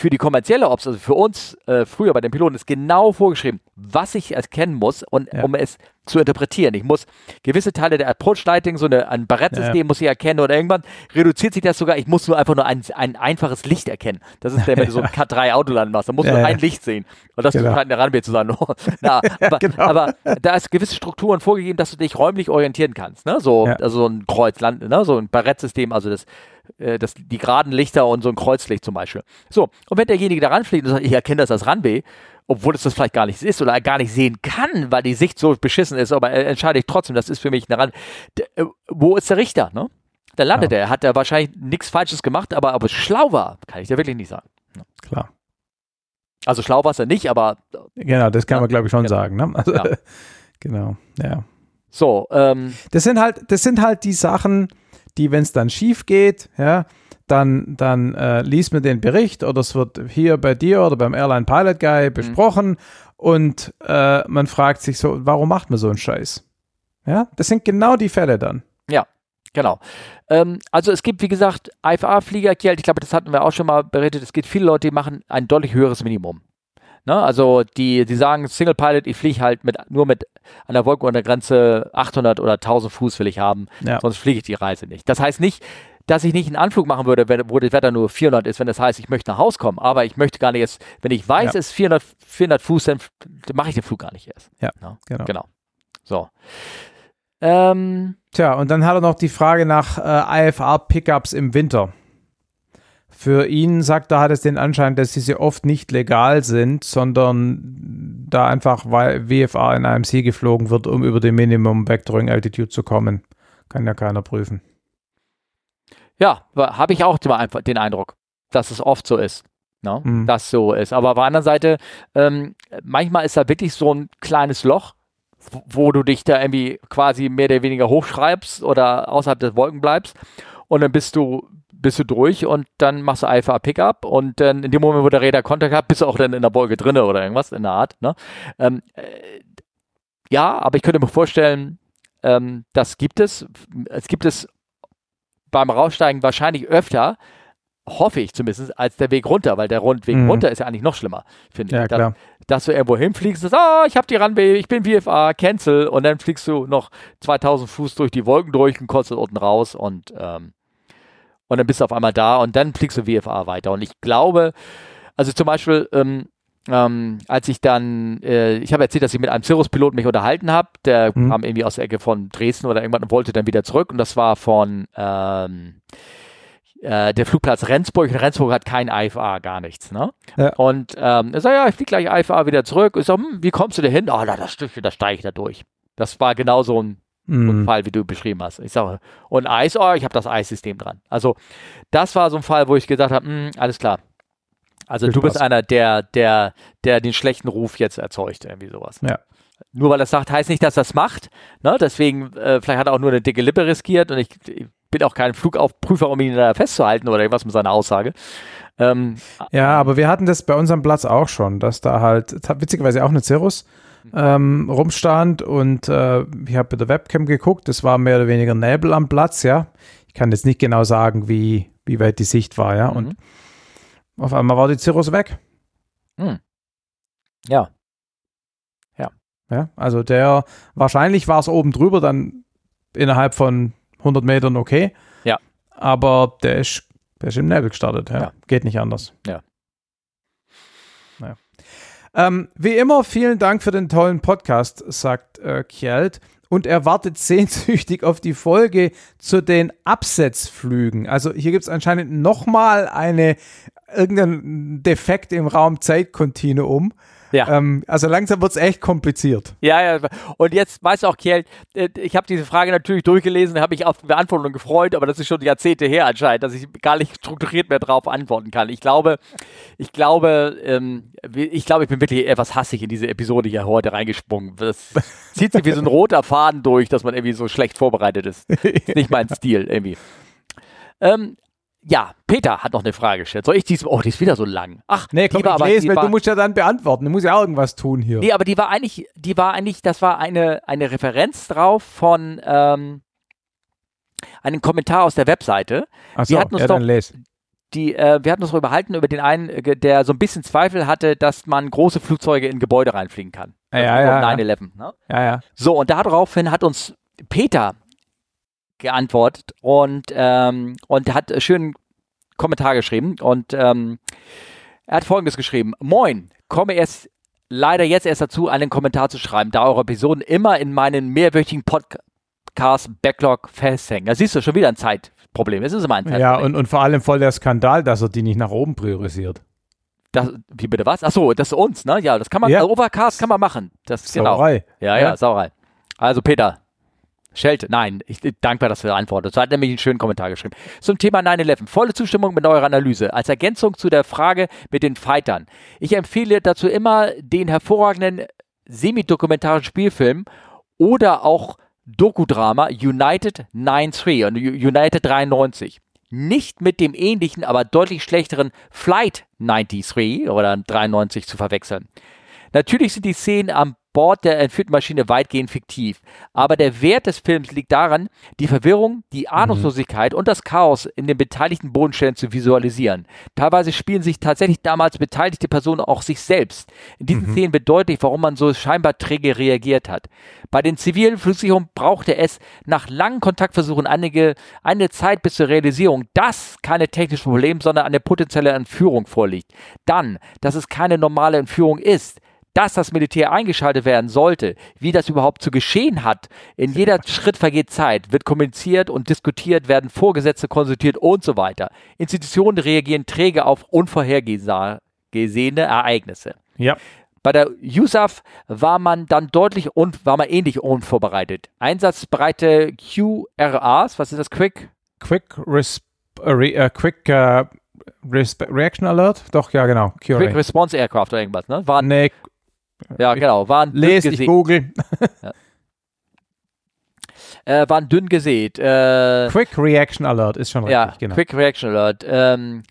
für die kommerzielle Ops, also für uns äh, früher bei den Piloten, ist genau vorgeschrieben, was ich erkennen muss, und, ja. um es zu interpretieren. Ich muss gewisse Teile der Approach Lighting, so eine, ein Barrettsystem ja. muss ich erkennen oder irgendwann reduziert sich das sogar. Ich muss nur einfach nur ein, ein einfaches Licht erkennen. Das ist der, wenn du so ein K3 Autoland machst, dann musst du nur ein Licht sehen. Und das genau. scheint eine Runway zu sein. Na, aber, genau. aber, da ist gewisse Strukturen vorgegeben, dass du dich räumlich orientieren kannst. Ne? So, also so ein Kreuzland, ne? so ein Barrettsystem, also das äh, das, die geraden Lichter und so ein Kreuzlicht zum Beispiel. So, und wenn derjenige da ranfliegt und sagt, ich erkenne das als Runway, obwohl es das vielleicht gar nicht ist oder er gar nicht sehen kann, weil die Sicht so beschissen ist, aber er entscheide ich trotzdem, das ist für mich eine Rand. Äh, wo ist der Richter, ne? Da landet ja. er, hat er wahrscheinlich nichts Falsches gemacht, aber ob es schlau war, kann ich dir wirklich nicht sagen. Klar. Also schlau war es ja nicht, aber. Genau, das kann ja, man, glaube ich, schon genau. sagen. Ne? Also, ja. genau, ja. So, ähm, das sind halt, das sind halt die Sachen, die, wenn es dann schief geht, ja, dann, dann äh, liest man den Bericht oder es wird hier bei dir oder beim Airline Pilot Guy mhm. besprochen mhm. und äh, man fragt sich so, warum macht man so einen Scheiß? Ja, das sind genau die Fälle dann. Ja, genau. Ähm, also es gibt, wie gesagt, IFA-Fliegergeld, ich glaube, das hatten wir auch schon mal berichtet, es gibt viele Leute, die machen ein deutlich höheres Minimum. Ne? Also die, die sagen, Single Pilot, ich fliege halt mit, nur mit an der Wolkenuntergrenze 800 oder 1000 Fuß will ich haben, ja. sonst fliege ich die Reise nicht. Das heißt nicht, dass ich nicht einen Anflug machen würde, wenn, wo das Wetter nur 400 ist, wenn das heißt, ich möchte nach Hause kommen. Aber ich möchte gar nicht jetzt, wenn ich weiß, ja. es ist 400, 400 Fuß, dann mache ich den Flug gar nicht erst. Ja, no? genau. genau. So. Ähm, Tja, und dann hat er noch die Frage nach äh, IFR-Pickups im Winter. Für ihn, sagt er, hat es den Anschein, dass diese oft nicht legal sind, sondern da einfach, WFA in AMC geflogen wird, um über den Minimum Vectoring Altitude zu kommen. Kann ja keiner prüfen. Ja, habe ich auch den Eindruck, dass es oft so ist. Ne? Mhm. Dass so ist. Aber auf der anderen Seite, ähm, manchmal ist da wirklich so ein kleines Loch, wo du dich da irgendwie quasi mehr oder weniger hochschreibst oder außerhalb der Wolken bleibst. Und dann bist du, bist du durch und dann machst du einfach Pickup und dann in dem Moment, wo der Räder Kontakt hat, bist du auch dann in der Wolke drinne oder irgendwas in der Art. Ne? Ähm, äh, ja, aber ich könnte mir vorstellen, ähm, das gibt es. Es gibt es beim Raussteigen wahrscheinlich öfter, hoffe ich zumindest, als der Weg runter, weil der Weg mhm. runter ist ja eigentlich noch schlimmer, finde ja, ich. Dass, dass, du irgendwo hinfliegst, sagst, ah, ich habe die Runway, ich bin VFA, cancel und dann fliegst du noch 2000 Fuß durch die Wolken durch und kommst unten raus und, ähm, und dann bist du auf einmal da und dann fliegst du VFA weiter. Und ich glaube, also zum Beispiel, ähm, ähm, als ich dann, äh, ich habe erzählt, dass ich mit einem Cirrus-Piloten mich unterhalten habe, der mhm. kam irgendwie aus der Ecke von Dresden oder irgendwann und wollte dann wieder zurück und das war von ähm, äh, der Flugplatz Rendsburg. Rendsburg hat kein IFA, gar nichts. Ne? Ja. Und ähm, er sagt, ja, ich fliege gleich IFA wieder zurück. Ich sage, hm, wie kommst du denn hin? Oh, da, das Stückchen, da steige ich da durch. Das war genau so ein mhm. Fall, wie du beschrieben hast. Ich sage, und Eis, oh, ich habe das Eissystem dran. Also das war so ein Fall, wo ich gesagt habe, hm, alles klar, also Viel du Spaß. bist einer, der, der, der den schlechten Ruf jetzt erzeugt, irgendwie sowas. Ja. Nur weil er sagt, heißt nicht, dass er es macht. Ne? Deswegen, äh, vielleicht hat er auch nur eine dicke Lippe riskiert und ich, ich bin auch kein Flugaufprüfer, um ihn da festzuhalten oder irgendwas mit seiner Aussage. Ähm, ja, aber wir hatten das bei unserem Platz auch schon, dass da halt, witzigerweise auch eine Cirrus ähm, rumstand und äh, ich habe mit der Webcam geguckt, das war mehr oder weniger Nebel am Platz, ja. Ich kann jetzt nicht genau sagen, wie, wie weit die Sicht war, ja. Mhm. Und auf einmal war die Cirrus weg. Hm. Ja. Ja. Ja, also der, wahrscheinlich war es oben drüber dann innerhalb von 100 Metern okay. Ja. Aber der ist, der ist im Nebel gestartet. Ja. ja. Geht nicht anders. Ja. Naja. Ähm, wie immer, vielen Dank für den tollen Podcast, sagt äh, Kjeld. Und er wartet sehnsüchtig auf die Folge zu den Absetzflügen. Also hier gibt es anscheinend nochmal eine irgendein Defekt im Raum-Zeit-Kontinuum. Ja. Ähm, also langsam wird es echt kompliziert. Ja, ja. Und jetzt weißt du auch, Kjell, äh, ich habe diese Frage natürlich durchgelesen, habe mich auf die Beantwortung gefreut, aber das ist schon Jahrzehnte her anscheinend, dass ich gar nicht strukturiert mehr drauf antworten kann. Ich glaube, ich glaube, ähm, ich glaube, ich bin wirklich etwas hassig in diese Episode hier heute reingesprungen. Das zieht sich wie so ein roter Faden durch, dass man irgendwie so schlecht vorbereitet ist. ist nicht mein Stil irgendwie. Ähm, ja, Peter hat noch eine Frage gestellt. Soll ich dies? Oh, die ist wieder so lang. Ach, nee, komm, die war, ich lese, weil war, du musst ja dann beantworten. Du musst ja auch irgendwas tun hier. Nee, aber die war eigentlich, die war eigentlich, das war eine, eine Referenz drauf von ähm, einem Kommentar aus der Webseite. Ach so, wir hatten uns ja, doch, dann les. Die, äh, wir hatten uns darüber behalten über den einen, äh, der so ein bisschen Zweifel hatte, dass man große Flugzeuge in Gebäude reinfliegen kann. Ja, ja, ja. 9-11. Ne? Ja, ja. So, und daraufhin hat uns Peter geantwortet und, ähm, und hat schön Kommentar geschrieben und ähm, er hat folgendes geschrieben: Moin, komme erst leider jetzt erst dazu, einen Kommentar zu schreiben, da eure Episoden immer in meinen mehrwöchigen Podcast Backlog festhängen. Da siehst du schon wieder ein Zeitproblem. Es ist immer ein Zeitproblem. Ja, und, und vor allem voll der Skandal, dass er die nicht nach oben priorisiert. Das, wie bitte was? Achso, das ist uns, ne? Ja, das kann man, ja. also Overcast kann man machen. Das, Sauerei. Genau. Ja, ja, ja, Sauerei. Also Peter, Schelte, nein, ich bin dankbar, dass du antwortet. So hat nämlich einen schönen Kommentar geschrieben. Zum Thema 9-11. Volle Zustimmung mit eurer Analyse. Als Ergänzung zu der Frage mit den Fightern. Ich empfehle dazu immer den hervorragenden semi-dokumentarischen Spielfilm oder auch Dokudrama United 93 und United 93. Nicht mit dem ähnlichen, aber deutlich schlechteren Flight 93 oder 93 zu verwechseln. Natürlich sind die Szenen am Bord der entführten Maschine weitgehend fiktiv. Aber der Wert des Films liegt daran, die Verwirrung, die Ahnungslosigkeit mhm. und das Chaos in den beteiligten Bodenstellen zu visualisieren. Teilweise spielen sich tatsächlich damals beteiligte Personen auch sich selbst. In diesen mhm. Szenen wird deutlich, warum man so scheinbar träge reagiert hat. Bei den zivilen Flugsicherungen brauchte es nach langen Kontaktversuchen einige, eine Zeit bis zur Realisierung, dass keine technische Problem, sondern eine potenzielle Entführung vorliegt. Dann, dass es keine normale Entführung ist dass das Militär eingeschaltet werden sollte, wie das überhaupt zu geschehen hat. In jeder Schritt vergeht Zeit, wird kommuniziert und diskutiert, werden Vorgesetzte konsultiert und so weiter. Institutionen reagieren träge auf unvorhergesehene Ereignisse. Ja. Bei der USAF war man dann deutlich und war man ähnlich unvorbereitet. Einsatzbreite QRAs, was ist das? Quick? Quick Resp uh, Quick uh, Reaction Alert? Doch, ja, genau. QRA. Quick Response Aircraft oder irgendwas, ne? Waren, nee, ja, genau. Waren Lest, ich google. ja. Äh, waren dünn gesät. Äh, Quick Reaction Alert ist schon richtig, ja, genau. Quick Reaction Alert. Ähm,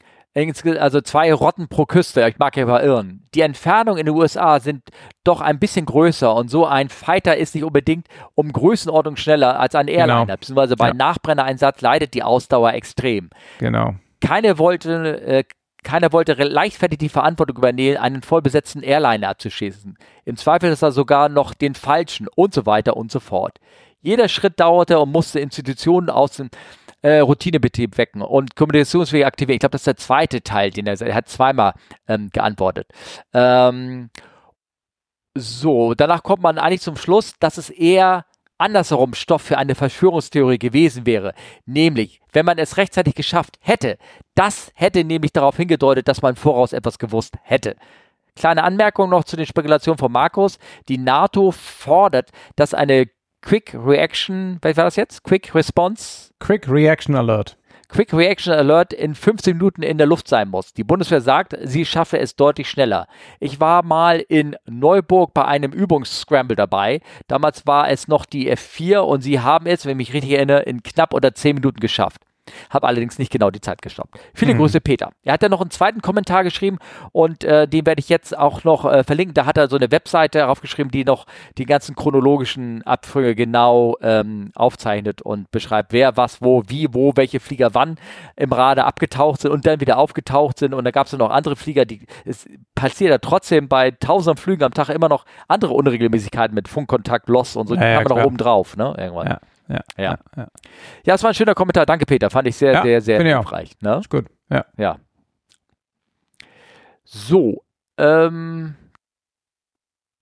also zwei Rotten pro Küste, ich mag ja mal irren. Die Entfernungen in den USA sind doch ein bisschen größer und so ein Fighter ist nicht unbedingt um Größenordnung schneller als ein genau. Airliner, genau. beziehungsweise bei ja. Nachbrennereinsatz leidet die Ausdauer extrem. Genau. Keine wollte, äh, keiner wollte leichtfertig die Verantwortung übernehmen, einen vollbesetzten Airliner abzuschießen. Im Zweifel ist er sogar noch den falschen und so weiter und so fort. Jeder Schritt dauerte und musste Institutionen aus dem äh, Routinebetrieb wecken und Kommunikationswege aktivieren. Ich glaube, das ist der zweite Teil, den er, er hat zweimal ähm, geantwortet. Ähm, so, danach kommt man eigentlich zum Schluss, dass es eher andersherum Stoff für eine Verschwörungstheorie gewesen wäre. Nämlich, wenn man es rechtzeitig geschafft hätte, das hätte nämlich darauf hingedeutet, dass man voraus etwas gewusst hätte. Kleine Anmerkung noch zu den Spekulationen von Markus. Die NATO fordert, dass eine Quick Reaction, was war das jetzt? Quick Response? Quick Reaction Alert. Quick Reaction Alert in 15 Minuten in der Luft sein muss. Die Bundeswehr sagt, sie schaffe es deutlich schneller. Ich war mal in Neuburg bei einem Übungsscramble dabei. Damals war es noch die F4 und sie haben es, wenn ich mich richtig erinnere, in knapp unter 10 Minuten geschafft. Habe allerdings nicht genau die Zeit gestoppt. Viele mhm. Grüße, Peter. Er hat ja noch einen zweiten Kommentar geschrieben und äh, den werde ich jetzt auch noch äh, verlinken. Da hat er so eine Webseite aufgeschrieben, die noch die ganzen chronologischen Abfolge genau ähm, aufzeichnet und beschreibt, wer was, wo, wie, wo, welche Flieger wann im Radar abgetaucht sind und dann wieder aufgetaucht sind. Und da gab es noch andere Flieger, die es passiert ja trotzdem bei tausend Flügen am Tag immer noch andere Unregelmäßigkeiten mit Funkkontakt, Loss und so, die ja, haben wir noch oben drauf, ne? Irgendwann. Ja ja, ja. Ja, ja. das war ein schöner Kommentar. Danke, Peter. Fand ich sehr, ja, sehr, sehr hilfreich. Ne? Ist gut. Ja. Ja. So. Ähm,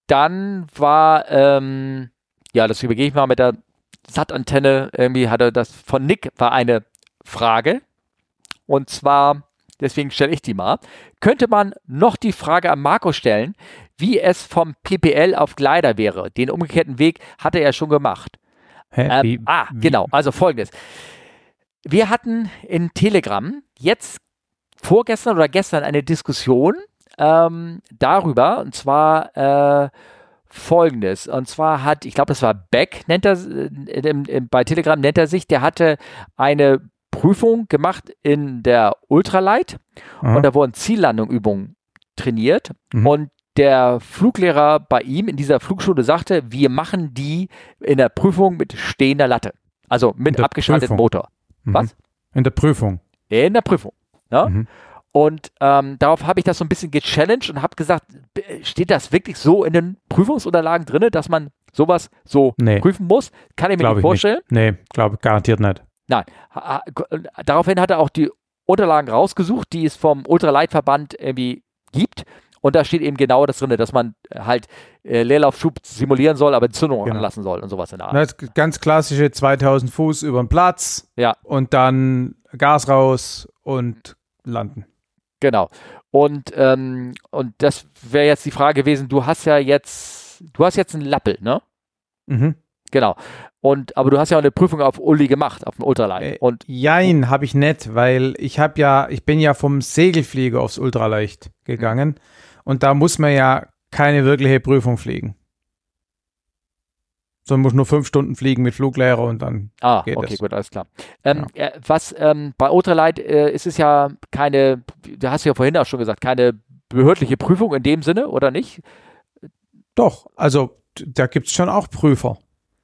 dann war, ähm, ja, das übergehe ich mal mit der SAT-Antenne. Irgendwie hatte das von Nick war eine Frage. Und zwar, deswegen stelle ich die mal. Könnte man noch die Frage an Marco stellen, wie es vom PPL auf Gleiter wäre? Den umgekehrten Weg hatte er schon gemacht. Ähm, wie, ah, wie? genau. Also folgendes. Wir hatten in Telegram jetzt vorgestern oder gestern eine Diskussion ähm, darüber, und zwar äh, folgendes. Und zwar hat, ich glaube, das war Beck, nennt er, äh, bei Telegram nennt er sich, der hatte eine Prüfung gemacht in der Ultralight Aha. und da wurden Ziellandungübungen trainiert mhm. und der Fluglehrer bei ihm in dieser Flugschule sagte, wir machen die in der Prüfung mit stehender Latte. Also mit abgeschaltetem Motor. Mhm. Was? In der Prüfung. In der Prüfung. Ne? Mhm. Und ähm, darauf habe ich das so ein bisschen gechallenged und habe gesagt, steht das wirklich so in den Prüfungsunterlagen drin, dass man sowas so nee. prüfen muss? Kann ich mir glaub nicht vorstellen. Nicht. Nee, glaube ich garantiert nicht. Nein. Daraufhin hat er auch die Unterlagen rausgesucht, die es vom Ultraleitverband irgendwie gibt. Und da steht eben genau das drin, dass man halt äh, Leerlaufschub simulieren soll, aber Entzündung genau. anlassen soll und sowas in der Art. Das ganz klassische 2000 Fuß über den Platz ja. und dann Gas raus und landen. Genau. Und, ähm, und das wäre jetzt die Frage gewesen, du hast ja jetzt, du hast jetzt einen Lappel, ne? Mhm. Genau. Und, aber du hast ja auch eine Prüfung auf Uli gemacht, auf dem Ultraleicht. Äh, und Jein, habe ich nicht, weil ich habe ja, ich bin ja vom Segelflieger aufs Ultraleicht gegangen. Und da muss man ja keine wirkliche Prüfung fliegen. Sondern muss nur fünf Stunden fliegen mit Fluglehrer und dann ah, geht okay, es. gut, alles klar. Ähm, genau. äh, was ähm, bei Ultralight äh, ist es ja keine, du hast ja vorhin auch schon gesagt, keine behördliche Prüfung in dem Sinne, oder nicht? Doch, also da gibt es schon auch Prüfer.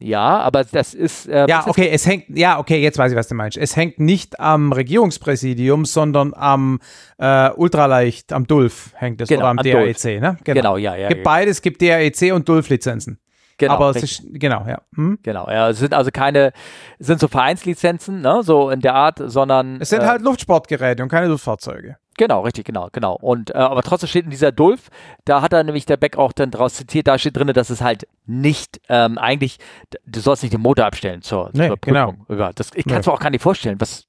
Ja, aber das ist. Äh, ja, okay, es hängt, ja, okay, jetzt weiß ich, was du meinst. Es hängt nicht am Regierungspräsidium, sondern am äh, Ultraleicht, am DULF hängt es genau, oder am DAEC, ne? Genau. genau, ja, ja. Gibt beides, gibt DAEC und DULF-Lizenzen. Genau, aber es ist, genau, ja. Hm? Genau, ja, es sind also keine, es sind so Vereinslizenzen, ne, so in der Art, sondern. Es sind äh, halt Luftsportgeräte und keine Luftfahrzeuge. Genau, richtig, genau, genau. Und äh, aber trotzdem steht in dieser Dulf, da hat er nämlich der Beck auch dann draus zitiert, da steht drin, dass es halt nicht ähm, eigentlich, du sollst nicht den Motor abstellen zur, nee, zur Prüfung. Genau. Das, ich kann es mir auch gar nicht vorstellen. Was,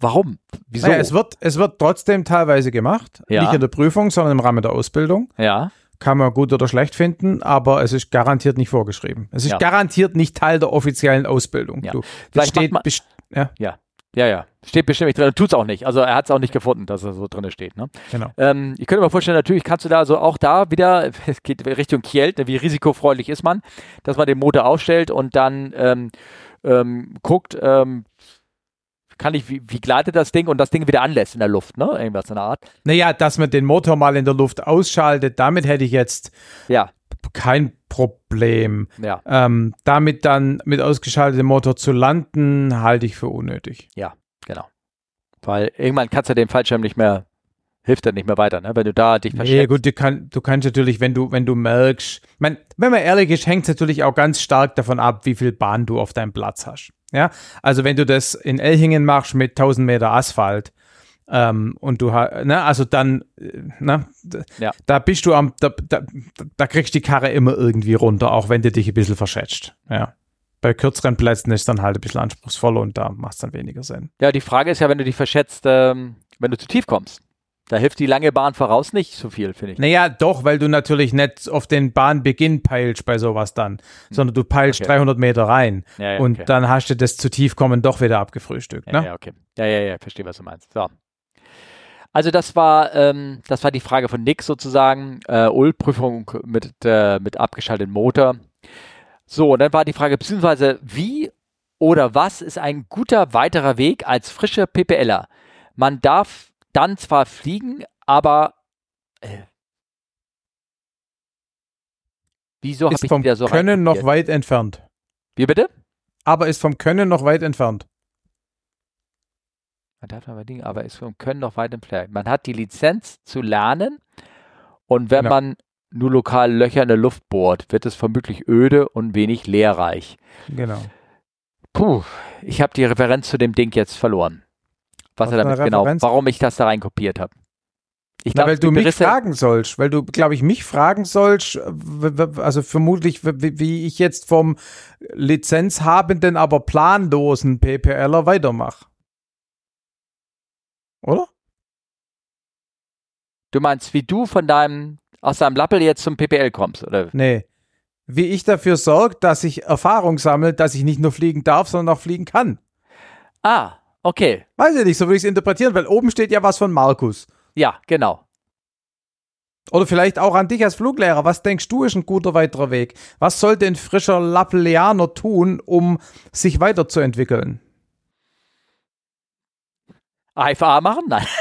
warum? Wieso? Naja, es wird, es wird trotzdem teilweise gemacht, ja. nicht in der Prüfung, sondern im Rahmen der Ausbildung. Ja. Kann man gut oder schlecht finden, aber es ist garantiert nicht vorgeschrieben. Es ist ja. garantiert nicht Teil der offiziellen Ausbildung. Ja. Du, das steht, ja. ja. Ja, ja. Steht bestimmt nicht drin. Tut es auch nicht. Also er hat es auch nicht gefunden, dass er so drin steht. Ne? Genau. Ähm, ich könnte mir vorstellen, natürlich kannst du da so auch da wieder, es geht Richtung Kiel, ne, wie risikofreundlich ist man, dass man den Motor ausstellt und dann ähm, ähm, guckt, ähm, kann ich, wie, wie gleitet das Ding und das Ding wieder anlässt in der Luft, ne? Irgendwas in der Art. Naja, dass man den Motor mal in der Luft ausschaltet, damit hätte ich jetzt ja. kein Problem. Ja. Ähm, damit dann mit ausgeschaltetem Motor zu landen, halte ich für unnötig. Ja, genau. Weil irgendwann kannst du den Fallschirm nicht mehr, hilft er nicht mehr weiter, ne? Wenn du da dich verschätzt. Nee, gut, du, kann, du kannst natürlich, wenn du, wenn du merkst, mein, wenn man ehrlich ist, hängt es natürlich auch ganz stark davon ab, wie viel Bahn du auf deinem Platz hast. Ja, also wenn du das in Elchingen machst mit 1000 Meter Asphalt, ähm, und du hast, ne, also dann, äh, ne, ja. da bist du am, da, da, da kriegst du die Karre immer irgendwie runter, auch wenn du dich ein bisschen verschätzt. Ja. Bei kürzeren Plätzen ist es dann halt ein bisschen anspruchsvoller und da macht es dann weniger Sinn. Ja, die Frage ist ja, wenn du dich verschätzt, ähm, wenn du zu tief kommst. Da hilft die lange Bahn voraus nicht so viel, finde ich. Naja, doch, weil du natürlich nicht auf den Bahnbeginn peilst bei sowas dann, hm. sondern du peilst okay. 300 Meter rein ja, ja, und okay. dann hast du das zu tief kommen doch wieder abgefrühstückt. Ne? Ja, ja, okay. Ja, ja, ja, verstehe, was du meinst. So. Also das war, ähm, das war die Frage von Nick sozusagen. Äh, Ul-Prüfung mit, äh, mit abgeschaltetem Motor. So, und dann war die Frage, beziehungsweise wie oder was ist ein guter weiterer Weg als frischer PPLer? Man darf dann zwar fliegen, aber äh, wieso habe ich vom wieder so Können noch weit entfernt. Wie bitte? Aber ist vom Können noch weit entfernt. Man darf aber Dinge, aber vom Können noch weit entfernt. Man hat die Lizenz zu lernen und wenn genau. man nur lokal Löcher in der Luft bohrt, wird es vermutlich öde und wenig lehrreich. Genau. Puh, ich habe die Referenz zu dem Ding jetzt verloren. Was, Was er damit genau, warum ich das da rein kopiert habe. Ich glaub, Na, weil du mich fragen sollst, weil du, glaube ich, mich fragen sollst, also vermutlich, wie ich jetzt vom Lizenzhabenden, aber planlosen PPLer weitermache. Oder? Du meinst, wie du von deinem, aus deinem Lappel jetzt zum PPL kommst, oder? Nee. Wie ich dafür sorge, dass ich Erfahrung sammle, dass ich nicht nur fliegen darf, sondern auch fliegen kann. Ah, okay. Weiß ich nicht, so würde ich es interpretieren, weil oben steht ja was von Markus. Ja, genau. Oder vielleicht auch an dich als Fluglehrer. Was denkst du ist ein guter weiterer Weg? Was sollte ein frischer Lappelianer tun, um sich weiterzuentwickeln? AFA machen? Nein.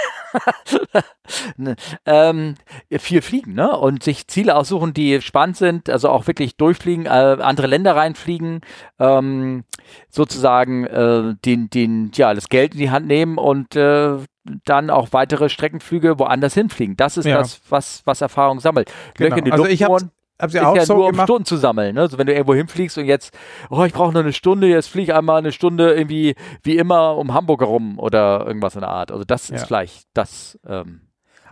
Ne, ähm, viel fliegen, ne? Und sich Ziele aussuchen, die spannend sind, also auch wirklich durchfliegen, äh, andere Länder reinfliegen, ähm, sozusagen äh, den, den, ja, das Geld in die Hand nehmen und äh, dann auch weitere Streckenflüge woanders hinfliegen. Das ist ja. das, was, was Erfahrung sammelt. Genau. also ich habe Habt ihr auch ja so nur gemacht? um Stunden zu sammeln. Ne? Also wenn du irgendwo hinfliegst und jetzt, oh, ich brauche nur eine Stunde, jetzt fliege ich einmal eine Stunde irgendwie wie immer um Hamburg herum oder irgendwas in der Art. Also das ja. ist vielleicht das. Ähm.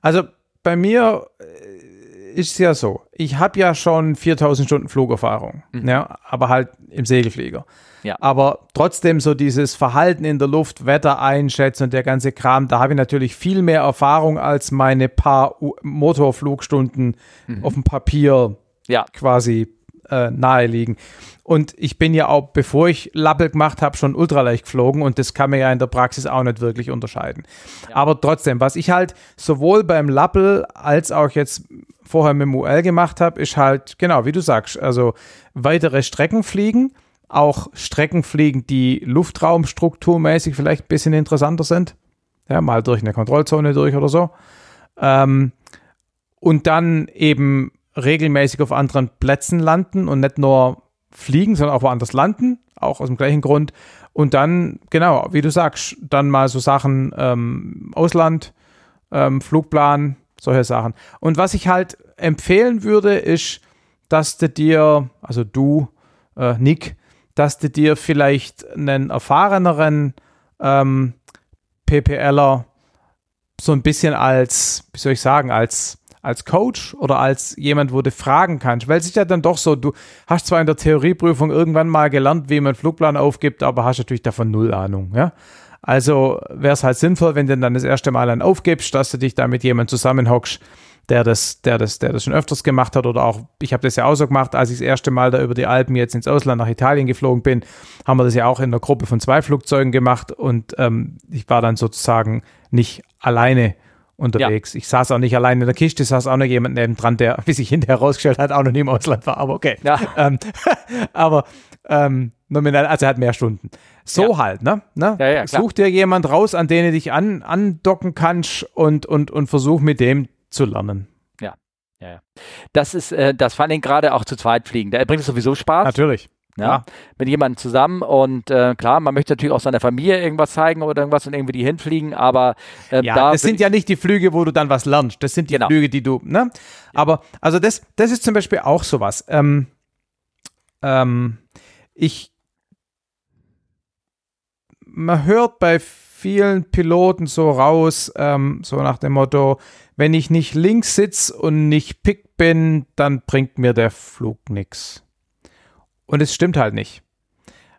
Also bei mir äh, ist es ja so, ich habe ja schon 4000 Stunden Flugerfahrung, mhm. ja, aber halt im Segelflieger. Ja. Aber trotzdem so dieses Verhalten in der Luft, Wetter einschätzen und der ganze Kram, da habe ich natürlich viel mehr Erfahrung als meine paar Motorflugstunden mhm. auf dem Papier ja. quasi äh, nahe liegen. Und ich bin ja auch, bevor ich Lappel gemacht habe, schon ultraleicht geflogen und das kann man ja in der Praxis auch nicht wirklich unterscheiden. Ja. Aber trotzdem, was ich halt sowohl beim Lappel als auch jetzt vorher mit dem UL gemacht habe, ist halt, genau, wie du sagst, also weitere Strecken fliegen, auch Strecken fliegen, die luftraumstrukturmäßig vielleicht ein bisschen interessanter sind. Ja, mal durch eine Kontrollzone durch oder so. Ähm, und dann eben regelmäßig auf anderen Plätzen landen und nicht nur fliegen, sondern auch woanders landen, auch aus dem gleichen Grund. Und dann, genau, wie du sagst, dann mal so Sachen ähm, Ausland, ähm, Flugplan, solche Sachen. Und was ich halt empfehlen würde, ist, dass du dir, also du, äh, Nick, dass du dir vielleicht einen erfahreneren ähm, PPLer so ein bisschen als, wie soll ich sagen, als als Coach oder als jemand, wo du fragen kannst, weil es ist ja dann doch so, du hast zwar in der Theorieprüfung irgendwann mal gelernt, wie man Flugplan aufgibt, aber hast natürlich davon null Ahnung, ja. Also wäre es halt sinnvoll, wenn du dann das erste Mal einen aufgibst, dass du dich da mit jemandem zusammenhockst, der das, der das, der das schon öfters gemacht hat oder auch, ich habe das ja auch so gemacht, als ich das erste Mal da über die Alpen jetzt ins Ausland nach Italien geflogen bin, haben wir das ja auch in einer Gruppe von zwei Flugzeugen gemacht und ähm, ich war dann sozusagen nicht alleine unterwegs. Ja. Ich saß auch nicht allein in der Kiste, saß auch noch jemand neben dran, der, wie sich hinterher herausgestellt hat, auch noch nie im Ausland war, aber okay. Ja. Ähm, aber ähm, nominal, also er hat mehr Stunden. So ja. halt, ne? ne? Ja, ja, Such dir jemand raus, an den du dich an, andocken kannst und, und, und versuch mit dem zu lernen. Ja, ja, ja. Das ist, äh, das fand ich gerade auch zu zweit fliegen. Da bringt es sowieso Spaß. Natürlich. Ja, ja. mit jemandem zusammen und äh, klar, man möchte natürlich auch seiner Familie irgendwas zeigen oder irgendwas und irgendwie die hinfliegen, aber äh, ja, da das sind ja nicht die Flüge, wo du dann was lernst. Das sind die genau. Flüge, die du, ne? Aber also das, das ist zum Beispiel auch sowas. Ähm, ähm, ich man hört bei vielen Piloten so raus, ähm, so nach dem Motto, wenn ich nicht links sitze und nicht pick bin, dann bringt mir der Flug nichts. Und es stimmt halt nicht.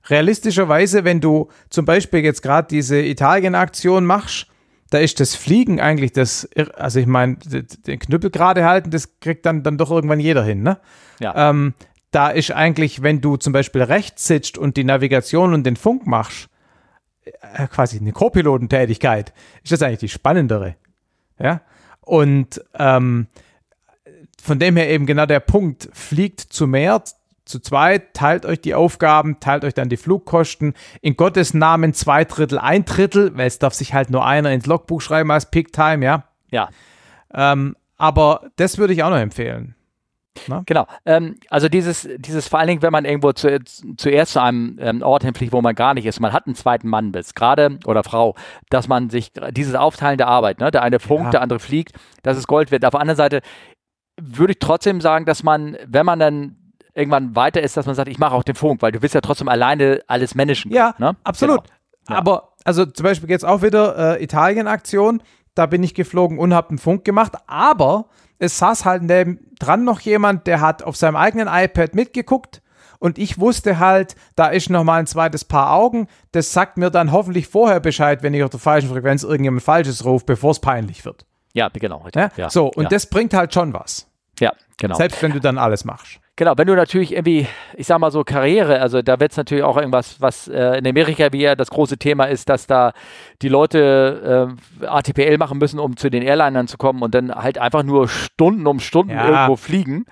Realistischerweise, wenn du zum Beispiel jetzt gerade diese Italien-Aktion machst, da ist das Fliegen eigentlich das, also ich meine, den Knüppel gerade halten, das kriegt dann, dann doch irgendwann jeder hin, ne? Ja. Ähm, da ist eigentlich, wenn du zum Beispiel rechts sitzt und die Navigation und den Funk machst, äh, quasi eine Co-Pilotentätigkeit, ist das eigentlich die spannendere. Ja. Und ähm, von dem her eben genau der Punkt, fliegt zu mehr, zu zweit, teilt euch die Aufgaben, teilt euch dann die Flugkosten. In Gottes Namen zwei Drittel, ein Drittel, weil es darf sich halt nur einer ins Logbuch schreiben als Peak Time, ja. Ja. Ähm, aber das würde ich auch noch empfehlen. Na? Genau. Ähm, also dieses, dieses vor allen Dingen, wenn man irgendwo zu, zuerst zu einem ähm, Ort hinfliegt, wo man gar nicht ist, man hat einen zweiten Mann bis, gerade oder Frau, dass man sich dieses Aufteilen der Arbeit, ne, der eine funkt, ja. der andere fliegt, dass es Gold wird. Auf der anderen Seite würde ich trotzdem sagen, dass man, wenn man dann irgendwann weiter ist, dass man sagt, ich mache auch den Funk, weil du willst ja trotzdem alleine alles managen. Ja, ne? absolut. Genau. Ja. Aber also zum Beispiel jetzt auch wieder äh, Italien-Aktion, da bin ich geflogen und habe einen Funk gemacht, aber es saß halt neben dran noch jemand, der hat auf seinem eigenen iPad mitgeguckt und ich wusste halt, da ist noch mal ein zweites Paar Augen. Das sagt mir dann hoffentlich vorher Bescheid, wenn ich auf der falschen Frequenz irgendjemand Falsches rufe, bevor es peinlich wird. Ja, genau. Ja? Ja, so, und ja. das bringt halt schon was. Ja, genau. Selbst wenn du dann alles machst. Genau, wenn du natürlich irgendwie, ich sag mal so Karriere, also da wird es natürlich auch irgendwas, was äh, in Amerika wie ja das große Thema ist, dass da die Leute äh, ATPL machen müssen, um zu den Airlinern zu kommen und dann halt einfach nur Stunden um Stunden ja. irgendwo fliegen,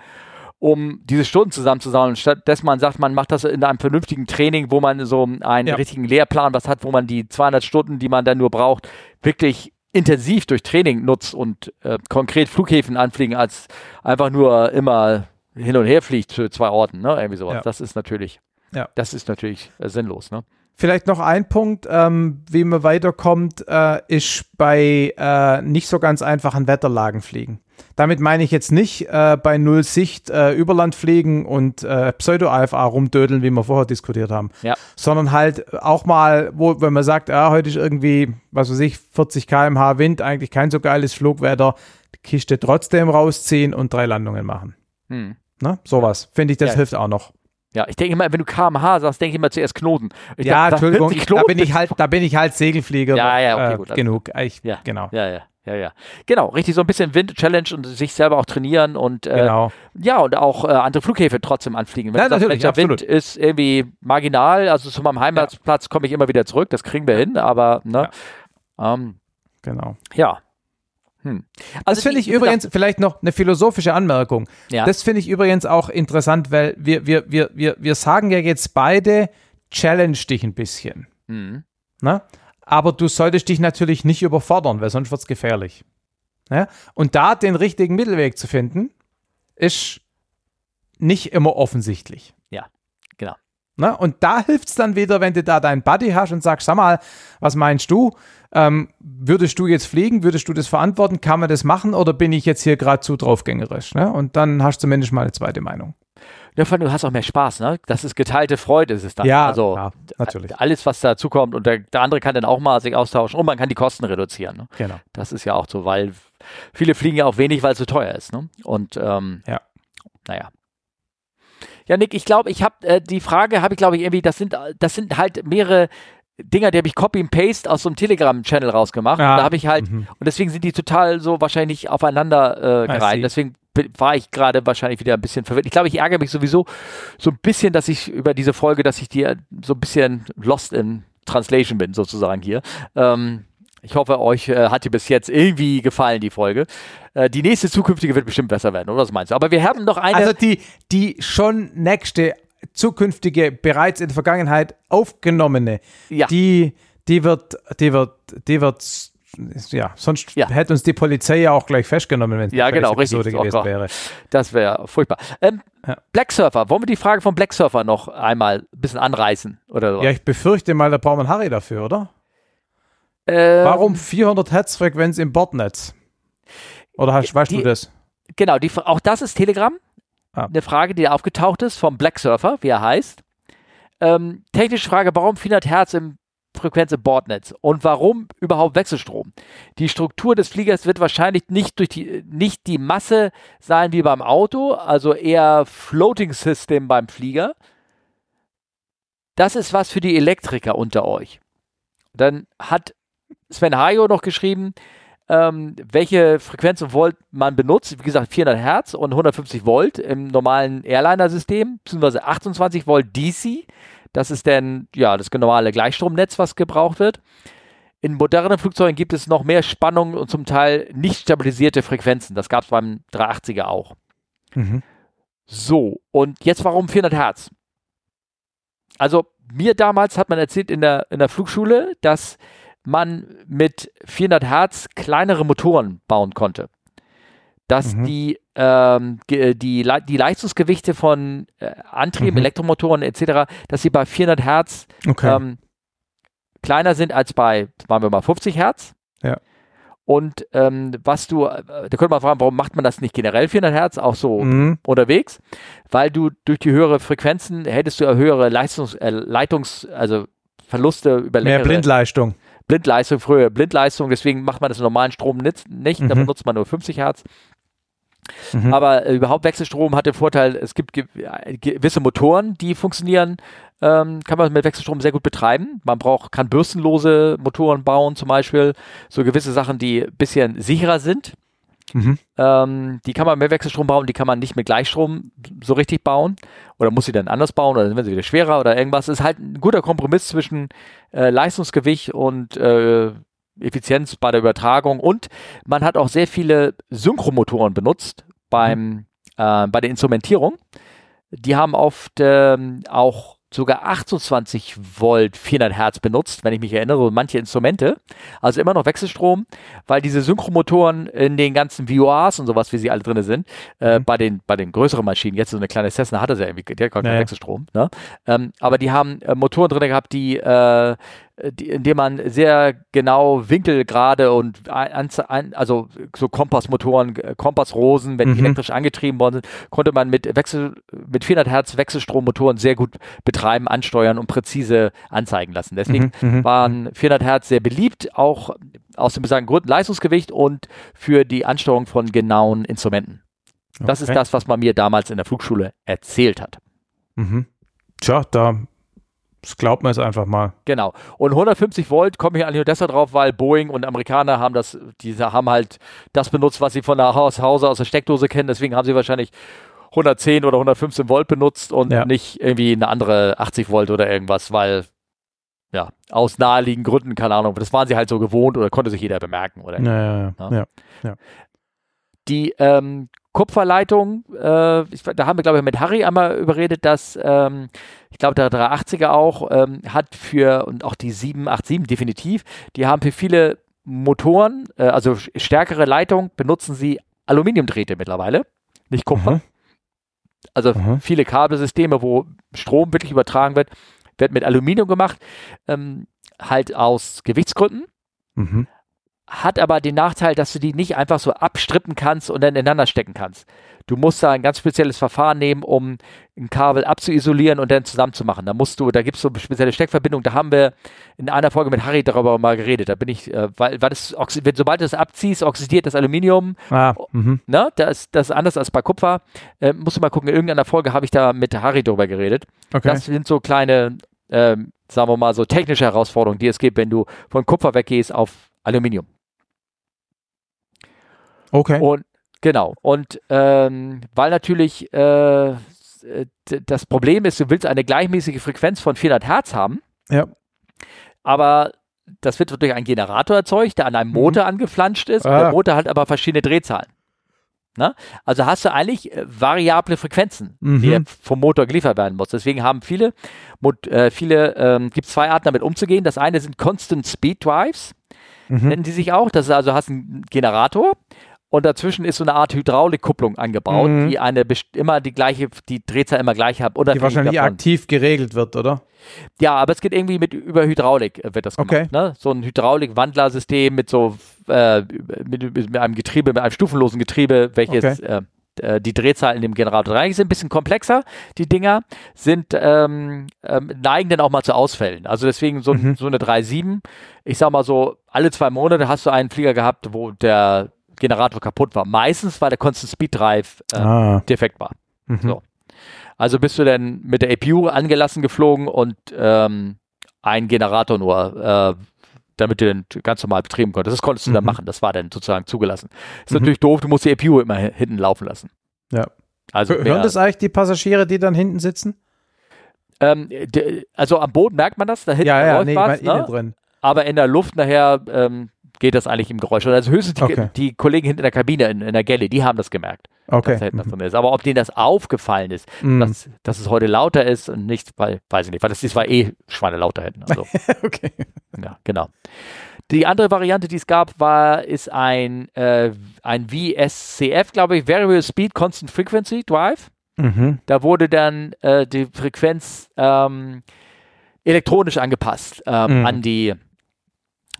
um diese Stunden zusammenzusammeln. Statt dass man sagt, man macht das in einem vernünftigen Training, wo man so einen ja. richtigen Lehrplan was hat, wo man die 200 Stunden, die man dann nur braucht, wirklich intensiv durch Training nutzt und äh, konkret Flughäfen anfliegen, als einfach nur immer hin und her fliegt zu zwei Orten, ne? Irgendwie sowas. Ja. Das ist natürlich, ja. das ist natürlich äh, sinnlos, ne? Vielleicht noch ein Punkt, ähm, wie man weiterkommt, äh, ist bei äh, nicht so ganz einfachen Wetterlagen fliegen. Damit meine ich jetzt nicht äh, bei Null Sicht äh, Überland fliegen und äh, Pseudo-AFA rumdödeln, wie wir vorher diskutiert haben, ja. sondern halt auch mal, wo, wenn man sagt, ah, heute ist irgendwie, was weiß ich, 40 km/h Wind, eigentlich kein so geiles Flugwetter, die Kiste trotzdem rausziehen und drei Landungen machen. Hm. Ne? Sowas. Finde ich, das ja. hilft auch noch. Ja, ich denke immer, wenn du kmh sagst, denke ich immer zuerst Knoten. Ich ja, dachte, Entschuldigung, Knoten da bin ich halt, da bin ich halt Segelflieger. Ja, ja, okay, äh, gut. genug. Ich, ja, genau. Ja, ja. Ja, ja. Genau, richtig so ein bisschen Wind-Challenge und sich selber auch trainieren und äh, genau. ja, und auch äh, andere Flughäfen trotzdem anfliegen. Wenn ja, natürlich, der Wind ist irgendwie marginal, also zu meinem Heimatplatz ja. komme ich immer wieder zurück, das kriegen wir hin, aber ne, ja. Ähm, genau. Ja, hm. Also das finde ich übrigens vielleicht noch eine philosophische Anmerkung. Ja. Das finde ich übrigens auch interessant, weil wir, wir, wir, wir, wir sagen ja jetzt beide, challenge dich ein bisschen. Mhm. Na? Aber du solltest dich natürlich nicht überfordern, weil sonst wird es gefährlich. Ja? Und da den richtigen Mittelweg zu finden, ist nicht immer offensichtlich. Ja. Ne? Und da hilft es dann wieder, wenn du da deinen Buddy hast und sagst, sag mal, was meinst du? Ähm, würdest du jetzt fliegen? Würdest du das verantworten? Kann man das machen? Oder bin ich jetzt hier gerade zu draufgängerisch? Ne? Und dann hast du zumindest mal eine zweite Meinung. Ja, vor allem, du hast auch mehr Spaß, ne? Das ist geteilte Freude, ist es dann. Ja, also ja, natürlich. alles, was dazu kommt und der, der, andere kann dann auch mal sich austauschen und man kann die Kosten reduzieren. Ne? Genau. Das ist ja auch so, weil viele fliegen ja auch wenig, weil es zu so teuer ist. Ne? Und ähm, ja. naja. Ja, Nick, ich glaube, ich habe äh, die Frage, habe ich glaube ich irgendwie, das sind, das sind halt mehrere Dinger, die habe ich Copy and Paste aus so einem Telegram-Channel rausgemacht. Ah, da habe ich halt, mhm. und deswegen sind die total so wahrscheinlich aufeinander äh, gereiht. Deswegen war ich gerade wahrscheinlich wieder ein bisschen verwirrt. Ich glaube, ich ärgere mich sowieso so ein bisschen, dass ich über diese Folge, dass ich dir so ein bisschen lost in Translation bin, sozusagen hier. Ähm, ich hoffe, euch äh, hat die bis jetzt irgendwie gefallen, die Folge. Äh, die nächste zukünftige wird bestimmt besser werden, oder was meinst du? Aber wir haben noch eine. Also die, die schon nächste zukünftige, bereits in der Vergangenheit aufgenommene, Ja. die, die wird, die wird, die wird, ja, sonst Ja. hätte uns die Polizei ja auch gleich festgenommen, wenn es Ja, genau, Episode richtig. Oh gewesen Gott. wäre. Das wäre furchtbar. Ähm, Ja. Black Surfer, wollen wir die Frage von Black Surfer noch einmal ein bisschen anreißen? Oder so? Ja, ich befürchte mal, da braucht man Harry dafür, oder? Ähm, Warum 400 Hertz Frequenz im Bordnetz? Oder hast, weißt Die- du das? Genau, die, auch das ist Telegram. Ah. Eine Frage, die aufgetaucht ist vom Black Surfer, wie er heißt. Ähm, technische Frage, warum 400 Hertz im Frequenz im Bordnetz und warum überhaupt Wechselstrom? Die Struktur des Fliegers wird wahrscheinlich nicht durch die nicht die Masse sein wie beim Auto, also eher Floating System beim Flieger. Das ist was für die Elektriker unter euch. Dann hat Sven Hajo noch geschrieben, ähm, welche Frequenz und Volt man benutzt. Wie gesagt, 400 Hertz und 150 Volt im normalen Airliner-System, beziehungsweise 28 Volt DC. Das ist dann ja das normale Gleichstromnetz, was gebraucht wird. In modernen Flugzeugen gibt es noch mehr Spannung und zum Teil nicht stabilisierte Frequenzen. Das gab es beim 380er auch. Mhm. So, und jetzt warum 400 Hertz? Also mir damals hat man erzählt in der, in der Flugschule, dass man mit 400 Hertz kleinere Motoren bauen konnte. Dass Mhm. die, ähm, die, Le- die Leistungsgewichte von äh, Antrieben, Mhm. Elektromotoren etc., dass sie bei 400 Hertz Okay. ähm, kleiner sind als bei, sagen wir mal, 50 Hertz. Ja. Und ähm, was du, äh, da könnte man fragen, warum macht man das nicht generell 400 Hertz, auch so mhm. unterwegs, weil du durch die höhere Frequenzen hättest du höhere Leistungs, äh, Leitungs, also Verluste über Mehr längere Blindleistung. Blindleistung, frühere Blindleistung, deswegen macht man das im normalen Strom nicht, nicht da Mhm. benutzt man nur 50 Hertz. Mhm. Aber äh, überhaupt Wechselstrom hat den Vorteil, es gibt ge gewisse Motoren, die funktionieren, ähm, kann man mit Wechselstrom sehr gut betreiben. Man braucht, kann bürstenlose Motoren bauen zum Beispiel, so gewisse Sachen, die ein bisschen sicherer sind. Mhm. Ähm, die kann man mit Wechselstrom bauen, die kann man nicht mit Gleichstrom so richtig bauen. Oder muss sie dann anders bauen oder werden sie wieder schwerer oder irgendwas. ist halt ein guter Kompromiss zwischen äh, Leistungsgewicht und äh, Effizienz bei der Übertragung. Und man hat auch sehr viele Synchromotoren benutzt beim, äh, bei der Instrumentierung. Die haben oft ähm, auch sogar 28 Volt 400 Hertz benutzt, wenn ich mich erinnere, manche Instrumente. Also immer noch Wechselstrom, weil diese Synchromotoren in den ganzen VORs und sowas, wie sie alle drin sind, äh, bei, den, bei den größeren Maschinen, jetzt so eine kleine Cessna hat das ja irgendwie, die hat gar keinen Ja, ja. Wechselstrom, ne? ähm, aber die haben äh, Motoren drin gehabt, die, äh, die, in denen man sehr genau Winkelgrade und ein, ein, also so Kompassmotoren, äh, Kompassrosen, wenn die Mhm. elektrisch angetrieben worden sind, konnte man mit Wechsel, mit 400 Hertz Wechselstrommotoren sehr gut betreiben, ansteuern und präzise anzeigen lassen. Deswegen Mhm, mhm. waren 400 Hertz sehr beliebt, auch aus dem besagten Grund Leistungsgewicht und für die Ansteuerung von genauen Instrumenten. Das ist Okay. das, was man mir damals in der Flugschule erzählt hat. Mhm. Tja, da das glaubt man jetzt einfach mal. Genau. Und 150 Volt komme ich eigentlich nur deshalb drauf, weil Boeing und Amerikaner haben das, diese haben halt das benutzt, was sie von der Haus, Hause aus der Steckdose kennen. Deswegen haben sie wahrscheinlich 110 oder 115 Volt benutzt und Ja. nicht irgendwie eine andere 80 Volt oder irgendwas, weil ja, aus naheliegenden Gründen, keine Ahnung, das waren sie halt so gewohnt oder konnte sich jeder bemerken. Oder Ja, ja, ja. ja. Die ähm, Kupferleitung, äh, ich, da haben wir, glaube ich, mit Harry einmal überredet, dass ähm, ich glaube, der 380er auch ähm, hat für, und auch die 787 definitiv, die haben für viele Motoren, äh, also stärkere Leitung, benutzen sie Aluminiumdrähte mittlerweile, nicht Kupfer. Mhm. Also Mhm. viele Kabelsysteme, wo Strom wirklich übertragen wird, wird mit Aluminium gemacht, ähm, halt aus Gewichtsgründen. Mhm. Hat aber den Nachteil, dass du die nicht einfach so abstrippen kannst und dann ineinander stecken kannst. Du musst da ein ganz spezielles Verfahren nehmen, um ein Kabel abzuisolieren und dann zusammenzumachen. Da musst du, da gibt es so spezielle Steckverbindungen. Da haben wir in einer Folge mit Harry darüber mal geredet. Da bin ich, äh, weil, weil das, wenn, sobald du es abziehst, oxidiert das Aluminium. Ah, mhm. Ne? Das, ist- das ist anders als bei Kupfer. Äh, musst du mal gucken, in irgendeiner Folge habe ich da mit Harry darüber geredet. Okay. Das sind so kleine, ähm, sagen wir mal, so technische Herausforderungen, die es gibt, wenn du von Kupfer weggehst auf Aluminium. Okay. Und genau. Und ähm, weil natürlich äh, das Problem ist, du willst eine gleichmäßige Frequenz von 400 Hertz haben, ja. aber das wird durch einen Generator erzeugt, der an einem Motor angeflanscht ist. Und Ah. der Motor hat aber verschiedene Drehzahlen. Ne? Also hast du eigentlich äh, variable Frequenzen, die Mhm. vom Motor geliefert werden muss. Deswegen haben viele, Mot- äh, viele ähm, gibt es zwei Arten damit umzugehen. Das eine sind Constant Speed Drives, Mhm. nennen die sich auch. Das ist also hast einen Generator und dazwischen ist so eine Art Hydraulikkupplung angebaut, Mhm. die eine immer die gleiche, die Drehzahl immer gleich hat. Die wahrscheinlich davon. aktiv geregelt wird, oder? Ja, aber es geht irgendwie mit über Hydraulik äh, wird das gemacht. Okay. Ne? So ein Hydraulik-Wandlersystem mit so äh, mit, mit einem Getriebe, mit einem stufenlosen Getriebe, welches äh, äh, die Drehzahl in dem Generator rein sind ein bisschen komplexer. Die Dinger sind ähm, ähm, neigen dann auch mal zu Ausfällen. Also deswegen so, Mhm. so eine 3.7. Ich sag mal so, alle zwei Monate hast du einen Flieger gehabt, wo der Generator kaputt war. Meistens, weil der Constant Speed Drive äh, Ah. defekt war. Mhm. So. Also bist du dann mit der APU angelassen geflogen und ähm, ein Generator nur, äh, damit du den ganz normal betrieben konntest. Das konntest du dann Mhm. machen. Das war dann sozusagen zugelassen. Ist Mhm. natürlich doof, du musst die APU immer hi- hinten laufen lassen. Ja. Also, mehr, Hören das eigentlich die Passagiere, die dann hinten sitzen? ähm, also am Boden merkt man das, da hinten Ja, ja, nee, ich was, ne? drin. aber in der Luft nachher ähm, geht das eigentlich im Geräusch. Also höchstens die, Okay. die Kollegen hinten in der Kabine, in, in der Galley, die haben das gemerkt, Okay. dass da drin ist. Aber ob denen das aufgefallen ist, Mhm. dass, dass es heute lauter ist und nicht, weil, weiß ich nicht, weil das, das war eh Schweine lauter hinten. Also, okay. ja, genau. Die andere Variante, die es gab, war, ist ein, äh, ein VSCF, glaube ich, Variable Speed Constant Frequency Drive. Mhm. Da wurde dann äh, die Frequenz ähm, elektronisch angepasst ähm, Mhm. an die,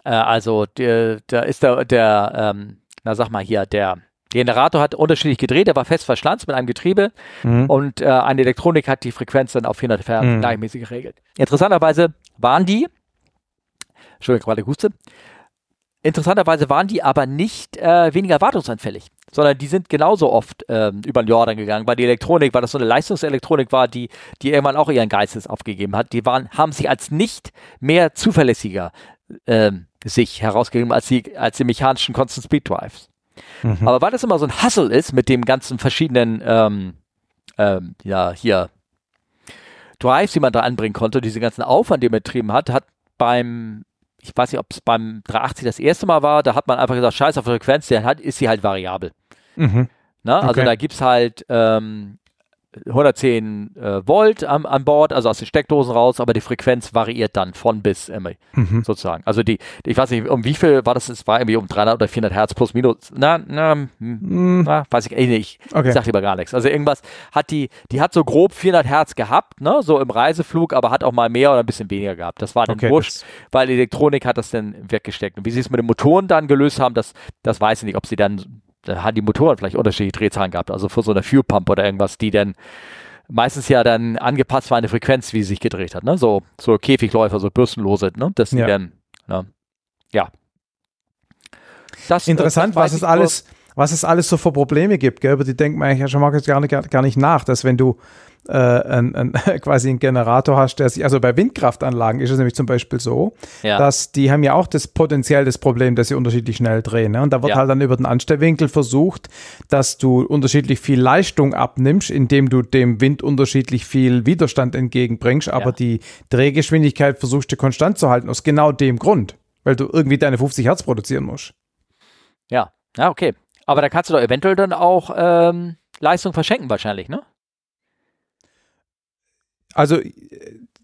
äh, also der, da ist der, der ähm, na sag mal hier, der Generator hat unterschiedlich gedreht, der war fest verschlanzt mit einem Getriebe Mhm. und äh, eine Elektronik hat die Frequenz dann auf 400 Hertz Mhm. gleichmäßig geregelt. Interessanterweise waren die, Entschuldigung, gerade Huste, interessanterweise waren die aber nicht äh, weniger wartungsanfällig, sondern die sind genauso oft ähm, über den Jordan gegangen, weil die Elektronik, weil das so eine Leistungselektronik war, die, die irgendwann auch ihren Geistes aufgegeben hat. Die waren, haben sich als nicht mehr zuverlässiger ähm, sich herausgegeben als die, als die mechanischen Constant Speed Drives. Mhm. Aber weil das immer so ein Hustle ist mit dem ganzen verschiedenen, ähm, ähm, ja, hier Drives, die man da anbringen konnte, diese ganzen Aufwand, den man betrieben hat, hat beim, ich weiß nicht, ob es beim 380 das erste Mal war, da hat man einfach gesagt, scheiß auf Frequenz, der hat, ist sie halt variabel. Mhm. Ne? Also Okay. da gibt es halt ähm, 110 äh, Volt am, an Bord, also aus den Steckdosen raus, aber die Frequenz variiert dann von bis immer Mhm. sozusagen. Also die, ich weiß nicht, um wie viel war das? Es war irgendwie um 300 oder 400 Hertz plus minus. Na, na, hm, Mhm. na weiß ich eh nicht. Okay. Ich sag lieber gar nichts. Also irgendwas hat die, die hat so grob 400 Hertz gehabt, ne, so im Reiseflug, aber hat auch mal mehr oder ein bisschen weniger gehabt. Das war dann Okay, wurscht, weil die Elektronik hat das dann weggesteckt. Und wie sie es mit den Motoren dann gelöst haben, das, das weiß ich nicht, ob sie dann, da haben die Motoren vielleicht unterschiedliche Drehzahlen gehabt, also für so eine Fuel Pump oder irgendwas, die dann meistens ja dann angepasst war an die Frequenz, wie sie sich gedreht hat, ne? So, so Käfigläufer, so bürstenlose, ne? Dass sie Ja. dann, ne? ja. Das, Interessant, das was es alles, was es alles so für Probleme gibt, gell? über die denkt man eigentlich ja schon mal gar nicht, gar nicht nach, dass wenn du äh, ein, ein, quasi einen Generator hast, der sich, also bei Windkraftanlagen ist es nämlich zum Beispiel so, ja. dass die haben ja auch das potenziell das Problem, dass sie unterschiedlich schnell drehen. Ne? Und da wird Ja. halt dann über den Anstellwinkel versucht, dass du unterschiedlich viel Leistung abnimmst, indem du dem Wind unterschiedlich viel Widerstand entgegenbringst, aber Ja. die Drehgeschwindigkeit versuchst du konstant zu halten, aus genau dem Grund, weil du irgendwie deine 50 Hertz produzieren musst. Ja, ja, okay. Aber da kannst du doch eventuell dann auch ähm, Leistung verschenken wahrscheinlich, ne? Also äh,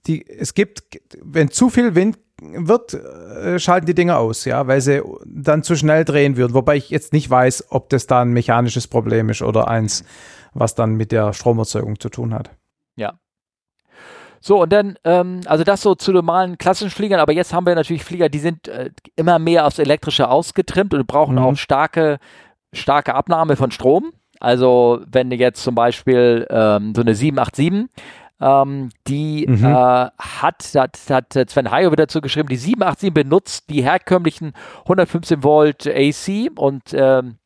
die, es gibt, wenn zu viel Wind wird, äh, schalten die Dinger aus, ja, weil sie dann zu schnell drehen würden. Wobei ich jetzt nicht weiß, ob das da ein mechanisches Problem ist oder eins, was dann mit der Stromerzeugung zu tun hat. Ja. So, und dann, ähm, also das so zu normalen klassischen Fliegern, aber jetzt haben wir natürlich Flieger, die sind äh, immer mehr aufs Elektrische ausgetrimmt und brauchen Mhm. auch starke, starke Abnahme von Strom. Also wenn du jetzt zum Beispiel ähm, so eine 787, ähm, die Mhm. äh, hat, hat, hat Sven Heyo wieder zugeschrieben, die 787 benutzt die herkömmlichen 115 Volt AC und ähm,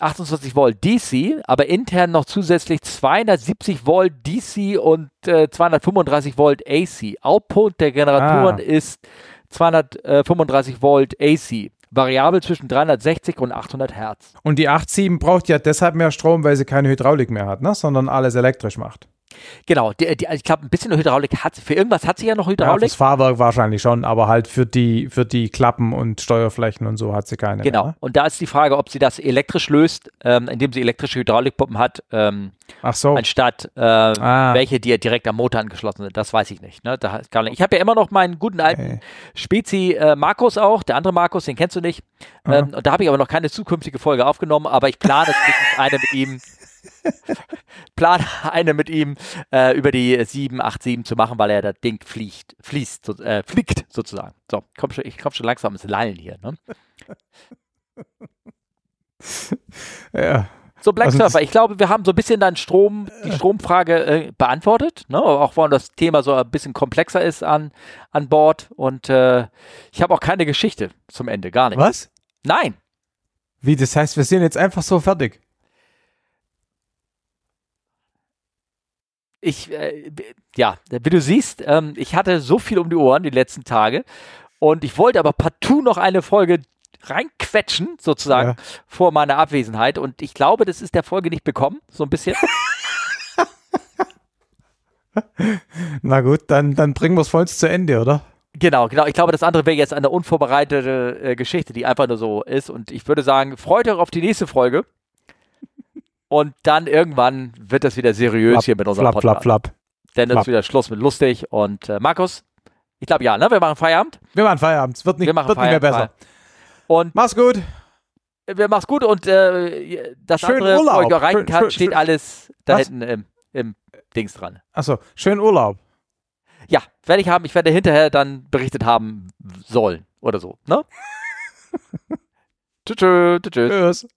28 Volt DC, aber intern noch zusätzlich 270 Volt DC und äh, 235 Volt AC. Output der Generatoren Ah. ist 235 Volt AC. Variabel zwischen 360 und 800 Hertz. Und die 87 braucht ja deshalb mehr Strom, weil sie keine Hydraulik mehr hat, ne? sondern alles elektrisch macht. Genau, die, die, ich glaube, ein bisschen Hydraulik hat sie. Für irgendwas hat sie ja noch Ja, Hydraulik. fürs Fahrwerk wahrscheinlich schon, aber halt für die, für die Klappen und Steuerflächen und so hat sie keine. Genau. Mehr, ne? Und da ist die Frage, ob sie das elektrisch löst, ähm, indem sie elektrische Hydraulikpumpen hat, ähm, Ach so. anstatt äh, Ah. welche, die direkt am Motor angeschlossen sind. Das weiß ich nicht. Ne? Da, ich habe ja immer noch meinen guten alten Okay. Spezi äh, Markus auch, der andere Markus, den kennst du nicht. Ähm, und da habe ich aber noch keine zukünftige Folge aufgenommen, aber ich plane eine mit ihm. plane eine mit ihm äh, über die 787 zu machen, weil er das Ding fliegt, fließt, so, äh, fliegt sozusagen. So, komm schon, ich komme schon langsam ins Lallen hier. Ne? Ja. So, Black Also Surfer, ich glaube, wir haben so ein bisschen dann Strom, die Stromfrage äh, beantwortet, ne? auch weil das Thema so ein bisschen komplexer ist an, an Bord und äh, ich habe auch keine Geschichte zum Ende, gar nicht. Was? Nein, Wie, das heißt, wir sind jetzt einfach so fertig. ich, äh, ja, wie du siehst, ähm, ich hatte so viel um die Ohren die letzten Tage und ich wollte aber partout noch eine Folge reinquetschen, sozusagen, Ja. vor meiner Abwesenheit und ich glaube, das ist der Folge nicht bekommen, so ein bisschen. Na gut, dann, dann bringen wir es voll zu Ende, oder? Genau, genau. Ich glaube, das andere wäre jetzt eine unvorbereitete äh, Geschichte, die einfach nur so ist. Und ich würde sagen, freut euch auf die nächste Folge. Und dann irgendwann wird das wieder seriös hier mit unserem flap, flap, Podcast. flap. Dann ist flap. wieder Schluss mit lustig. Und äh, Markus, ich glaube ja, ne? Wir machen Feierabend. Wir machen Feierabend. Es wird nicht, Wir machen wird nicht mehr Feierabend. Und Mach's gut. wir machen's gut. Und äh, das Schönen andere, wo Urlaub. ich euch erreichen Schön- kann, schön- steht schön- alles da Was? hinten im, im Dings dran. Achso, schönen Urlaub. Ja, werde ich haben. Ich werde hinterher dann berichtet haben sollen oder so. Ne? tschüss, tschüss. Tschüss.